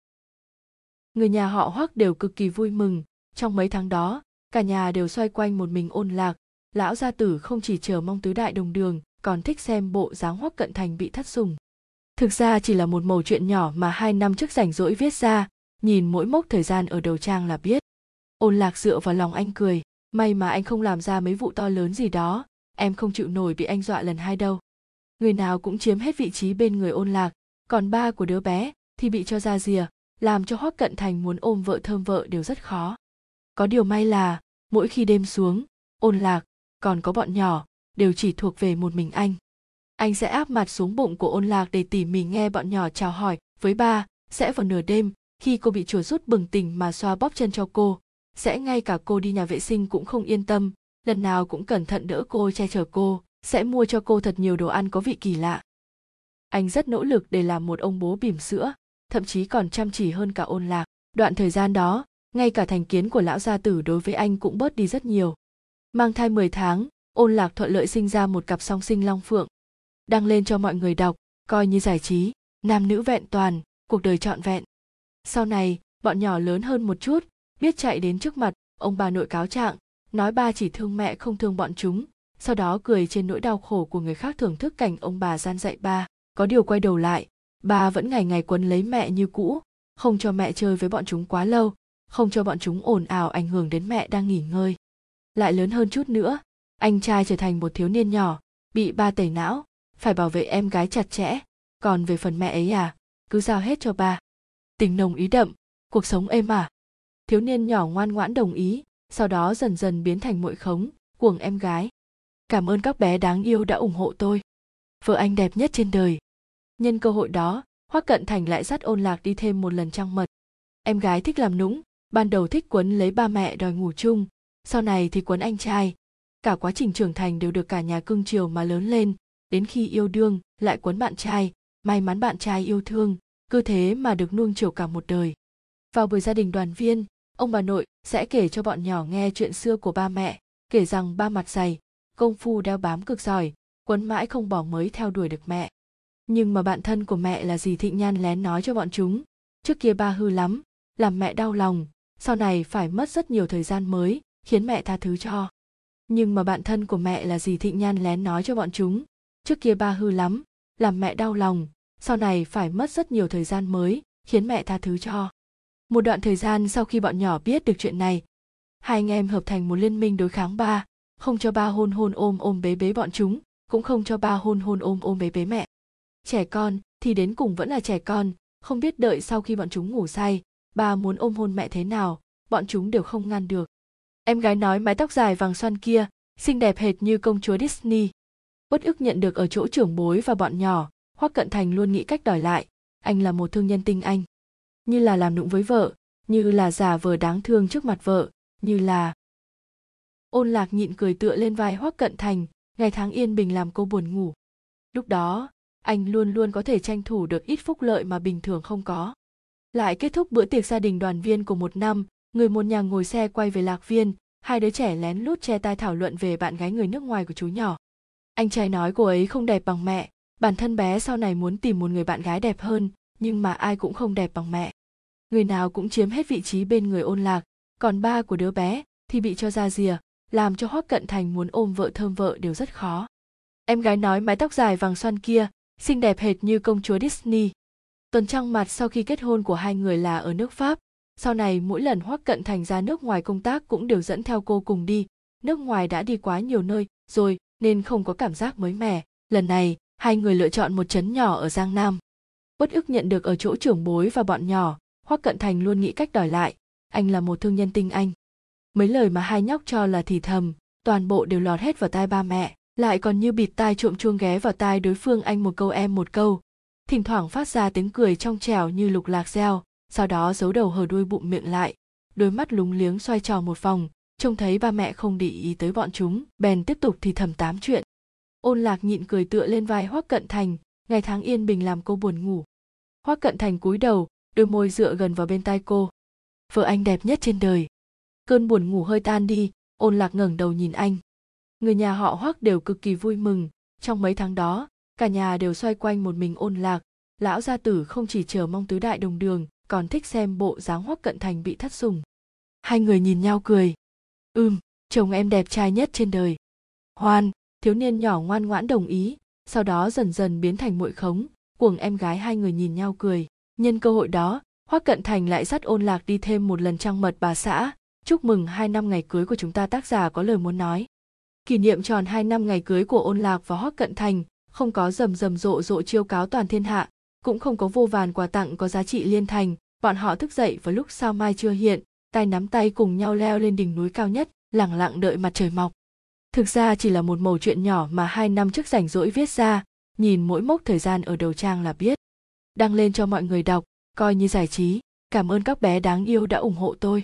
Speaker 1: người nhà họ hoắc đều cực kỳ vui mừng trong mấy tháng đó, cả nhà đều xoay quanh một mình ôn lạc. Lão gia tử không chỉ chờ mong tứ đại đồng đường, còn thích xem bộ dáng hoắc cận thành bị thất sủng. Thực ra chỉ là một mẩu chuyện nhỏ mà hai năm trước rảnh rỗi viết ra, nhìn mỗi mốc thời gian ở đầu trang là biết. Ôn lạc dựa vào lòng anh cười, may mà anh không làm ra mấy vụ to lớn gì đó, em không chịu nổi bị anh dọa lần hai đâu. Người nào cũng chiếm hết vị trí bên người ôn lạc, còn ba của đứa bé thì bị cho ra rìa, làm cho hoắc cận thành muốn ôm vợ thơm vợ đều rất khó có điều may là, mỗi khi đêm xuống, ôn lạc, còn có bọn nhỏ, đều chỉ thuộc về một mình anh. Anh sẽ áp mặt xuống bụng của ôn lạc để tỉ mỉ nghe bọn nhỏ chào hỏi, với ba, sẽ vào nửa đêm, khi cô bị chuột rút bừng tỉnh mà xoa bóp chân cho cô, sẽ ngay cả cô đi nhà vệ sinh cũng không yên tâm, lần nào cũng cẩn thận đỡ cô, che chở cô, sẽ mua cho cô thật nhiều đồ ăn có vị kỳ lạ. Anh rất nỗ lực để làm một ông bố bỉm sữa, thậm chí còn chăm chỉ hơn cả ôn lạc. Đoạn thời gian đó ngay cả thành kiến của lão gia tử đối với anh cũng bớt đi rất nhiều. Mang thai 10 tháng, ôn lạc thuận lợi sinh ra một cặp song sinh long phượng. Đăng lên cho mọi người đọc, coi như giải trí. Nam nữ vẹn toàn, cuộc đời trọn vẹn. Sau này, bọn nhỏ lớn hơn một chút, biết chạy đến trước mặt, ông bà nội cáo trạng, nói ba chỉ thương mẹ không thương bọn chúng, sau đó cười trên nỗi đau khổ của người khác thưởng thức cảnh ông bà gian dạy ba. Có điều quay đầu lại, ba vẫn ngày ngày quấn lấy mẹ như cũ, không cho mẹ chơi với bọn chúng quá lâu không cho bọn chúng ồn ào ảnh hưởng đến mẹ đang nghỉ ngơi. Lại lớn hơn chút nữa, anh trai trở thành một thiếu niên nhỏ, bị ba tẩy não, phải bảo vệ em gái chặt chẽ. Còn về phần mẹ ấy à cứ giao hết cho ba. Tình nồng ý đậm, cuộc sống êm à thiếu niên nhỏ ngoan ngoãn đồng ý, sau đó dần dần biến thành muội khống, cuồng em gái. Cảm ơn các bé đáng yêu đã ủng hộ tôi. Vợ anh đẹp nhất trên đời. Nhân cơ hội đó, hoắc cận thành lại dắt ôn lạc đi thêm một lần trăng mật. Em gái thích làm nũng ban đầu thích quấn lấy ba mẹ đòi ngủ chung, sau này thì quấn anh trai. Cả quá trình trưởng thành đều được cả nhà cưng chiều mà lớn lên, đến khi yêu đương lại quấn bạn trai, may mắn bạn trai yêu thương, cứ thế mà được nuông chiều cả một đời. Vào buổi gia đình đoàn viên, ông bà nội sẽ kể cho bọn nhỏ nghe chuyện xưa của ba mẹ, kể rằng ba mặt dày, công phu đeo bám cực giỏi, quấn mãi không bỏ mới theo đuổi được mẹ. Nhưng mà bạn thân của mẹ là dì thịnh nhan lén nói cho bọn chúng, trước kia ba hư lắm, làm mẹ đau lòng sau này phải mất rất nhiều thời gian mới, khiến mẹ tha thứ cho. Nhưng mà bạn thân của mẹ là dì thịnh nhan lén nói cho bọn chúng. Trước kia ba hư lắm, làm mẹ đau lòng. Sau này phải mất rất nhiều thời gian mới, khiến mẹ tha thứ cho. Một đoạn thời gian sau khi bọn nhỏ biết được chuyện này, hai anh em hợp thành một liên minh đối kháng ba. Không cho ba hôn hôn ôm ôm bế bế bọn chúng, cũng không cho ba hôn hôn ôm ôm bế bế mẹ. Trẻ con thì đến cùng vẫn là trẻ con, không biết đợi sau khi bọn chúng ngủ say ba muốn ôm hôn mẹ thế nào, bọn chúng đều không ngăn được. Em gái nói mái tóc dài vàng xoăn kia, xinh đẹp hệt như công chúa disney. Uất ức nhận được ở chỗ trưởng bối và bọn nhỏ hoắc cận thành luôn nghĩ cách đòi lại. Anh là một thương nhân tinh anh. Như là làm nụng với vợ, như là giả vờ đáng thương trước mặt vợ, như là ôn lạc nhịn cười tựa lên vai hoắc cận thành, ngày tháng yên bình làm cô buồn ngủ. Lúc đó, anh luôn luôn có thể tranh thủ được ít phúc lợi mà bình thường không có lại kết thúc bữa tiệc gia đình đoàn viên của một năm, người một nhà ngồi xe quay về lạc viên, hai đứa trẻ lén lút che tai thảo luận về bạn gái người nước ngoài của chú nhỏ. Anh trai nói cô ấy không đẹp bằng mẹ, bản thân bé sau này muốn tìm một người bạn gái đẹp hơn, nhưng mà ai cũng không đẹp bằng mẹ. Người nào cũng chiếm hết vị trí bên người ôn lạc, còn ba của đứa bé thì bị cho ra rìa, làm cho hoắc cận thành muốn ôm vợ thơm vợ đều rất khó. Em gái nói mái tóc dài vàng xoăn kia, xinh đẹp hệt như công chúa disney tuần trăng mặt sau khi kết hôn của hai người là ở nước pháp. Sau này, mỗi lần hoắc cận thành ra nước ngoài công tác cũng đều dẫn theo cô cùng đi. Nước ngoài đã đi quá nhiều nơi rồi, nên không có cảm giác mới mẻ. Lần này, hai người lựa chọn một trấn nhỏ ở giang nam. Bất ức nhận được ở chỗ trưởng bối và bọn nhỏ, hoắc cận thành luôn nghĩ cách đòi lại. Anh là một thương nhân tinh anh. Mấy lời mà hai nhóc cho là thì thầm, toàn bộ đều lọt hết vào tai ba mẹ. Lại còn như bịt tai trộm chuông ghé vào tai đối phương anh một câu em một câu thỉnh thoảng phát ra tiếng cười trong trẻo như lục lạc reo sau đó giấu đầu hờ đuôi bụng miệng lại. Đôi mắt lúng liếng xoay tròn một vòng, trông thấy ba mẹ không để ý tới bọn chúng, bèn tiếp tục thì thầm tám chuyện. Ôn lạc nhịn cười tựa lên vai hoắc cận thành, ngày tháng yên bình làm cô buồn ngủ. Hoắc cận thành cúi đầu, đôi môi dựa gần vào bên tai cô. Vợ anh đẹp nhất trên đời. Cơn buồn ngủ hơi tan đi, ôn lạc ngẩng đầu nhìn anh. Người nhà họ hoắc đều cực kỳ vui mừng. Trong mấy tháng đó cả nhà đều xoay quanh một mình ôn lạc. Lão gia tử không chỉ chờ mong tứ đại đồng đường, còn thích xem bộ dáng hoắc cận thành bị thất sủng. Hai người nhìn nhau cười. Ừm, chồng em đẹp trai nhất trên đời. Hoan, thiếu niên nhỏ ngoan ngoãn đồng ý, sau đó dần dần biến thành muội khống, cuồng em gái hai người nhìn nhau cười. Nhân cơ hội đó, hoắc cận thành lại dắt ôn lạc đi thêm một lần trăng mật bà xã. Chúc mừng hai năm ngày cưới của chúng ta, tác giả có lời muốn nói. Kỷ niệm tròn hai năm ngày cưới của ôn lạc và hoắc cận thành không có rầm rầm rộ rộ chiêu cáo toàn thiên hạ, cũng không có vô vàn quà tặng có giá trị liên thành, bọn họ thức dậy vào lúc sao mai chưa hiện, tay nắm tay cùng nhau leo lên đỉnh núi cao nhất, lặng lặng đợi mặt trời mọc. Thực ra chỉ là một mẩu chuyện nhỏ mà hai năm trước rảnh rỗi viết ra, nhìn mỗi mốc thời gian ở đầu trang là biết. Đăng lên cho mọi người đọc, coi như giải trí. Cảm ơn các bé đáng yêu đã ủng hộ tôi.